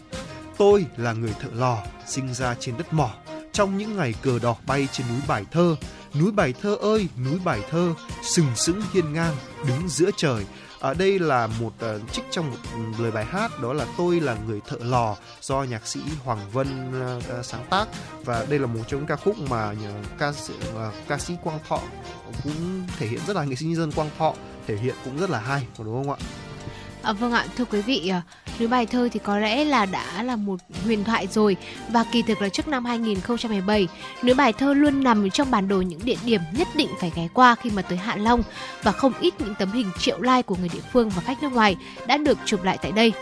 Tôi là người thợ lò, sinh ra trên đất mỏ. Trong những ngày cờ đỏ bay trên núi Bài Thơ, núi Bài Thơ ơi, núi Bài Thơ, sừng sững hiên ngang, đứng giữa trời. Ở đây là một uh, trích trong một lời bài hát đó là tôi là người thợ lò do nhạc sĩ Hoàng Vân uh, sáng tác và đây là một trong những ca khúc mà nhờ ca uh, ca sĩ Quang Thọ cũng thể hiện rất là nghệ sĩ nhân dân Quang Thọ thể hiện cũng rất là hay đúng không ạ? À, vâng ạ, thưa quý vị, ờ, núi bài thơ thì có lẽ là đã là một huyền thoại rồi và kỳ thực là trước năm 2017, núi bài thơ luôn nằm trong bản đồ những địa điểm nhất định phải ghé qua khi mà tới Hạ Long và không ít những tấm hình triệu like của người địa phương và khách nước ngoài đã được chụp lại tại đây.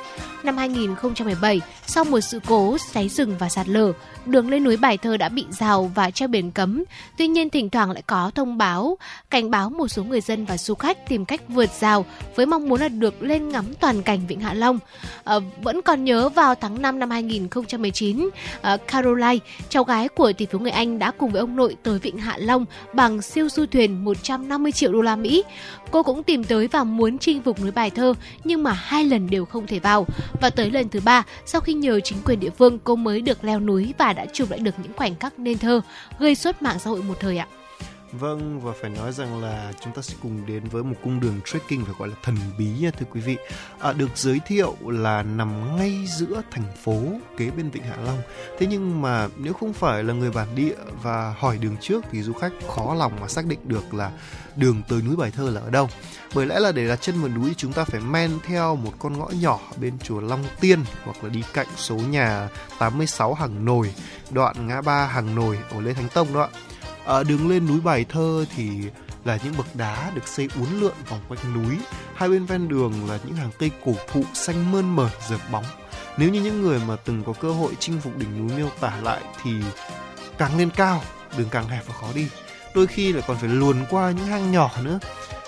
Năm 2017, sau một sự cố cháy rừng và sạt lở, đường lên núi Bài Thơ đã bị rào và treo biển cấm. Tuy nhiên thỉnh thoảng lại có thông báo cảnh báo một số người dân và du khách tìm cách vượt rào với mong muốn là được lên ngắm toàn cảnh Vịnh Hạ Long. À, vẫn còn nhớ vào tháng 5 năm 2019, à, ờ, Caroline, cháu gái của tỷ phú người Anh đã cùng với ông nội tới Vịnh Hạ Long bằng siêu du thuyền 150 triệu đô la Mỹ. Cô cũng tìm tới và muốn chinh phục núi Bài Thơ nhưng mà hai lần đều không thể vào. Và tới lần thứ ba, sau khi nhờ chính quyền địa phương, cô mới được leo núi và đã chụp lại được những khoảnh khắc nên thơ, gây sốt mạng xã hội một thời ạ. Vâng và phải nói rằng là chúng ta sẽ cùng đến với một cung đường trekking phải gọi là thần bí nha thưa quý vị. À, được giới thiệu là nằm ngay giữa thành phố kế bên Vịnh Hạ Long. Thế nhưng mà nếu không phải là người bản địa và hỏi đường trước thì du khách khó lòng mà xác định được là đường tới núi Bài Thơ là ở đâu. Bởi lẽ là để đặt chân vào núi chúng ta phải men theo một con ngõ nhỏ bên chùa Long Tiên hoặc là đi cạnh số nhà 86 hàng nồi, đoạn ngã ba hàng nồi ở Lê Thánh Tông đó ạ À, đường lên núi Bài Thơ thì là những bậc đá được xây uốn lượn vòng quanh núi. Hai bên ven đường là những hàng cây cổ thụ xanh mơn mởn rợp bóng. Nếu như những người mà từng có cơ hội chinh phục đỉnh núi miêu tả lại thì càng lên cao, đường càng hẹp và khó đi. Đôi khi lại còn phải luồn qua những hang nhỏ nữa.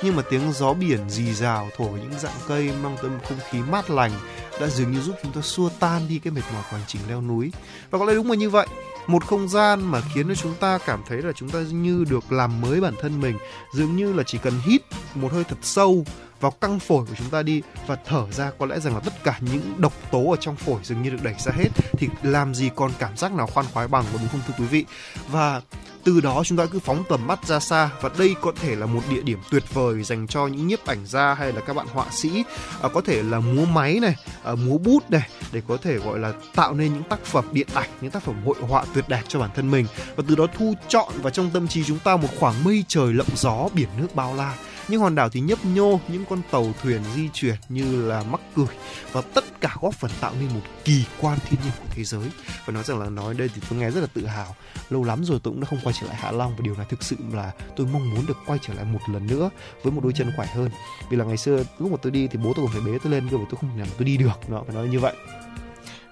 Nhưng mà tiếng gió biển rì rào thổi những dạng cây mang tới một không khí mát lành đã dường như giúp chúng ta xua tan đi cái mệt mỏi của hành trình leo núi. Và có lẽ đúng là như vậy một không gian mà khiến cho chúng ta cảm thấy là chúng ta như được làm mới bản thân mình. Dường như là chỉ cần hít một hơi thật sâu vào căng phổi của chúng ta đi và thở ra có lẽ rằng là tất cả những độc tố ở trong phổi dường như được đẩy ra hết thì làm gì còn cảm giác nào khoan khoái bằng đúng không thưa quý vị? Và từ đó chúng ta cứ phóng tầm mắt ra xa và đây có thể là một địa điểm tuyệt vời dành cho những nhiếp ảnh gia hay là các bạn họa sĩ à, có thể là múa máy này à, múa bút này để có thể gọi là tạo nên những tác phẩm điện ảnh những tác phẩm hội họa tuyệt đẹp cho bản thân mình. Và từ đó thu chọn vào trong tâm trí chúng ta một khoảng mây trời lộng gió biển nước bao la những hòn đảo thì nhấp nhô, những con tàu thuyền di chuyển như là mắc cười. Và tất cả góp phần tạo nên một kỳ quan thiên nhiên của thế giới. Và nói rằng là nói đây thì tôi nghe rất là tự hào. Lâu lắm rồi tôi cũng đã không quay trở lại Hạ Long. Và điều này thực sự là tôi mong muốn được quay trở lại một lần nữa với một đôi chân khỏe hơn. Vì là ngày xưa lúc mà tôi đi thì bố tôi còn phải bế tôi lên cơ mà tôi không thể nào tôi đi được. Nó phải nói như vậy.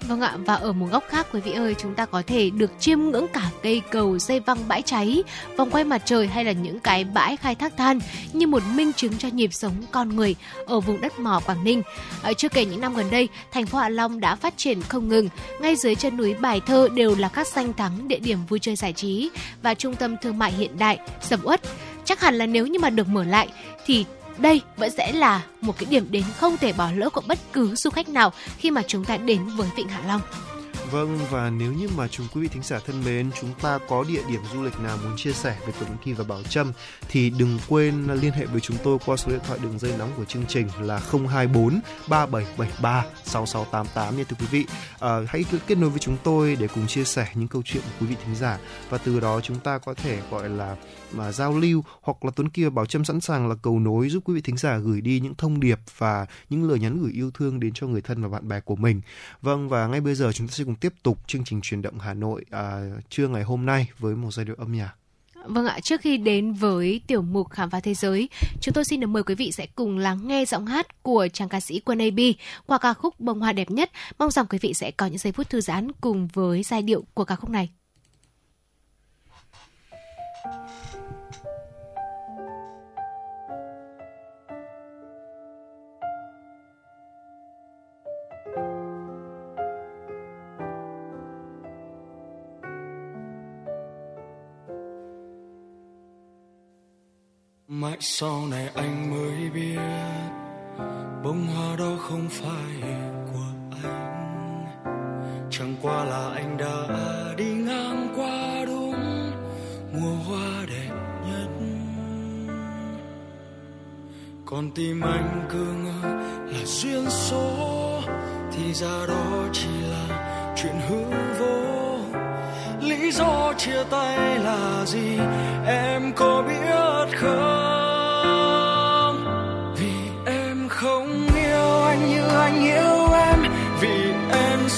Vâng ạ, và ở một góc khác quý vị ơi, chúng ta có thể được chiêm ngưỡng cả cây cầu dây văng bãi cháy, vòng quay mặt trời hay là những cái bãi khai thác than như một minh chứng cho nhịp sống con người ở vùng đất mỏ Quảng Ninh. À, chưa kể những năm gần đây, thành phố Hạ Long đã phát triển không ngừng. Ngay dưới chân núi Bài Thơ đều là các danh thắng địa điểm vui chơi giải trí và trung tâm thương mại hiện đại, sầm uất. Chắc hẳn là nếu như mà được mở lại thì đây vẫn sẽ là một cái điểm đến không thể bỏ lỡ của bất cứ du khách nào khi mà chúng ta đến với Vịnh Hạ Long. Vâng và nếu như mà chúng quý vị thính giả thân mến chúng ta có địa điểm du lịch nào muốn chia sẻ về Tuấn Kỳ và Bảo Trâm thì đừng quên liên hệ với chúng tôi qua số điện thoại đường dây nóng của chương trình là 024 3773 6688 nha thưa quý vị. À, hãy cứ kết nối với chúng tôi để cùng chia sẻ những câu chuyện của quý vị thính giả và từ đó chúng ta có thể gọi là mà giao lưu hoặc là Tuấn Kiều Bảo Trâm sẵn sàng là cầu nối giúp quý vị thính giả gửi đi những thông điệp và những lời nhắn gửi yêu thương đến cho người thân và bạn bè của mình. Vâng và ngay bây giờ chúng ta sẽ cùng tiếp tục chương trình truyền động Hà Nội à, trưa ngày hôm nay với một giai điệu âm nhạc. Vâng ạ, trước khi đến với tiểu mục khám phá thế giới, chúng tôi xin được mời quý vị sẽ cùng lắng nghe giọng hát của chàng ca sĩ Quân AB qua ca khúc Bông hoa đẹp nhất. Mong rằng quý vị sẽ có những giây phút thư giãn cùng với giai điệu của ca khúc này. Sau này anh mới biết? Bông hoa đó không phải của anh. Chẳng qua là anh đã đi ngang qua đúng mùa hoa đẹp nhất. Còn tim anh cứ ngỡ là duyên số, thì ra đó chỉ là chuyện hư vô. Lý do chia tay là gì? Em có biết không?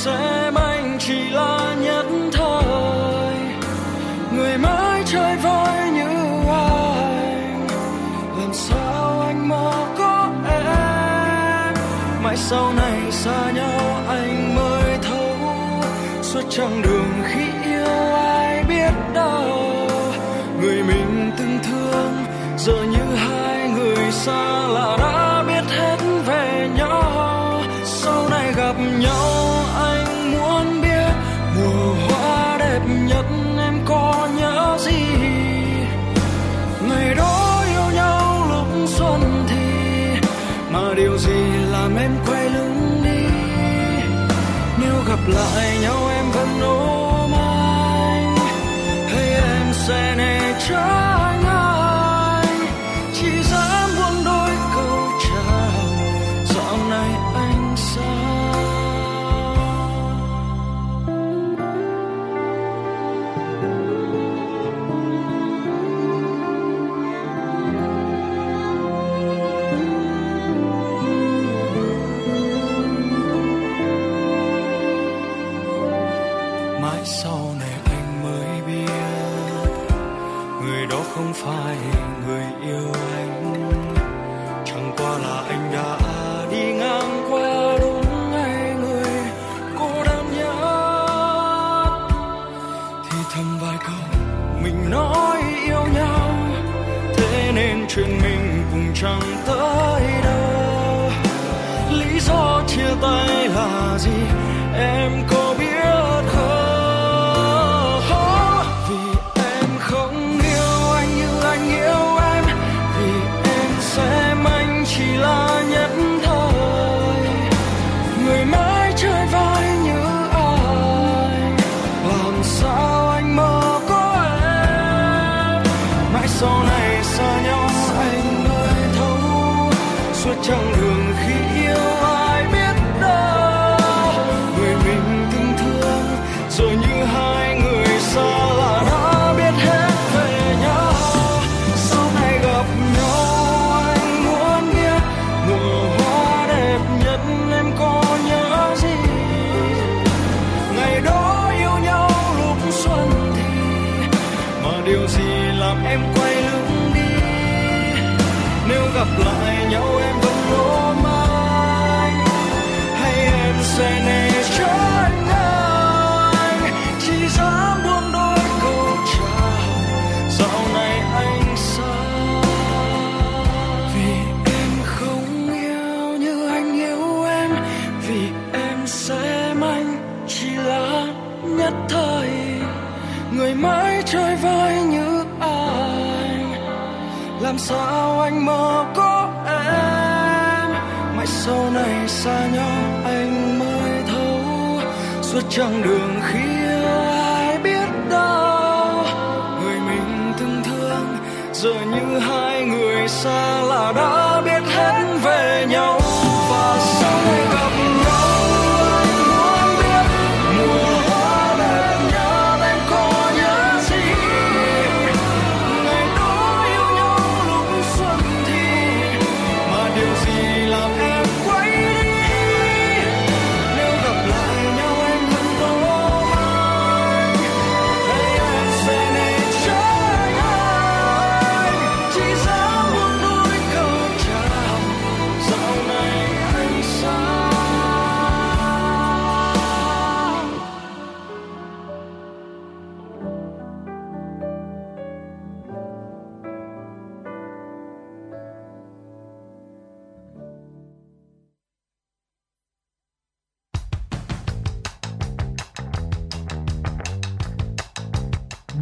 Xem anh chỉ là nhất thời. Người mãi chơi vơi như anh. Làm sao anh mơ có em? Mãi sau này xa nhau anh mới thấu suốt chặng đường khi nếu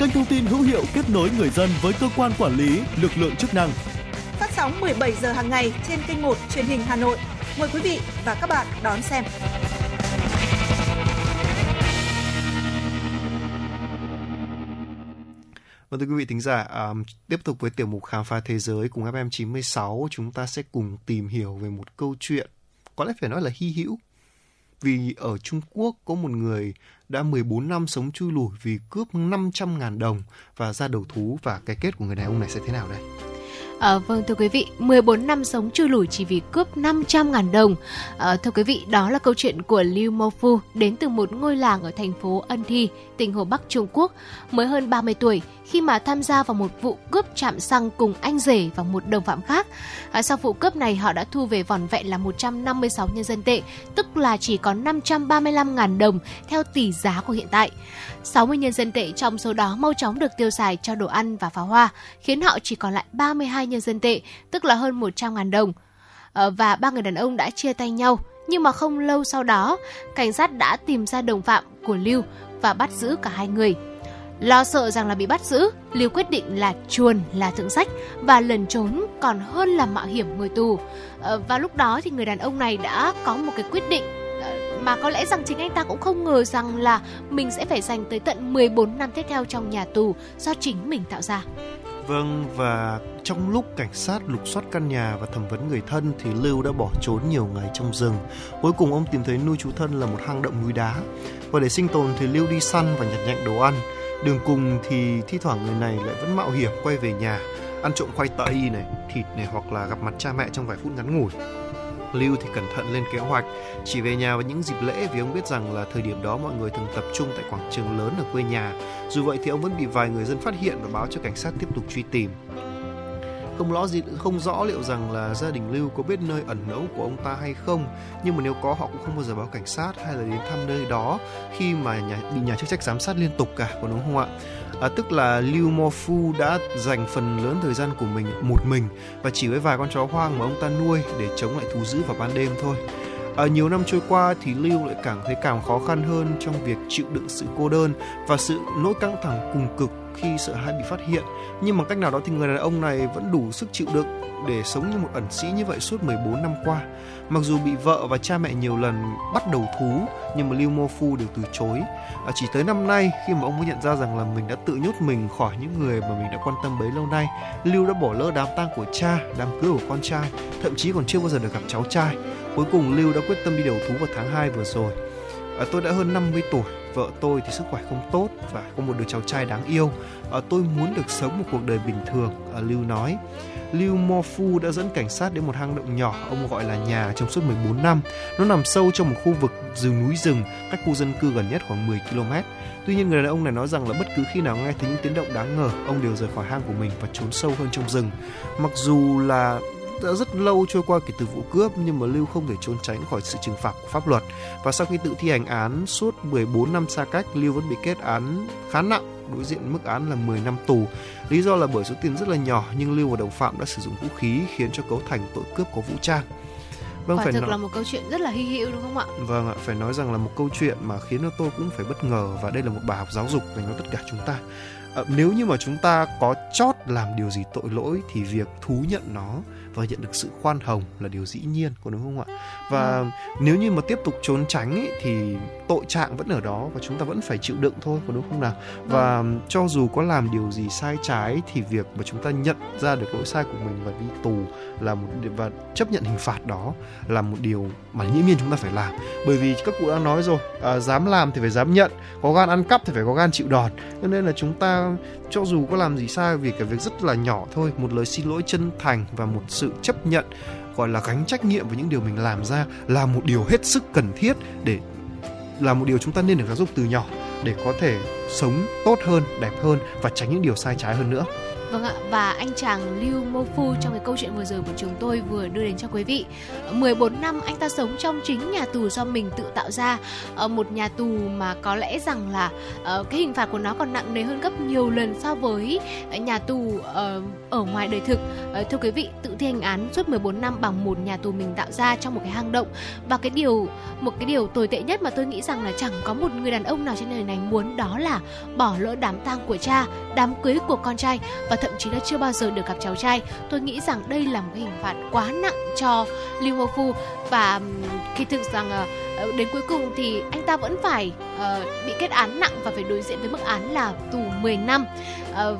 kênh thông tin hữu hiệu kết nối người dân với cơ quan quản lý, lực lượng chức năng. Phát sóng 17 giờ hàng ngày trên kênh 1 truyền hình Hà Nội. Mời quý vị và các bạn đón xem. Vâng thưa quý vị thính giả, à, tiếp tục với tiểu mục khám phá thế giới cùng FM96 chúng ta sẽ cùng tìm hiểu về một câu chuyện có lẽ phải nói là hy hữu. Vì ở Trung Quốc có một người đã 14 năm sống chui lủi vì cướp 500.000 đồng và ra đầu thú và cái kết của người đàn ông này sẽ thế nào đây? À, vâng thưa quý vị, 14 năm sống chui lủi chỉ vì cướp 500 ngàn đồng. À, thưa quý vị, đó là câu chuyện của Liu Mofu đến từ một ngôi làng ở thành phố Ân Thi, tỉnh Hồ Bắc Trung Quốc. Mới hơn 30 tuổi, khi mà tham gia vào một vụ cướp trạm xăng cùng anh rể và một đồng phạm khác. À, sau vụ cướp này, họ đã thu về vỏn vẹn là 156 nhân dân tệ, tức là chỉ có 535 ngàn đồng theo tỷ giá của hiện tại. 60 nhân dân tệ trong số đó mau chóng được tiêu xài cho đồ ăn và pháo hoa, khiến họ chỉ còn lại 32 nhân dân tệ, tức là hơn 100 ngàn đồng. Ờ, và ba người đàn ông đã chia tay nhau, nhưng mà không lâu sau đó, cảnh sát đã tìm ra đồng phạm của Lưu và bắt giữ cả hai người. Lo sợ rằng là bị bắt giữ, Lưu quyết định là chuồn là thượng sách và lần trốn còn hơn là mạo hiểm ngồi tù. Ờ, và lúc đó thì người đàn ông này đã có một cái quyết định ờ, mà có lẽ rằng chính anh ta cũng không ngờ rằng là mình sẽ phải dành tới tận 14 năm tiếp theo trong nhà tù do chính mình tạo ra. Vâng, và trong lúc cảnh sát lục soát căn nhà và thẩm vấn người thân thì Lưu đã bỏ trốn nhiều ngày trong rừng. Cuối cùng ông tìm thấy nuôi chú thân là một hang động núi đá. Và để sinh tồn thì Lưu đi săn và nhặt nhạnh đồ ăn. Đường cùng thì thi thoảng người này lại vẫn mạo hiểm quay về nhà, ăn trộm khoai tây này, thịt này hoặc là gặp mặt cha mẹ trong vài phút ngắn ngủi. Lưu thì cẩn thận lên kế hoạch, chỉ về nhà vào những dịp lễ vì ông biết rằng là thời điểm đó mọi người thường tập trung tại quảng trường lớn ở quê nhà. Dù vậy thì ông vẫn bị vài người dân phát hiện và báo cho cảnh sát tiếp tục truy tìm. Không rõ gì không rõ liệu rằng là gia đình Lưu có biết nơi ẩn náu của ông ta hay không, nhưng mà nếu có họ cũng không bao giờ báo cảnh sát hay là đến thăm nơi đó khi mà nhà, bị nhà chức trách giám sát liên tục cả, có đúng không ạ? À, tức là Liu Mofu đã dành phần lớn thời gian của mình một mình và chỉ với vài con chó hoang mà ông ta nuôi để chống lại thú dữ vào ban đêm thôi. À, nhiều năm trôi qua thì Lưu lại cảm thấy càng khó khăn hơn trong việc chịu đựng sự cô đơn và sự nỗi căng thẳng cùng cực khi sợ hãi bị phát hiện. Nhưng bằng cách nào đó thì người đàn ông này vẫn đủ sức chịu đựng để sống như một ẩn sĩ như vậy suốt 14 năm qua. Mặc dù bị vợ và cha mẹ nhiều lần bắt đầu thú nhưng mà Liu Mofu đều từ chối. À, chỉ tới năm nay khi mà ông mới nhận ra rằng là mình đã tự nhốt mình khỏi những người mà mình đã quan tâm bấy lâu nay, Liu đã bỏ lỡ đám tang của cha, đám cưới của con trai, thậm chí còn chưa bao giờ được gặp cháu trai. Cuối cùng Lưu đã quyết tâm đi đầu thú vào tháng 2 vừa rồi. À, tôi đã hơn 50 tuổi, vợ tôi thì sức khỏe không tốt và có một đứa cháu trai đáng yêu. À, tôi muốn được sống một cuộc đời bình thường, à, Lưu nói. Liu Mofu đã dẫn cảnh sát đến một hang động nhỏ ông gọi là nhà trong suốt 14 năm. Nó nằm sâu trong một khu vực rừng núi rừng, cách khu dân cư gần nhất khoảng 10 km. Tuy nhiên người đàn ông này nói rằng là bất cứ khi nào nghe thấy những tiếng động đáng ngờ, ông đều rời khỏi hang của mình và trốn sâu hơn trong rừng. Mặc dù là đã rất lâu trôi qua kể từ vụ cướp nhưng mà Lưu không thể trốn tránh khỏi sự trừng phạt của pháp luật. Và sau khi tự thi hành án suốt 14 năm xa cách, Lưu vẫn bị kết án khá nặng, đối diện mức án là 10 năm tù. Lý do là bởi số tiền rất là nhỏ nhưng Lưu và đồng phạm đã sử dụng vũ khí khiến cho cấu thành tội cướp có vũ trang. Vâng, Quả phải thực nói... là một câu chuyện rất là hy hữu đúng không ạ? Vâng ạ, phải nói rằng là một câu chuyện mà khiến cho tôi cũng phải bất ngờ và đây là một bài học giáo dục dành cho tất cả chúng ta. À, nếu như mà chúng ta có chót làm điều gì tội lỗi thì việc thú nhận nó và nhận được sự khoan hồng là điều dĩ nhiên có đúng không ạ và ừ. nếu như mà tiếp tục trốn tránh ý, thì tội trạng vẫn ở đó và chúng ta vẫn phải chịu đựng thôi có đúng không nào và ừ. cho dù có làm điều gì sai trái thì việc mà chúng ta nhận ra được lỗi sai của mình và đi tù là một và chấp nhận hình phạt đó là một điều mà dĩ nhiên chúng ta phải làm bởi vì các cụ đã nói rồi à, dám làm thì phải dám nhận có gan ăn cắp thì phải có gan chịu đòn cho nên là chúng ta cho dù có làm gì sai vì cái việc rất là nhỏ thôi một lời xin lỗi chân thành và một sự chấp nhận gọi là gánh trách nhiệm với những điều mình làm ra là một điều hết sức cần thiết để là một điều chúng ta nên được giáo dục từ nhỏ để có thể sống tốt hơn, đẹp hơn và tránh những điều sai trái hơn nữa. Vâng ạ, và anh chàng Lưu Mô Phu trong cái câu chuyện vừa rồi của chúng tôi vừa đưa đến cho quý vị. 14 năm anh ta sống trong chính nhà tù do mình tự tạo ra, một nhà tù mà có lẽ rằng là ờ, cái hình phạt của nó còn nặng nề hơn gấp nhiều lần so với ờ, nhà tù ờ, ở ngoài đời thực. Thưa quý vị, tự thi hành án suốt 14 năm bằng một nhà tù mình tạo ra trong một cái hang động và cái điều một cái điều tồi tệ nhất mà tôi nghĩ rằng là chẳng có một người đàn ông nào trên đời này muốn đó là bỏ lỡ đám tang của cha, đám cưới của con trai và thậm chí là chưa bao giờ được gặp cháu trai. Tôi nghĩ rằng đây là một hình phạt quá nặng cho Lưu Ngô Phu và khi thực rằng uh, đến cuối cùng thì anh ta vẫn phải uh, bị kết án nặng và phải đối diện với mức án là tù 10 năm.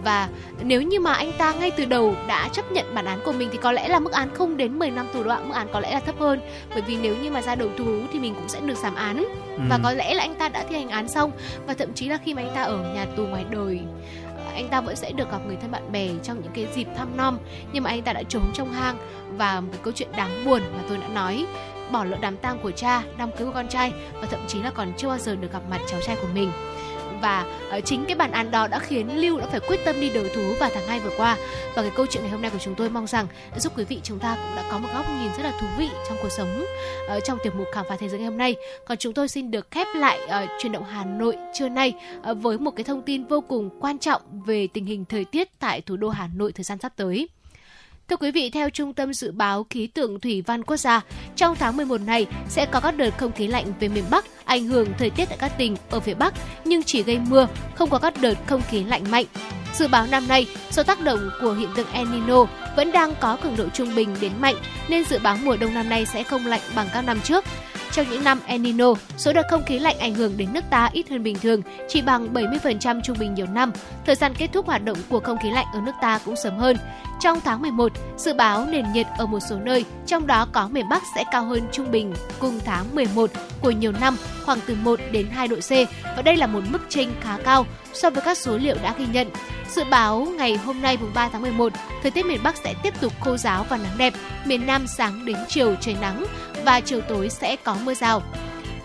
Và nếu như mà anh ta ngay từ đầu đã chấp nhận bản án của mình thì có lẽ là mức án không đến 10 năm tù đoạn mức án có lẽ là thấp hơn. Bởi vì nếu như mà ra đầu thú thì mình cũng sẽ được giảm án. Ừ. và có lẽ là anh ta đã thi hành án xong. Và thậm chí là khi mà anh ta ở nhà tù ngoài đời anh ta vẫn sẽ được gặp người thân bạn bè trong những cái dịp thăm nom nhưng mà anh ta đã trốn trong hang và một cái câu chuyện đáng buồn mà tôi đã nói. Bỏ lỡ đám tang của cha, đám cưới của con trai và thậm chí là còn chưa bao giờ được gặp mặt cháu trai của mình và uh, chính cái bản án đó đã khiến Lưu đã phải quyết tâm đi đầu thú vào tháng 2 vừa qua và cái câu chuyện ngày hôm nay của chúng tôi mong rằng giúp quý vị chúng ta cũng đã có một góc nhìn rất là thú vị trong cuộc sống uh, trong tiểu mục khám phá thế giới ngày hôm nay còn chúng tôi xin được khép lại ờ, uh, truyền động Hà Nội trưa nay uh, với một cái thông tin vô cùng quan trọng về tình hình thời tiết tại thủ đô Hà Nội thời gian sắp tới. Thưa quý vị, theo Trung tâm Dự báo Khí tượng Thủy văn Quốc gia, trong tháng 11 này sẽ có các đợt không khí lạnh về miền Bắc ảnh hưởng thời tiết tại các tỉnh ở phía Bắc nhưng chỉ gây mưa, không có các đợt không khí lạnh mạnh. Dự báo năm nay, do tác động của hiện tượng El Nino vẫn đang có cường độ trung bình đến mạnh nên dự báo mùa đông năm nay sẽ không lạnh bằng các năm trước. Trong những năm El Nino, số đợt không khí lạnh ảnh hưởng đến nước ta ít hơn bình thường, chỉ bằng 70% trung bình nhiều năm. Thời gian kết thúc hoạt động của không khí lạnh ở nước ta cũng sớm hơn. Trong tháng 11, dự báo nền nhiệt ở một số nơi, trong đó có miền Bắc sẽ cao hơn trung bình cùng tháng 11 của nhiều năm khoảng từ 1 đến 2 độ C và đây là một mức chênh khá cao so với các số liệu đã ghi nhận. Dự báo ngày hôm nay mùng 3 tháng 11, thời tiết miền Bắc sẽ tiếp tục khô giáo và nắng đẹp, miền Nam sáng đến chiều trời nắng và chiều tối sẽ có mưa rào.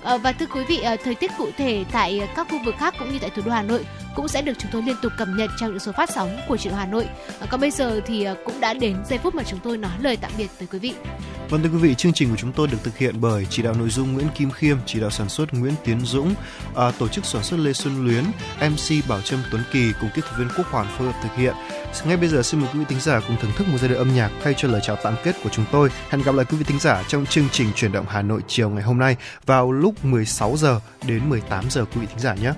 Ờ, và thưa quý vị, ờ, thời tiết cụ thể tại ờ, các khu vực khác cũng như tại thủ đô Hà Nội cũng sẽ được chúng tôi liên tục cập nhật trong những số phát sóng của truyền Hà Nội. Còn bây giờ thì à, cũng đã đến giây phút mà chúng tôi nói lời tạm biệt tới quý vị. Vâng thưa quý vị, chương trình của chúng tôi được thực hiện bởi chỉ đạo nội dung Nguyễn Kim Khiêm, chỉ đạo sản xuất Nguyễn Tiến Dũng, à, tổ chức sản xuất Lê Xuân Luyến, MC Bảo Trâm Tuấn Kỳ cùng kỹ thuật viên Quốc Hoàn phối hợp thực hiện. Ngay bây giờ xin mời quý vị thính giả cùng thưởng thức một giai điệu âm nhạc thay cho lời chào tạm kết của chúng tôi. Hẹn gặp lại quý vị thính giả trong chương trình chuyển động Hà Nội chiều ngày hôm nay vào lúc 16 giờ đến 18 giờ quý vị thính giả nhé.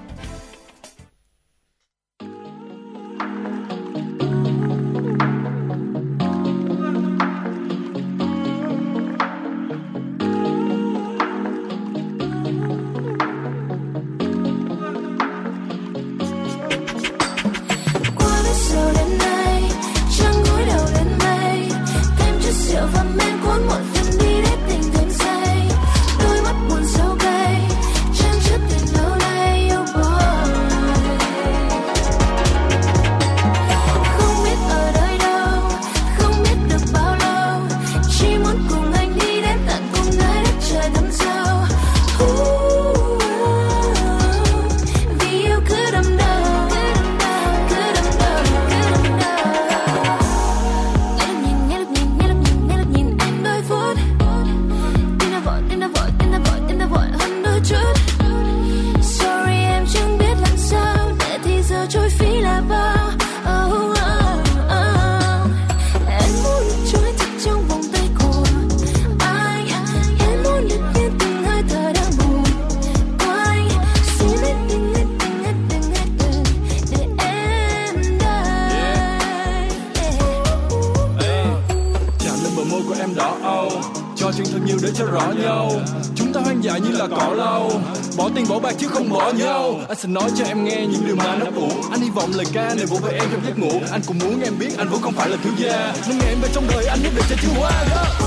Sẽ nói cho em nghe những điều mà anh ấp ủ anh hy vọng lời ca này vỗ về em trong giấc ngủ. Anh cũng muốn em biết anh vẫn không phải là thiếu gia. Nên ngày em về trong đời, anh nhất định sẽ chứa hoa.